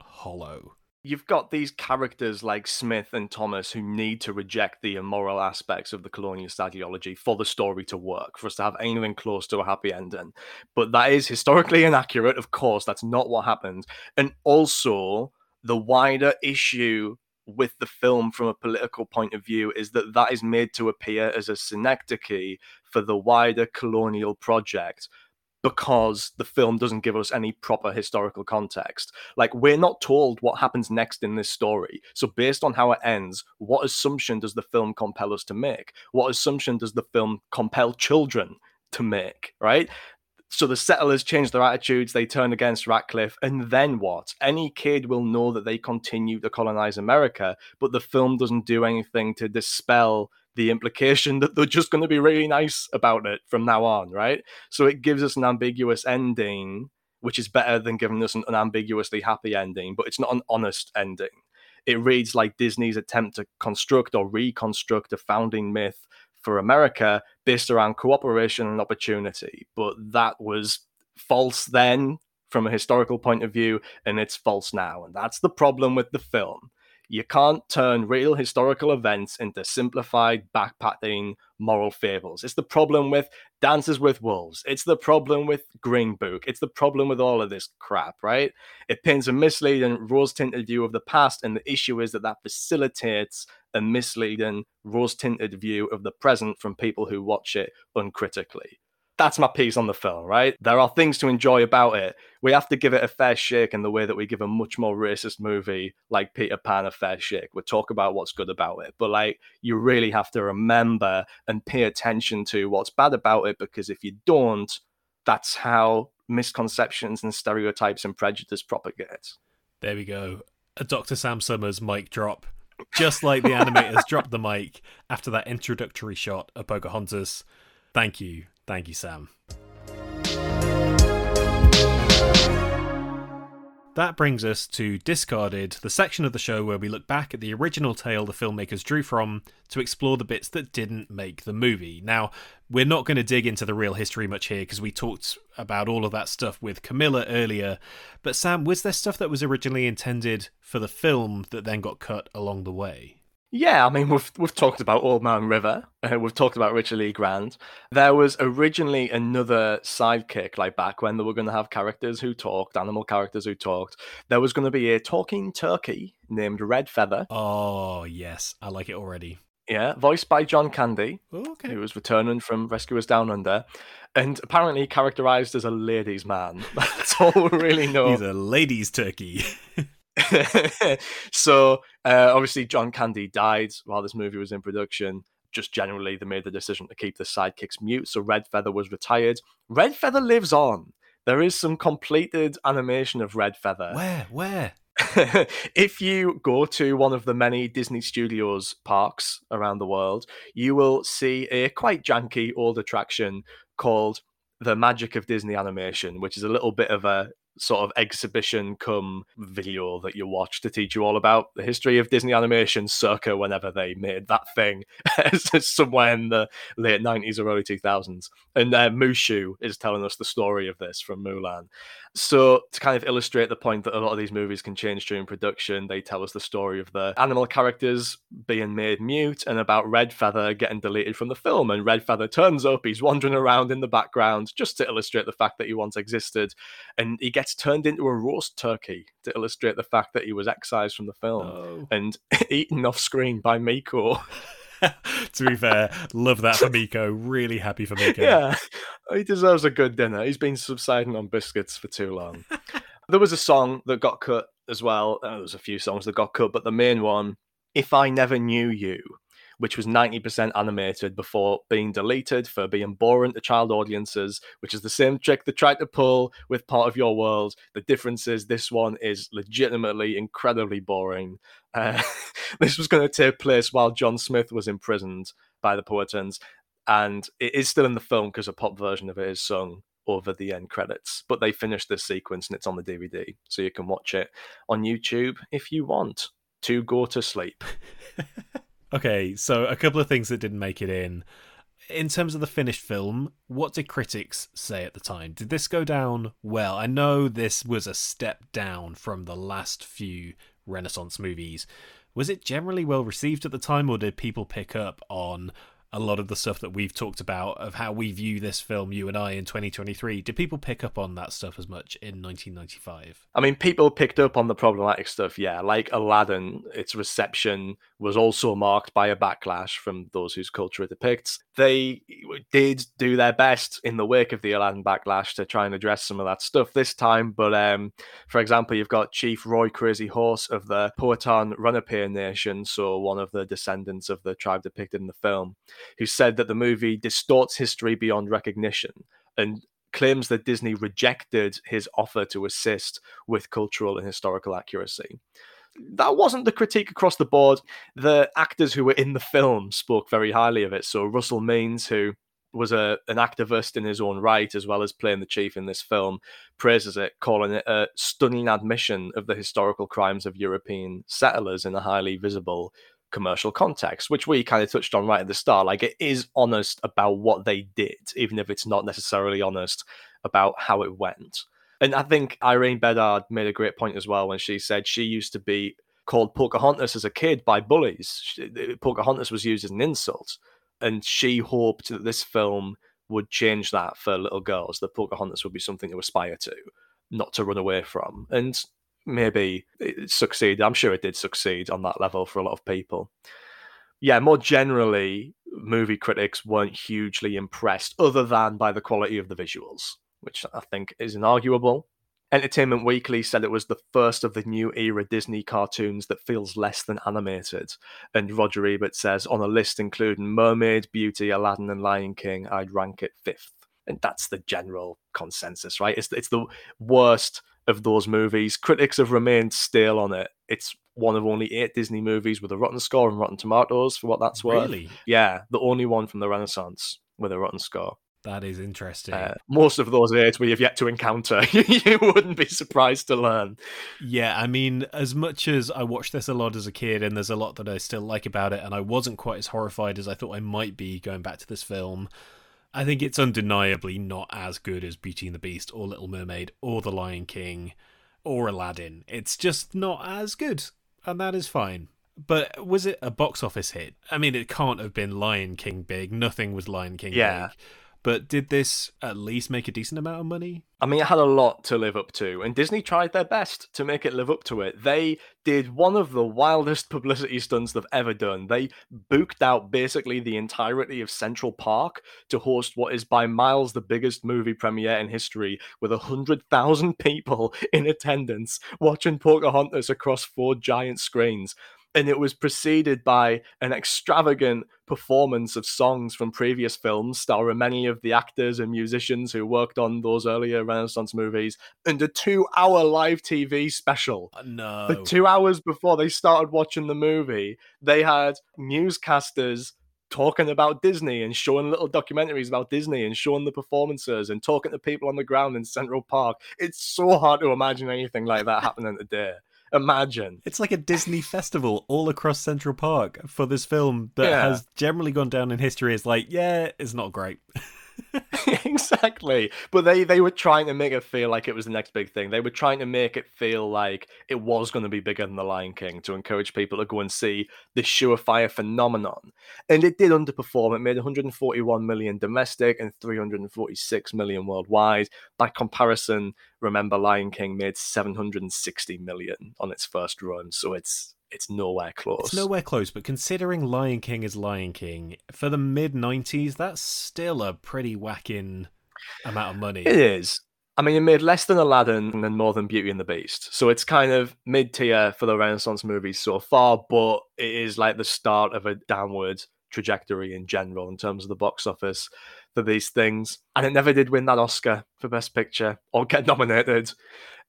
hollow. You've got these characters like Smith and Thomas who need to reject the immoral aspects of the colonialist ideology for the story to work, for us to have anything close to a happy ending. But that is historically inaccurate, of course, that's not what happened. And also, the wider issue with the film from a political point of view is that that is made to appear as a synecdoche for the wider colonial project because the film doesn't give us any proper historical context. Like, we're not told what happens next in this story. So, based on how it ends, what assumption does the film compel us to make? What assumption does the film compel children to make, right? So the settlers change their attitudes, they turn against Ratcliffe, and then what? Any kid will know that they continue to colonize America, but the film doesn't do anything to dispel the implication that they're just going to be really nice about it from now on, right? So it gives us an ambiguous ending, which is better than giving us an unambiguously happy ending, but it's not an honest ending. It reads like Disney's attempt to construct or reconstruct a founding myth for America based around cooperation and opportunity. But that was false then from a historical point of view, and it's false now. And that's the problem with the film. You can't turn real historical events into simplified, backpacking moral fables. It's the problem with Dances with Wolves. It's the problem with Green Book. It's the problem with all of this crap, right? It paints a misleading, rose tinted view of the past, and the issue is that that facilitates a misleading, rose tinted view of the present from people who watch it uncritically. That's my piece on the film, right? There are things to enjoy about it. We have to give it a fair shake in the way that we give a much more racist movie like Peter Pan a fair shake. We talk about what's good about it, but like you really have to remember and pay attention to what's bad about it because if you don't, that's how misconceptions and stereotypes and prejudice propagate. There we go. A Dr. Sam Summers mic drop. Just like the animators [laughs] dropped the mic after that introductory shot of Pocahontas. Thank you. Thank you, Sam. That brings us to Discarded, the section of the show where we look back at the original tale the filmmakers drew from to explore the bits that didn't make the movie. Now, we're not going to dig into the real history much here because we talked about all of that stuff with Camilla earlier. But, Sam, was there stuff that was originally intended for the film that then got cut along the way? Yeah, I mean we've we've talked about Old Man River. Uh, we've talked about Richard Lee Grant. There was originally another sidekick, like back when they were going to have characters who talked, animal characters who talked. There was going to be a talking turkey named Red Feather. Oh, yes. I like it already. Yeah, voiced by John Candy, Okay. who was returning from Rescuers Down Under, and apparently characterized as a ladies' man. [laughs] That's all we really [laughs] know. He's a ladies' turkey. [laughs] so uh, obviously John Candy died while this movie was in production. Just generally, they made the decision to keep the sidekicks mute, so Red Feather was retired. Red Feather lives on. There is some completed animation of Red Feather. [laughs] Where? Where? if you go to one of the many Disney Studios parks around the world, you will see a quite janky old attraction called the Magic of Disney Animation, which is a little bit of a sort of exhibition come video that you watch to teach you all about the history of Disney animation circa whenever they made that thing [laughs] somewhere in the late 90s or early 2000s. And uh, Mushu is telling us the story of this from Mulan. So, to kind of illustrate the point that a lot of these movies can change during production, they tell us the story of the animal characters being made mute and about Red Feather getting deleted from the film. And Red Feather turns up, he's wandering around in the background just to illustrate the fact that he once existed. And he gets turned into a roast turkey to illustrate the fact that he was excised from the film Oh. and [laughs] eaten off screen by Meeko. [laughs] [laughs] to be fair, love that for Meeko. Really happy for Meeko. Yeah, he deserves a good dinner. He's been subsiding on biscuits for too long. [laughs] there was a song that got cut as well. Uh, there was a few songs that got cut, but the main one, "If I Never Knew You," which was ninety percent animated before being deleted for being boring to child audiences, which is the same trick they tried to pull with Part of Your World. The difference is this one is legitimately incredibly boring. Uh, [laughs] this was going to take place while John Smith was imprisoned by the Powhatans and it is still in the film because a pop version of it is sung over the end credits. But they finished this sequence and it's on the DVD, so you can watch it on YouTube if you want to go to sleep. [laughs] okay, so a couple of things that didn't make it in. In terms of the finished film, what did critics say at the time? Did this go down well? I know this was a step down from the last few Renaissance movies. Was it generally well received at the time, or did people pick up on a lot of the stuff that we've talked about of how we view this film, you and I, in 2023. Did people pick up on that stuff as much in 1995? I mean, people picked up on the problematic stuff, yeah. Like Aladdin, its reception was also marked by a backlash from those whose culture it depicts. They did do their best in the wake of the Aladdin backlash to try and address some of that stuff this time. But um, for example, you've got Chief Roy Crazy Horse of the Powhatan Renape Nation, so one of the descendants of the tribe depicted in the film who said that the movie distorts history beyond recognition and claims that Disney rejected his offer to assist with cultural and historical accuracy. That wasn't the critique across the board. The actors who were in the film spoke very highly of it. So Russell Means, who was a an activist in his own right, as well as playing the chief in this film, praises it, calling it a stunning admission of the historical crimes of European settlers in a highly visible commercial context, which we kind of touched on right at the start. Like it is honest about what they did, even if it's not necessarily honest about how it went. And I think Irene Bedard made a great point as well when she said she used to be called Pocahontas as a kid by bullies. Uh, uh, Pocahontas was used as an insult. And she hoped that this film would change that for little girls, that Pocahontas would be something to aspire to, not to run away from. And maybe it succeeded. I'm sure it did succeed on that level for a lot of people. Yeah, more generally, movie critics weren't hugely impressed, other than by the quality of the visuals, which I think is inarguable. Entertainment Weekly said it was the first of the new era Disney cartoons that feels less than animated. And Roger Ebert says on a list including Mermaid, Beauty, Aladdin, and Lion King, I'd rank it fifth. And that's the general consensus, right? It's, it's the worst of those movies. Critics have remained stale on it. It's one of only eight Disney movies with a rotten score and Rotten Tomatoes, for what that's worth. Really? Yeah, the only one from the Renaissance with a rotten score. That is interesting. Uh, most of those eight we have yet to encounter. [laughs] you wouldn't be surprised to learn. Yeah, I mean, as much as I watched this a lot as a kid, and there's a lot that I still like about it, and I wasn't quite as horrified as I thought I might be going back to this film. I think it's undeniably not as good as Beauty and the Beast or Little Mermaid or The Lion King or Aladdin. It's just not as good, and that is fine. But was it a box office hit? I mean, it can't have been Lion King big. Nothing was Lion King yeah. big. But did this at least make a decent amount of money? I mean, it had a lot to live up to, and Disney tried their best to make it live up to it. They did one of the wildest [laughs] publicity stunts they've ever done. They booked out basically the entirety of Central Park to host what is by miles the biggest movie premiere in history, with 100,000 [laughs] people in attendance watching Pocahontas across four giant screens and it was preceded by an extravagant performance of songs from previous films starring many of the actors and musicians who worked on those earlier Renaissance movies, and a two hour live TV special. Uh, no. The two hours before they started watching the movie, they had newscasters talking about Disney and showing little documentaries about Disney and showing the performances and talking to people on the ground in Central Park. It's so hard to imagine anything like that [laughs] happening today. Imagine. It's like a Disney festival all across Central Park for this film that yeah. has generally gone down in history as like, yeah, it's not great. [laughs] [laughs] exactly. But they they were trying to make it feel like it was the next big thing. They were trying to make it feel like it was going to be bigger than The Lion King to encourage people to go and see this surefire phenomenon. And it did underperform. It made 141 million domestic and 346 million worldwide. By comparison, remember Lion King made 760 million on its first run. So it's it's nowhere close. It's nowhere close, but considering Lion King is Lion King, for the mid 90s, that's still a pretty whacking amount of money. It is. I mean, it made less than Aladdin and more than Beauty and the Beast. So it's kind of mid tier for the Renaissance movies so far, but it is like the start of a downward trajectory in general in terms of the box office for these things. And it never did win that Oscar for Best Picture or get nominated.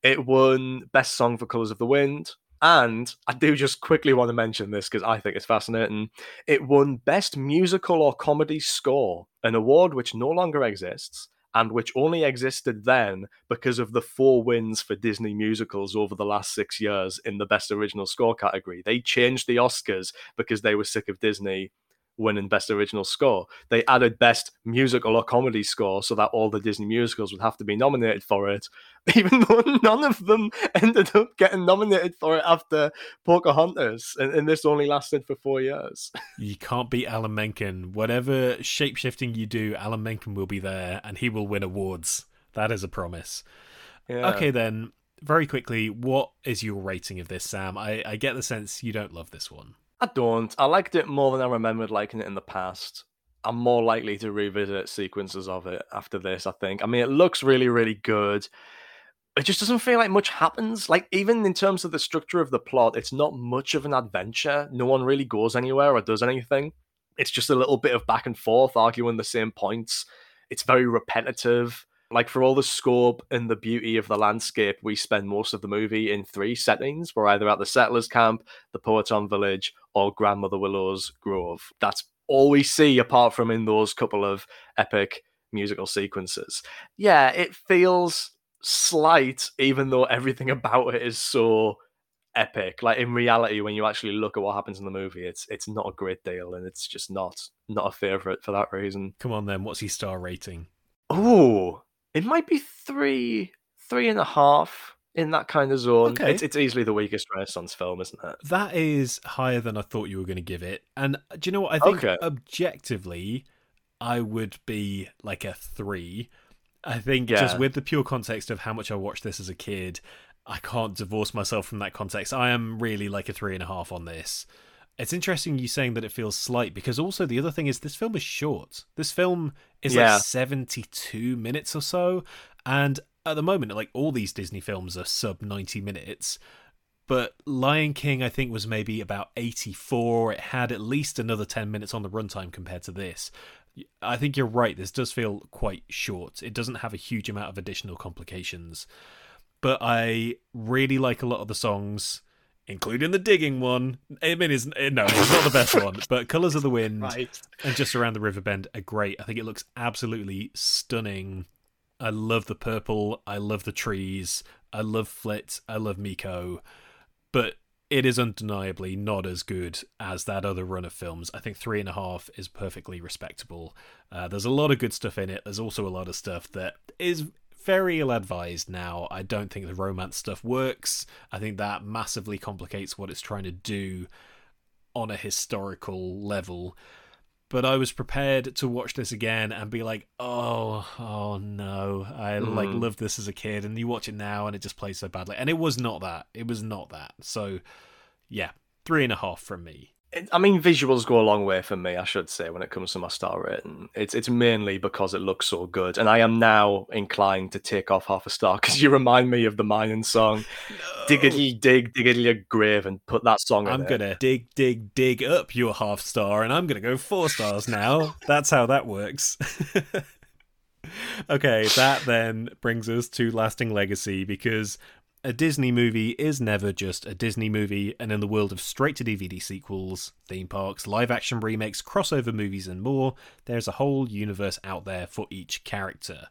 It won Best Song for Colors of the Wind, and I do just quickly want to mention this because I think it's fascinating. It won Best Musical or Comedy Score, an award which no longer exists and which only existed then because of the four wins for Disney musicals over the last six years in the Best Original Score category. They changed the Oscars because they were sick of Disney winning Best Original Score. They added Best Musical or Comedy Score so that all the Disney musicals would have to be nominated for it, [laughs] even though none of them ended up getting nominated for it after Pocahontas, and, and this only lasted for four years. [laughs] You can't beat Alan Menken. Whatever shape shifting you do, Alan Menken will be there and he will win awards. That is a promise. Yeah. Okay, then, very quickly, what is your rating of this, Sam? I, I get the sense you don't love this one. I don't. I liked it more than I remembered liking it in the past. I'm more likely to revisit sequences of it after this, I think. I mean, it looks really, really good. It just doesn't feel like much happens. Like, even in terms of the structure of the plot, it's not much of an adventure. No one really goes anywhere or does anything. It's just a little bit of back and forth, arguing the same points. It's very repetitive. Like for all the scope and the beauty of the landscape, we spend most of the movie in three settings. We're either at the settlers' camp, the Powhatan village, or Grandmother Willow's grove. That's all we see apart from in those couple of epic musical sequences. Yeah, it feels slight, even though everything [laughs] about it is so epic. Like in reality, when you actually look at what happens in the movie, it's it's not a great deal, and it's just not not a favorite for that reason. Come on, then, what's your star rating? Oh, it might be three, three and a half in that kind of zone. Okay. It's, it's easily the weakest Renaissance film, isn't it? That is higher than I thought you were going to give it. And uh, do you know what? I think Okay. objectively, I would be like a three. I think just with the pure context of how much I watched this as a kid, I can't divorce myself from that context. I am really like a three and a half on this. It's interesting you saying that it feels slight because also the other thing is this film is short. This film is Yeah. like 72 minutes or so. And at the moment, like all these Disney films are sub 90 minutes. But Lion King, I think, was maybe about 84. It had at least another 10 minutes on the runtime compared to this. I think you're right. This does feel quite short. It doesn't have a huge amount of additional complications. But I really like a lot of the songs, including the digging one. I mean, it's, no, it's not the best [laughs] one, but Colors of the Wind and Just Around the River Bend are great. I think it looks absolutely stunning. I love the purple. I love the trees. I love Flit. I love Meeko. But it is undeniably not as good as that other run of films. I think three and a half is perfectly respectable. Uh, there's a lot of good stuff in it. There's also a lot of stuff that is very ill advised now. I don't think the romance stuff works. I think that massively complicates what it's trying to do on a historical level. But I was prepared to watch this again and be like, "Oh, oh no! I like Mm. loved this as a kid." And you watch it now, and it just plays so badly. And it was not that. It was not that. So, yeah, three and a half from me. I mean, visuals go a long way for me, I should say, when it comes to my star rating. It's it's mainly because it looks so good, and I am now inclined to take off half a star because you remind me of the Mayan song, "Diggity dig, diggity a grave," and put that song. I'm gonna dig, dig, dig up your half star, and I'm gonna go four stars now. That's how that works. [laughs] okay, that then brings us to lasting legacy because a Disney movie is never just a Disney movie, and in the world of straight to DVD sequels, theme parks, live action remakes, crossover movies, and more, there's a whole universe out there for each character.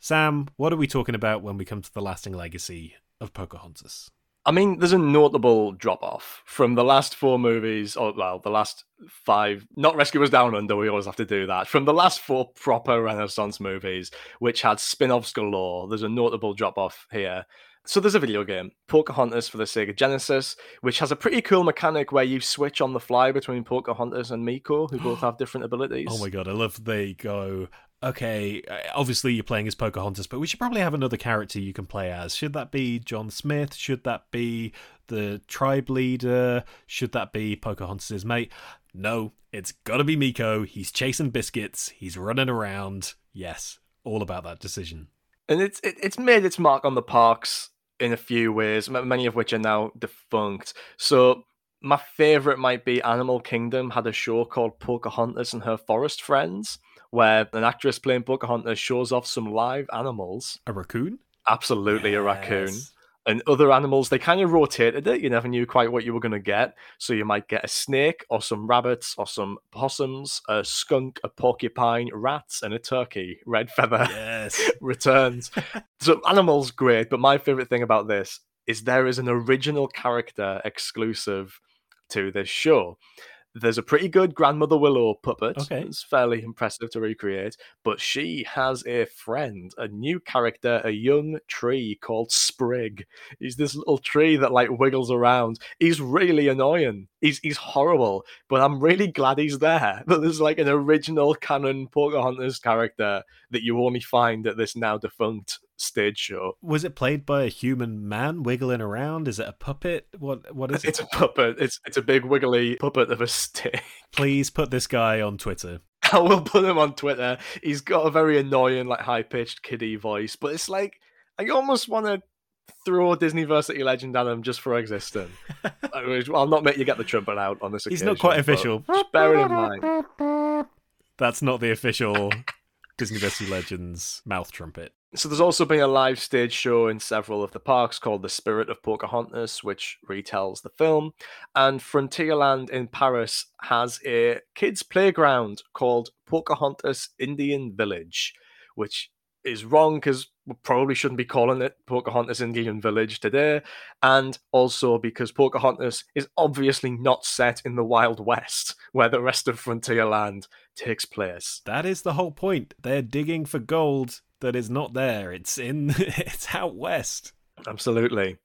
Sam, what are we talking about when we come to the lasting legacy of Pocahontas? I mean, there's a notable drop off from the last four movies, or well, the last five, not Rescuers Down Under, we always have to do that. From the last four proper Renaissance movies, which had spin offs galore, there's a notable drop off here. So there's a video game, Pocahontas for the Sega Genesis, which has a pretty cool mechanic where you switch on the fly between Pocahontas and Meeko, who [gasps] both have different abilities. Oh my god, I love they go. Okay, uh, obviously you're playing as Pocahontas, but we should probably have another character you can play as. Should that be John Smith? Should that be the tribe leader? Should that be Pocahontas' mate? No, it's gotta be Meeko. He's chasing biscuits. He's running around. Yes, all about that decision. and it's it, it's made its mark on the parks in a few ways, many of which are now defunct. So my favorite might be Animal Kingdom had a show called Pocahontas and Her Forest Friends, where an actress playing Pocahontas shows off some live animals. A raccoon? Absolutely a raccoon. And other animals, they kind of rotated it. You never knew quite what you were going to get. So you might get a snake or some rabbits or some possums, a skunk, a porcupine, rats, and a turkey. Red feather Yes. [laughs] returns. so animals, great. But my favorite thing about this is there is an original character exclusive to this show. There's a pretty good grandmother Willow puppet. Okay. It's fairly impressive to recreate, but she has a friend, a new character, a young tree called Sprig. He's this little tree that like wiggles around. He's really annoying. He's he's horrible, but I'm really glad he's there. [laughs] That there's like an original canon Pocahontas character that you only find at this now defunct stage show. Was it played by a human man wiggling around? Is it a puppet? What what is it? It's a puppet. It's it's a big wiggly puppet of a stick. Please put this guy on Twitter. [laughs] I will put him on Twitter. He's got a very annoying, like high pitched kiddie voice, but it's like I almost want to throw Disneyversity Legend at him just for existing. [laughs] I'll not make you get the trumpet out on this He's occasion. not quite official. Just bear it in mind. That's not the official Disneyversity Legends mouth trumpet. So there's also been a live stage show in several of the parks called The Spirit of Pocahontas, which retells the film. And Frontierland in Paris has a kids' playground called Pocahontas Indian Village, which is wrong because we probably shouldn't be calling it Pocahontas Indian Village today. And also because Pocahontas is obviously not set in the Wild West, [laughs] where the rest of Frontierland takes place. That is the whole point. They're digging for gold that is not there. It's in [laughs] it's out west. Absolutely.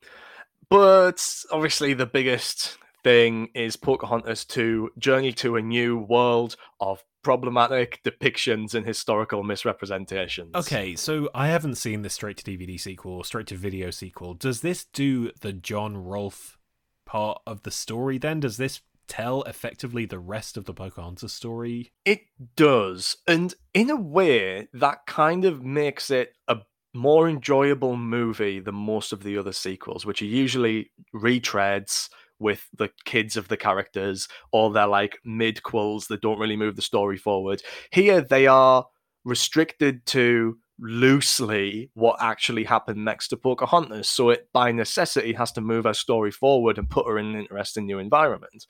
But obviously, the biggest thing is Pocahontas II Journey to a New World of problematic depictions and historical misrepresentations. Okay, so I haven't seen the straight to DVD sequel or straight to video sequel. Does this do the John Rolfe part of the story then? Does this tell effectively the rest of the Pocahontas story? It does. And in a way, that kind of makes it a more enjoyable movie than most of the other sequels, which are usually retreads with the kids of the characters or they're like midquels that don't really move the story forward. Here they are restricted to loosely what actually happened next to Pocahontas. So it by necessity has to move her story forward and put her in an interesting new environment.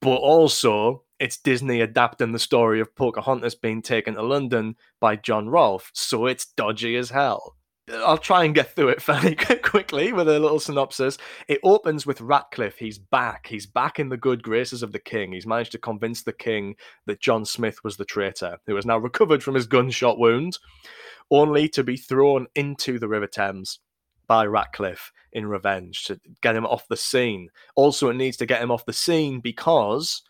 But also it's Disney adapting the story of Pocahontas being taken to London by John Rolfe. So it's dodgy as hell. I'll try and get through it [laughs] fairly quickly with a little synopsis. It opens with Ratcliffe. He's back. He's back in the good graces of the king. He's managed to convince the king that John Smith was the traitor, who has now recovered from his gunshot wound, only to be thrown into the River Thames by Ratcliffe in revenge to get him off the scene. Also, it needs to get him off the scene because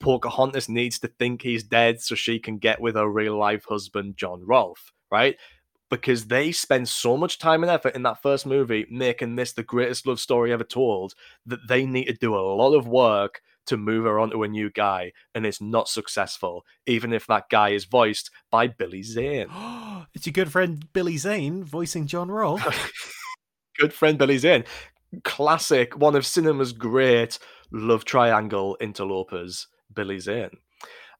Pocahontas needs to think he's dead so she can get with her real life husband, John Rolfe, right? Because they spend so much time and effort in that first movie making this the greatest love story ever told that they need to do a lot of work to move her onto a new guy, and it's not successful, even if that guy is voiced by Billy Zane. [gasps] it's your good friend Billy Zane voicing John Rolfe. [laughs] good friend Billy Zane. Classic, one of cinema's great love triangle interlopers, Billy Zane.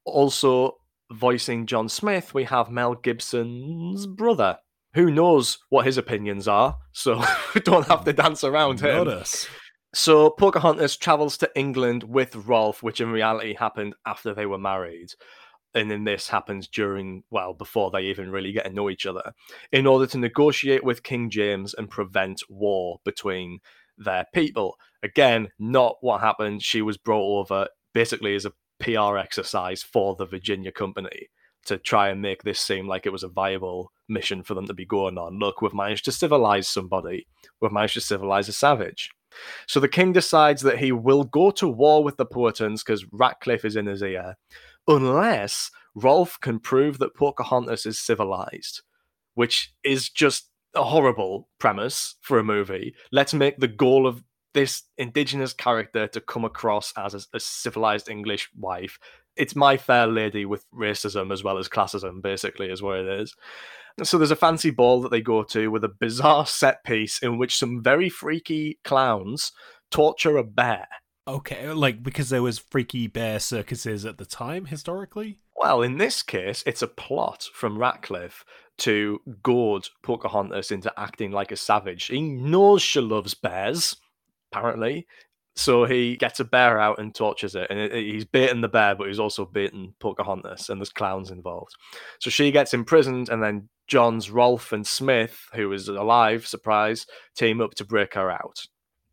Also, voicing John Smith, we have Mel Gibson's brother. Who knows what his opinions are, so [laughs] we don't have to dance around him. Not us. So Pocahontas travels to England with Rolfe, which in reality happened after they were married. And then this happens during, well, before they even really get to know each other, in order to negotiate with King James and prevent war between their people. Again, not what happened. She was brought over basically as a PR exercise for the Virginia Company to try and make this seem like it was a viable mission for them to be going on. Look, we've managed to civilize somebody, we've managed to civilize a savage. So the king decides that he will go to war with the Puritans because Ratcliffe is in his ear, unless Rolfe can prove that Pocahontas is civilized, which is just a horrible premise for a movie. Let's make the goal of this indigenous character to come across as a, a civilized English wife. It's my fair lady with racism as well as classism, basically, is what it is. So there's a fancy ball that they go to with a bizarre set piece in which some very freaky clowns torture a bear. Okay, uh, like because there was freaky bear circuses at the time historically. Well, in this case, it's a plot from Ratcliffe to goad Pocahontas into acting like a savage. He knows she loves bears, apparently. So he gets a bear out and tortures it, and it, it, he's baiting the bear, but he's also baiting Pocahontas, and there's clowns involved. So she gets imprisoned, and then John's Rolfe and Smith, who is alive, surprise, team up to break her out.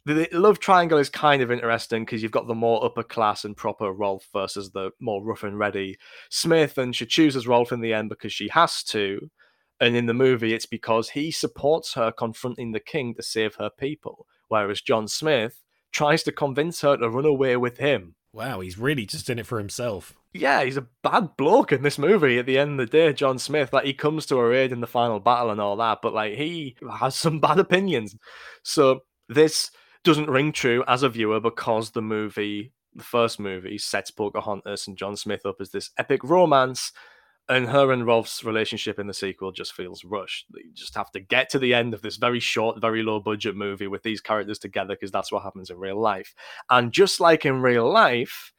The love triangle is kind of interesting because you've got the more upper class and proper Rolfe versus the more rough and ready Smith, and she chooses Rolfe in the end because she has to. And in the movie, it's because he supports her confronting the king to save her people, whereas John Smith tries to convince her to run away with him. Wow, he's really just in it for himself. Yeah, he's a bad bloke in this movie. At the end of the day, John Smith, like he comes to her aid in the final battle and all that, but like he has some bad opinions. So this doesn't ring true as a viewer because the movie, the first movie, sets Pocahontas and John Smith up as this epic romance and her and Rolfe's relationship in the sequel just feels rushed. You just have to get to the end of this very short, very low budget movie with these characters together because that's what happens in real life. And just like in real life,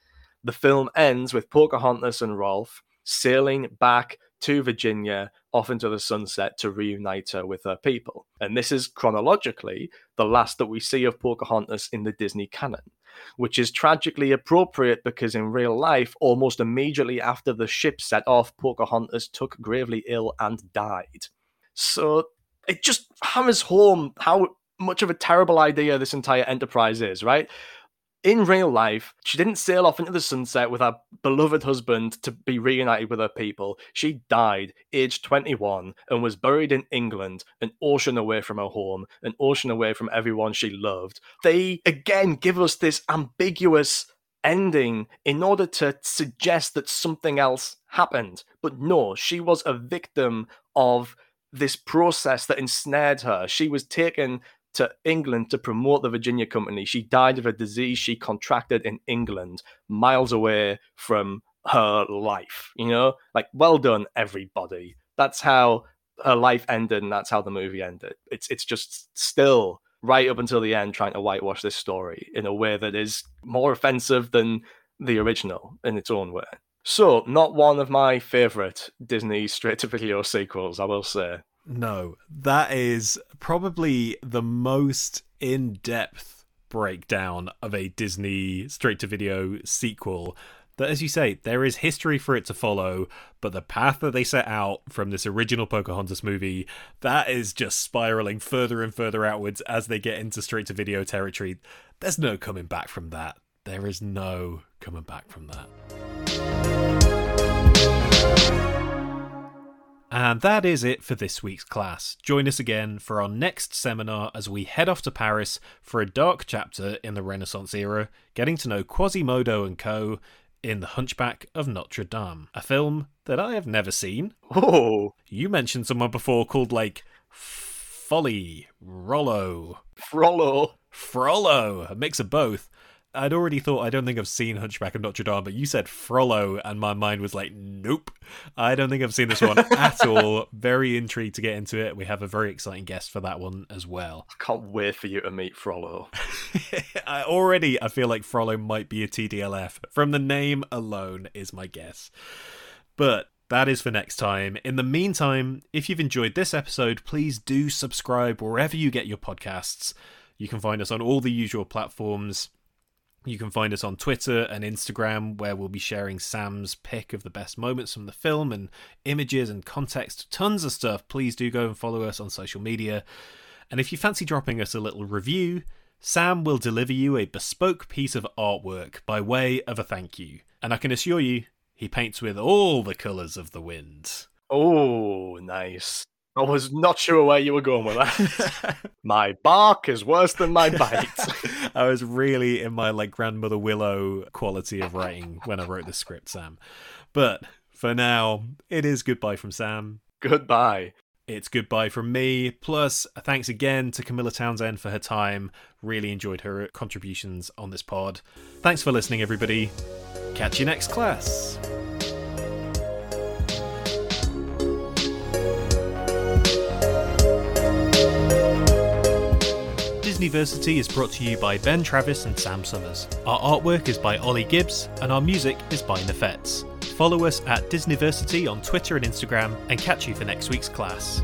the film ends with Pocahontas and Rolfe sailing back to Virginia off into the sunset to reunite her with her people. And this is chronologically the last that we see of Pocahontas in the Disney canon which is tragically appropriate because in real life, almost immediately after the ship set off, Pocahontas took gravely ill and died. So it just hammers home how much of a terrible idea this entire enterprise is, right? In real life, she didn't sail off into the sunset with her beloved husband to be reunited with her people. She died aged 21 and was buried in England, an ocean away from her home, an ocean away from everyone she loved. They again give us this ambiguous ending in order to suggest that something else happened. But no, she was a victim of this process that ensnared her. She was taken to England to promote the Virginia Company. She died of a disease she contracted in England, miles away from her life. You know, like, well done, everybody. That's how her life ended, and that's how the movie ended. It's it's just still right up until the end trying to whitewash this story in a way that is more offensive than the original in its own way. So, not one of my favorite Disney straight to video sequels, I will say. No, that is probably the most in depth breakdown of a Disney straight to video sequel. That, as you say, there is history for it to follow, but the path that they set out from this original Pocahontas movie, that is just spiraling further and further outwards as they get into straight to video territory. There's no coming back from that. There is no coming back from that. And that is it for this week's class. Join us again for our next seminar as we head off to Paris for a dark chapter in the Renaissance era, getting to know Quasimodo and co. in The Hunchback of Notre Dame, a film that I have never seen. Oh, you mentioned someone before called like Folly, Rollo, Frollo, Frollo, a mix of both. I'd already thought I don't think I've seen Hunchback of Notre Dame, but you said Frollo, and my mind was like, nope. I don't think I've seen this one [laughs] at all. Very intrigued to get into it. We have a very exciting guest for that one as well. I can't wait for you to meet Frollo. [laughs] I already I feel like Frollo might be a TDLF. From the name alone is my guess. But that is for next time. In the meantime, if you've enjoyed this episode, please do subscribe wherever you get your podcasts. You can find us on all the usual platforms. You can find us on Twitter and Instagram, where we'll be sharing Sam's pick of the best moments from the film and images and context, tons of stuff. Please do go and follow us on social media. And if you fancy dropping us a little review, Sam will deliver you a bespoke piece of artwork by way of a thank you. And I can assure you, he paints with all the colours of the wind. Oh, nice. I was not sure where you were going with that. [laughs] [laughs] my bark is worse than my bite. [laughs] I was really in my like grandmother Willow quality of writing when I wrote the script, Sam. But for now, it is goodbye from Sam. Goodbye. It's goodbye from me. Plus, thanks again to Camilla Townsend for her time. Really enjoyed her contributions on this pod. Thanks for listening, everybody. Catch you next class. Disneyversity is brought to you by Ben Travis and Sam Summers. Our artwork is by Ollie Gibbs, and our music is by Nefets. Follow us at Disneyversity on Twitter and Instagram, and catch you for next week's class.